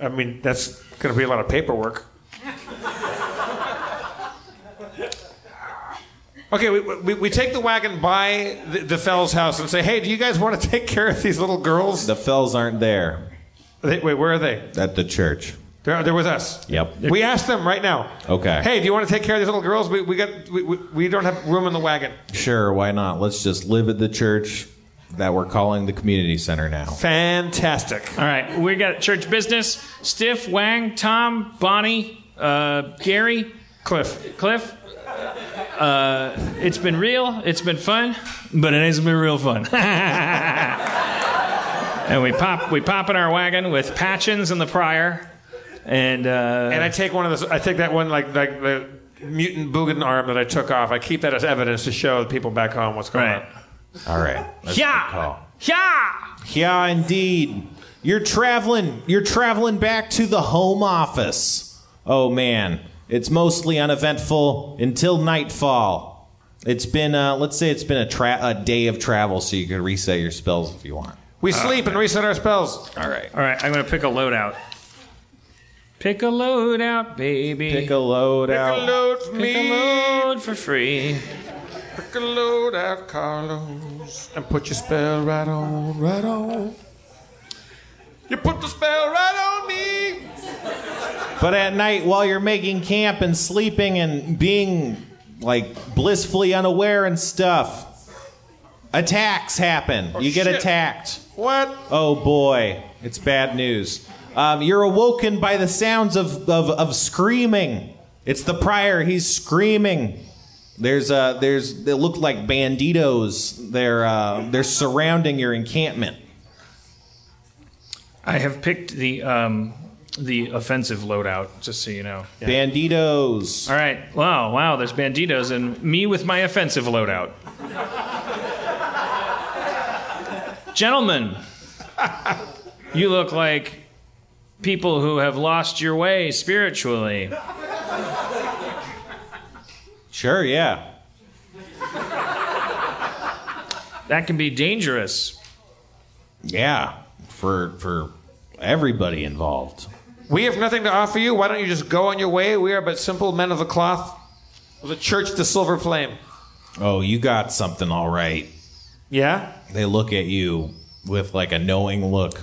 I mean, that's going to be a lot of paperwork. Okay, we, we, we take the wagon by the, the Fells house and say, hey, do you guys want to take care of these little girls? The Fells aren't there They, wait, where are they? at the church. They're, they're with us. Yep. We asked them right now. Okay. Hey, do you want to take care of these little girls? We, we, got, we, we, we don't have room in the wagon. Sure, why not? Let's just live at the church that we're calling the community center now. Fantastic. All right, we got church business. Stiff, Wang, Tom, Bonnie, uh, Gary, Cliff. Cliff. Uh, it's been real. It's been fun, but it hasn't been real fun. and we pop we pop in our wagon with Patchins and the Prior, and uh, And I take one of those. I take that one like like the mutant Boogan arm that I took off. I keep that as evidence to show the people back home what's going right. on. All right. That's a good Yeah, yeah. Yeah, indeed. You're traveling. You're traveling back to the home office. Oh man, it's mostly uneventful until nightfall. It's been, uh, let's say, it's been a, tra- a day of travel, so you can reset your spells if you want. We sleep and reset our spells. All right. All right, I'm gonna pick a load out. Pick a load out, baby. Pick a load Pick out. a load for Pick me. a load for free. Pick a load out, Carlos, and put your spell right on, right on. You put the spell right on me. But at night, while you're making camp and sleeping and being like blissfully unaware and stuff, attacks happen. you get shit. attacked. What? Oh boy, it's bad news. Um, you're awoken by the sounds of, of, of screaming. It's the prior. He's screaming. There's uh, there's they look like banditos. They're uh, they're surrounding your encampment. I have picked the um, the offensive loadout, just so you know. Banditos. All right. Wow, wow. There's banditos and me with my offensive loadout. Gentlemen, you look like people who have lost your way spiritually. Sure, yeah. That can be dangerous. Yeah, for for everybody involved. We have nothing to offer you. Why don't you just go on your way? We are but simple men of the cloth, of the church, the silver flame. Oh, you got something all right. Yeah? They look at you with like a knowing look.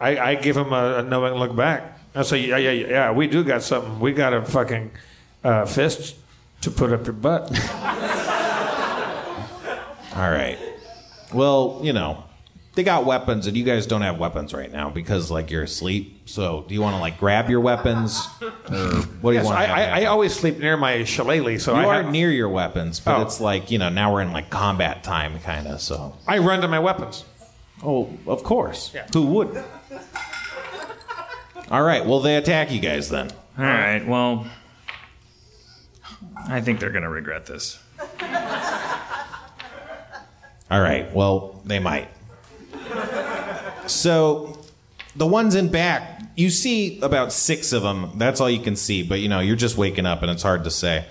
I, I give him a, a knowing look back. I say, yeah, yeah, yeah, we do got something. We got a fucking uh, fist to put up your butt. All right. Well, you know, they got weapons, and you guys don't have weapons right now because like you're asleep. So, do you want to like grab your weapons, or what do you yes, want? I, I, I always sleep near my shillelagh, so you I, are have- near your weapons, but Oh. it's like you know now we're in like combat time, kind of. So, I run to my weapons. oh, of course. Who would? All right. Well, they attack you guys then. All right. Well, I think they're going to regret this. All right. Well, they might. So, the ones in back, you see about six of them. That's all you can see. But you know, you're just waking up, and it's hard to say.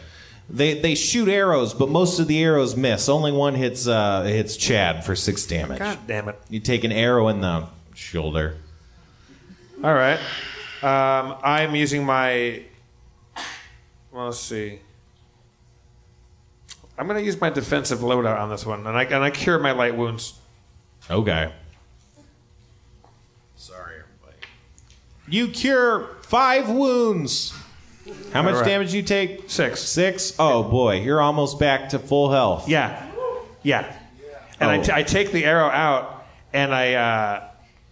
They they shoot arrows, but most of the arrows miss. Only one hits uh, hits Chad for six damage. God damn it. You take an arrow in the shoulder. All right. Um, I'm using my. Well, let's see. I'm going to use my defensive loadout on this one, and I and I cure my light wounds. Okay. Sorry, everybody. You cure five wounds. How much All right. damage you take? Six. Six. Oh boy, you're almost back to full health. Yeah, yeah. And I Oh. t- I take the arrow out, and I uh,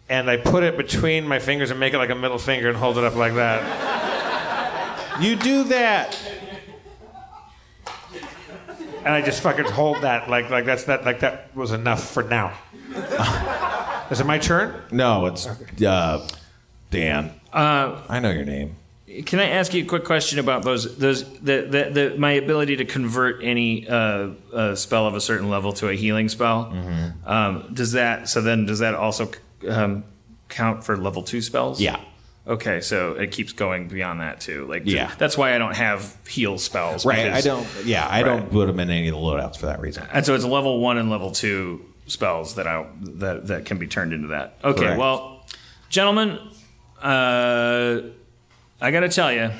and I put it between my fingers and make it like a middle finger and hold it up like that. You do that. And I just fucking hold that like like that's that like that was enough for now. Is it my turn? No, it's uh, Dan. Uh, I know your name. Can I ask you a quick question about those those the the, the my ability to convert any uh, uh, spell of a certain level to a healing spell? Mm-hmm. Um, does that so then does that also um, count for level two spells? Yeah. Okay, so it keeps going beyond that too. Like Yeah. that's why I don't have heal spells. Right. because- I don't. Yeah, I Right. don't put them in any of the loadouts for that reason. And so it's level one and level two spells that I that that can be turned into that. Okay, Correct. well, gentlemen, uh, I got to tell you,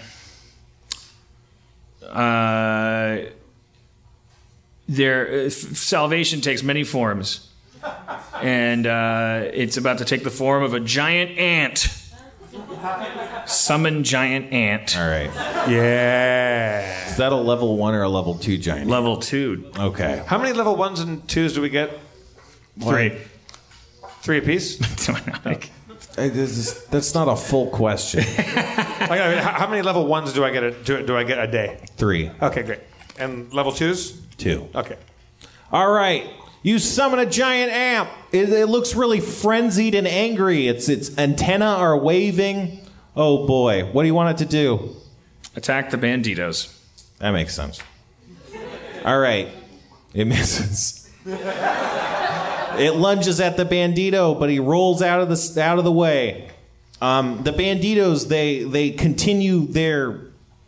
uh, there uh, f- salvation takes many forms, and uh, it's about to take the form of a giant ant. Summon giant ant. All right. Yeah. Is that a level one or a level two giant? Level two. Okay. How many level ones and twos do we get? Three. Three apiece. Hey, this is- that's not a full question. Like, I mean, how how many level ones do I get a do, do I get a day? Three, Okay, great. And level twos? two. Okay. All right. You summon a giant amp. It, it looks really frenzied and angry. Its its antenna are waving. Oh boy, what do you want it to do? Attack the banditos. That makes sense. All right, it misses. it lunges at the bandito, but he rolls out of the out of the way. Um, the banditos they they continue their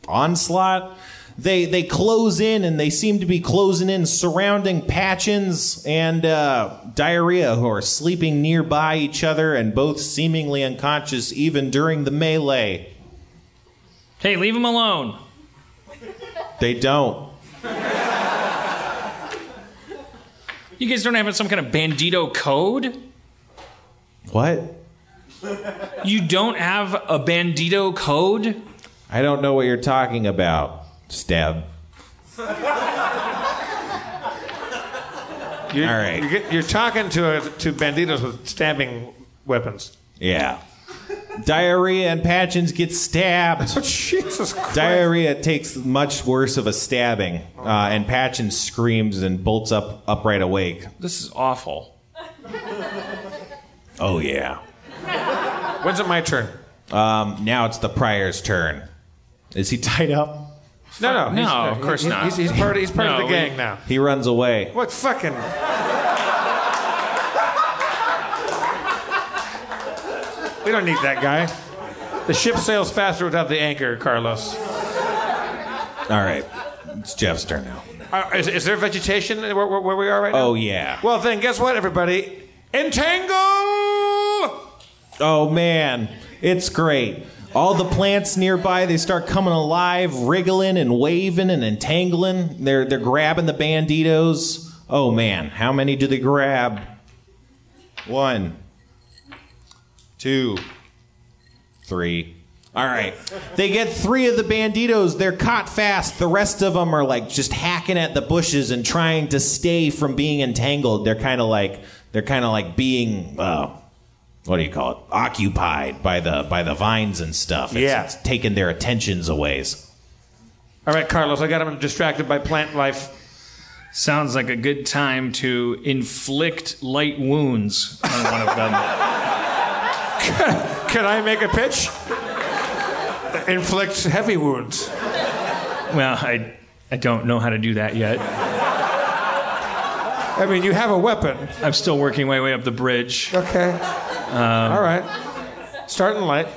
onslaught. They they close in and they seem to be closing in, surrounding Patchins and uh, Diarrhea, who are sleeping nearby each other and both seemingly unconscious even during the melee. Hey, leave them alone. They don't. You guys don't have some kind of bandito code? What? You don't have a bandito code? I don't know what you're talking about. Stab. You're, All right. You're, you're talking to a, to banditos with stabbing weapons. Yeah. Diarrhea and Patchins get stabbed. Oh, Jesus Christ. Diarrhea takes much worse of a stabbing, uh, and Patchins screams and bolts up upright awake. This is awful. Oh yeah. When's it my turn? Um, now it's the prior's turn. Is he tied up? No, no. No, he's- of course he's, not. He's, he's part of, he's part No, of the we- gang now. He runs away. What fucking. We don't need that guy. The ship sails faster without the anchor, Carlos. All right. It's Jeff's turn now. Uh, is, is there vegetation where, where, where we are right now? Oh yeah. Well, then, guess what, everybody? Entangle! Oh man, it's great. All the plants nearby, they start coming alive, wriggling and waving and entangling. They're they're grabbing the banditos. Oh man, how many do they grab? One, two, three. All right. They get three of the banditos. They're caught fast. The rest of them are like just hacking at the bushes and trying to stay from being entangled. They're kind of like they're kind of like being uh, what do you call it? Occupied by the by the vines and stuff. It's, Yeah. it's taking their attentions away. All right, Carlos, I got him distracted by plant life. Sounds like a good time to inflict light wounds on one of them. Can I make a pitch? Inflict heavy wounds. well, I I don't know how to do that yet. I mean, you have a weapon. I'm still working my way up the bridge. Okay. All right. Starting light.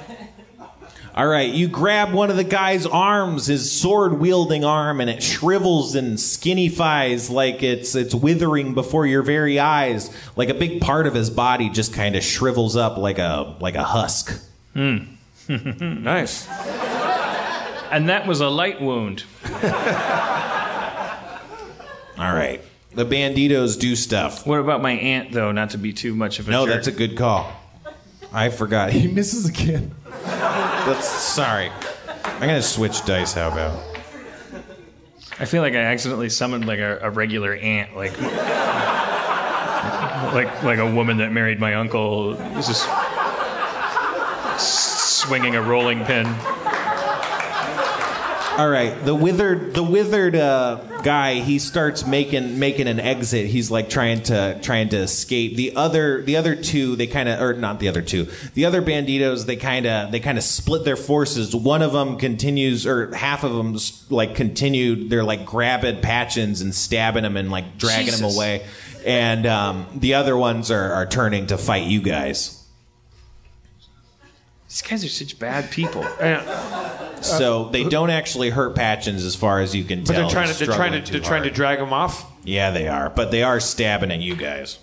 All right, you grab one of the guy's arms, his sword wielding arm, and it shrivels and skinnifies like it's it's withering before your very eyes. Like a big part of his body just kind of shrivels up like a like a husk. Hmm. nice. And that was a light wound. All right, the banditos do stuff. What about my aunt, though? Not to be too much of a No, jerk. that's a good call. I forgot. He misses again. That's sorry. I'm gonna switch dice. How about? I feel like I accidentally summoned like a, a regular aunt, like like like a woman that married my uncle. Was just swinging a rolling pin. All right, the withered the withered uh, guy, he starts making making an exit. He's like trying to trying to escape. The other the other two, they kind of or not the other two. The other banditos, they kind of they kind of split their forces. One of them continues, or half of them like continued. They're like grabbing Patchins and stabbing him and like dragging him Jesus. away. And um, the other ones are, are turning to fight you guys. These guys are such bad people. So they don't actually hurt Patchins as far as you can But tell. But they're trying to He's they're trying to struggling they're trying to drag him off. Yeah, they are, but they are stabbing at you guys.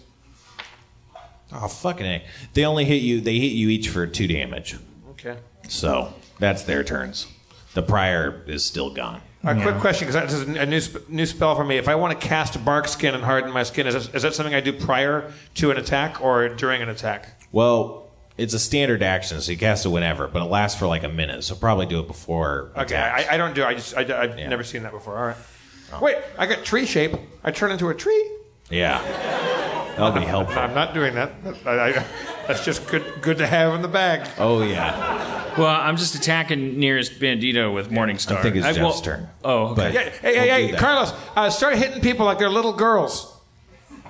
Oh fucking a! They only hit you. They hit you each for two damage. Okay. So that's their turns. The prior is still gone. A quick question, because this is a new, sp- new spell for me. If I want to cast bark skin and harden my skin, is, this, is that something I do prior to an attack or during an attack? Well, it's a standard action, so you cast it whenever, but it lasts for like a minute. So probably do it before. Okay, attacks. I, I don't do. I just I, I've Yeah. never seen that before. All right. Wait, I got tree shape. I turn into a tree. yeah, that'll be helpful. I'm not doing that. I, I, that's just good good to have in the bag. Oh yeah, Well, I'm just attacking nearest bandito with Morningstar. I think it's I- Jeff's well- turn. Oh, okay. But Yeah, hey, we'll hey, do hey, that. Carlos, uh, start hitting people like they're little girls.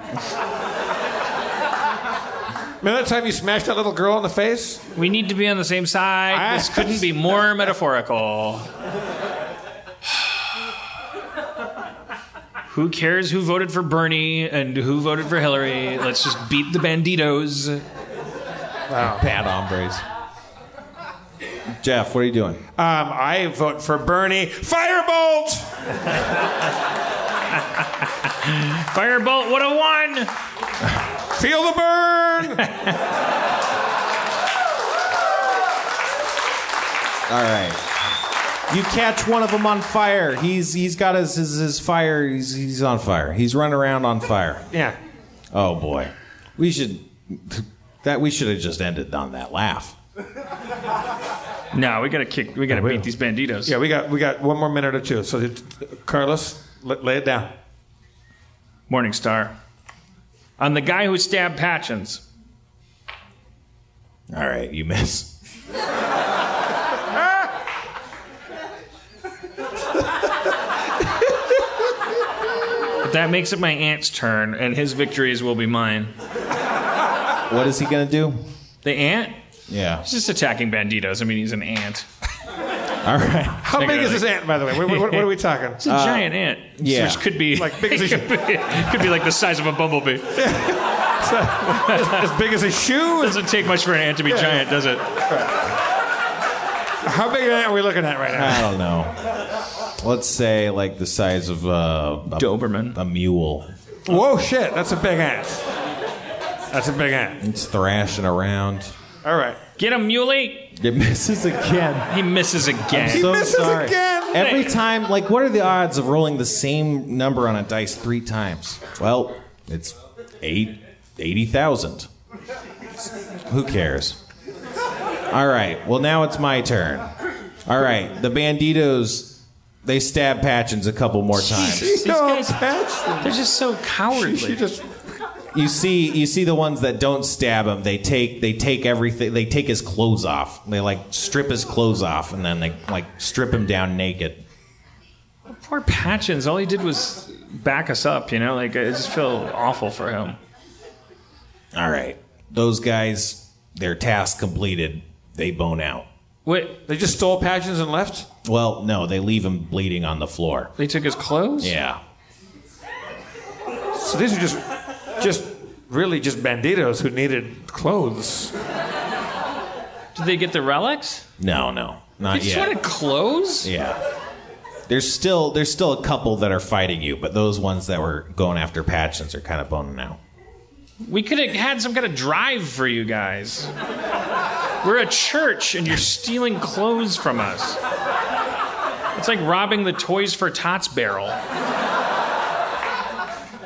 Remember that time you smashed that little girl in the face? We need to be on the same side. I- This couldn't be more metaphorical. who cares who voted for Bernie and who voted for Hillary? Let's just beat the banditos. Bad hombres. Jeff, what are you doing? Um, I vote for Bernie. Firebolt! Firebolt would have won. Feel the burn! All right. You catch one of them on fire. He's he's got his his, his fire. He's he's on fire. He's running around on fire. yeah. Oh boy, we should that we should have just ended on that laugh. No, we gotta kick. We gotta beat these banditos. Yeah, we got we got one more minute or two. So, Carlos, lay it down. Morningstar. On the guy who stabbed Patchins. All right, you miss. But that makes it my ant's turn, and his victories will be mine. What is he gonna do? The ant? Yeah. He's just attacking banditos. I mean, he's an ant. All right. How big is this ant, by the way? What, what, what are we talking? It's a giant ant. yeah. Which could be Like big as a could, be, could be like the size of a bumblebee. as big as a shoe? Doesn't take much for an ant to be giant, does it? How big an ant are we looking at right now? I don't know. Let's say like the size of uh, a, Doberman. a mule. Whoa, shit! That's a big ant. That's a big ant. It's thrashing around. All right. Get him, Muley. It misses again. He misses again. He so misses sorry. again. Every time, like, what are the odds of rolling the same number on a dice three times? Well, it's eight, 80,000. Who cares? All right, well, now it's my turn. All right, the banditos, they stab Patchins a couple more times. These guys, Patch. they're just so cowardly. She just. You see, you see the ones that don't stab him. They take, they take everything. They take his clothes off. They like strip his clothes off, and then they like strip him down naked. Poor Patchins. All he did was back us up, you know? Like, I just feel awful for him. All right. Those guys, their task completed. They bone out. Wait, They just stole Patches and left? Well, no, they leave him bleeding on the floor. they took his clothes? Yeah. So these are just. Just. Really just banditos who needed clothes. Did they get the relics? No, no, They not just yet. wanted clothes? Yeah. There's still there's still a couple that are fighting you, but those ones that were going after Patchins are kind of boning out. We could have had some kind of drive for you guys. We're a church and you're stealing clothes from us. It's like robbing the Toys for Tots barrel.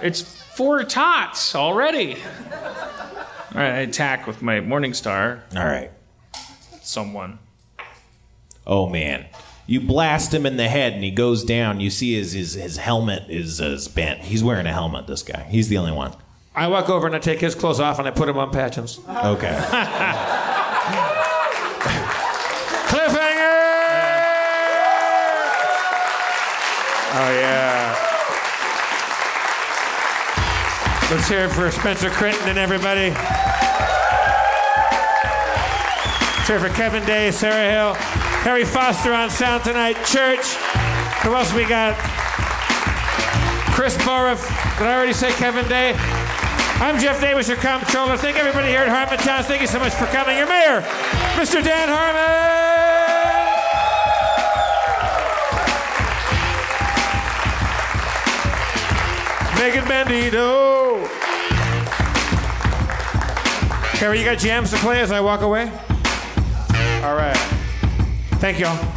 It's four tots already. All right, I attack with my Morning Star. All right. Someone. Oh man. You blast him in the head and he goes down. You see his his, his helmet is, is bent. He's wearing a helmet, this guy. He's the only one. I walk over and I take his clothes off and I put him on Patches. Okay. Cliffhanger! Oh, yeah. Let's hear it for Spencer Crittenden and everybody. Let's hear it for Kevin Day, Sarah Hill, Harry Foster on sound tonight, Church. Who else we got? Chris Borough. Did I already say Kevin Day? I'm Jeff Davis, your comptroller. Thank everybody here at Harmontown. Thank you so much for coming. Your mayor, Mr. Dan Harmon. Megan Bandito. Carrie, you got jams to play as I walk away? All right. Thank y'all.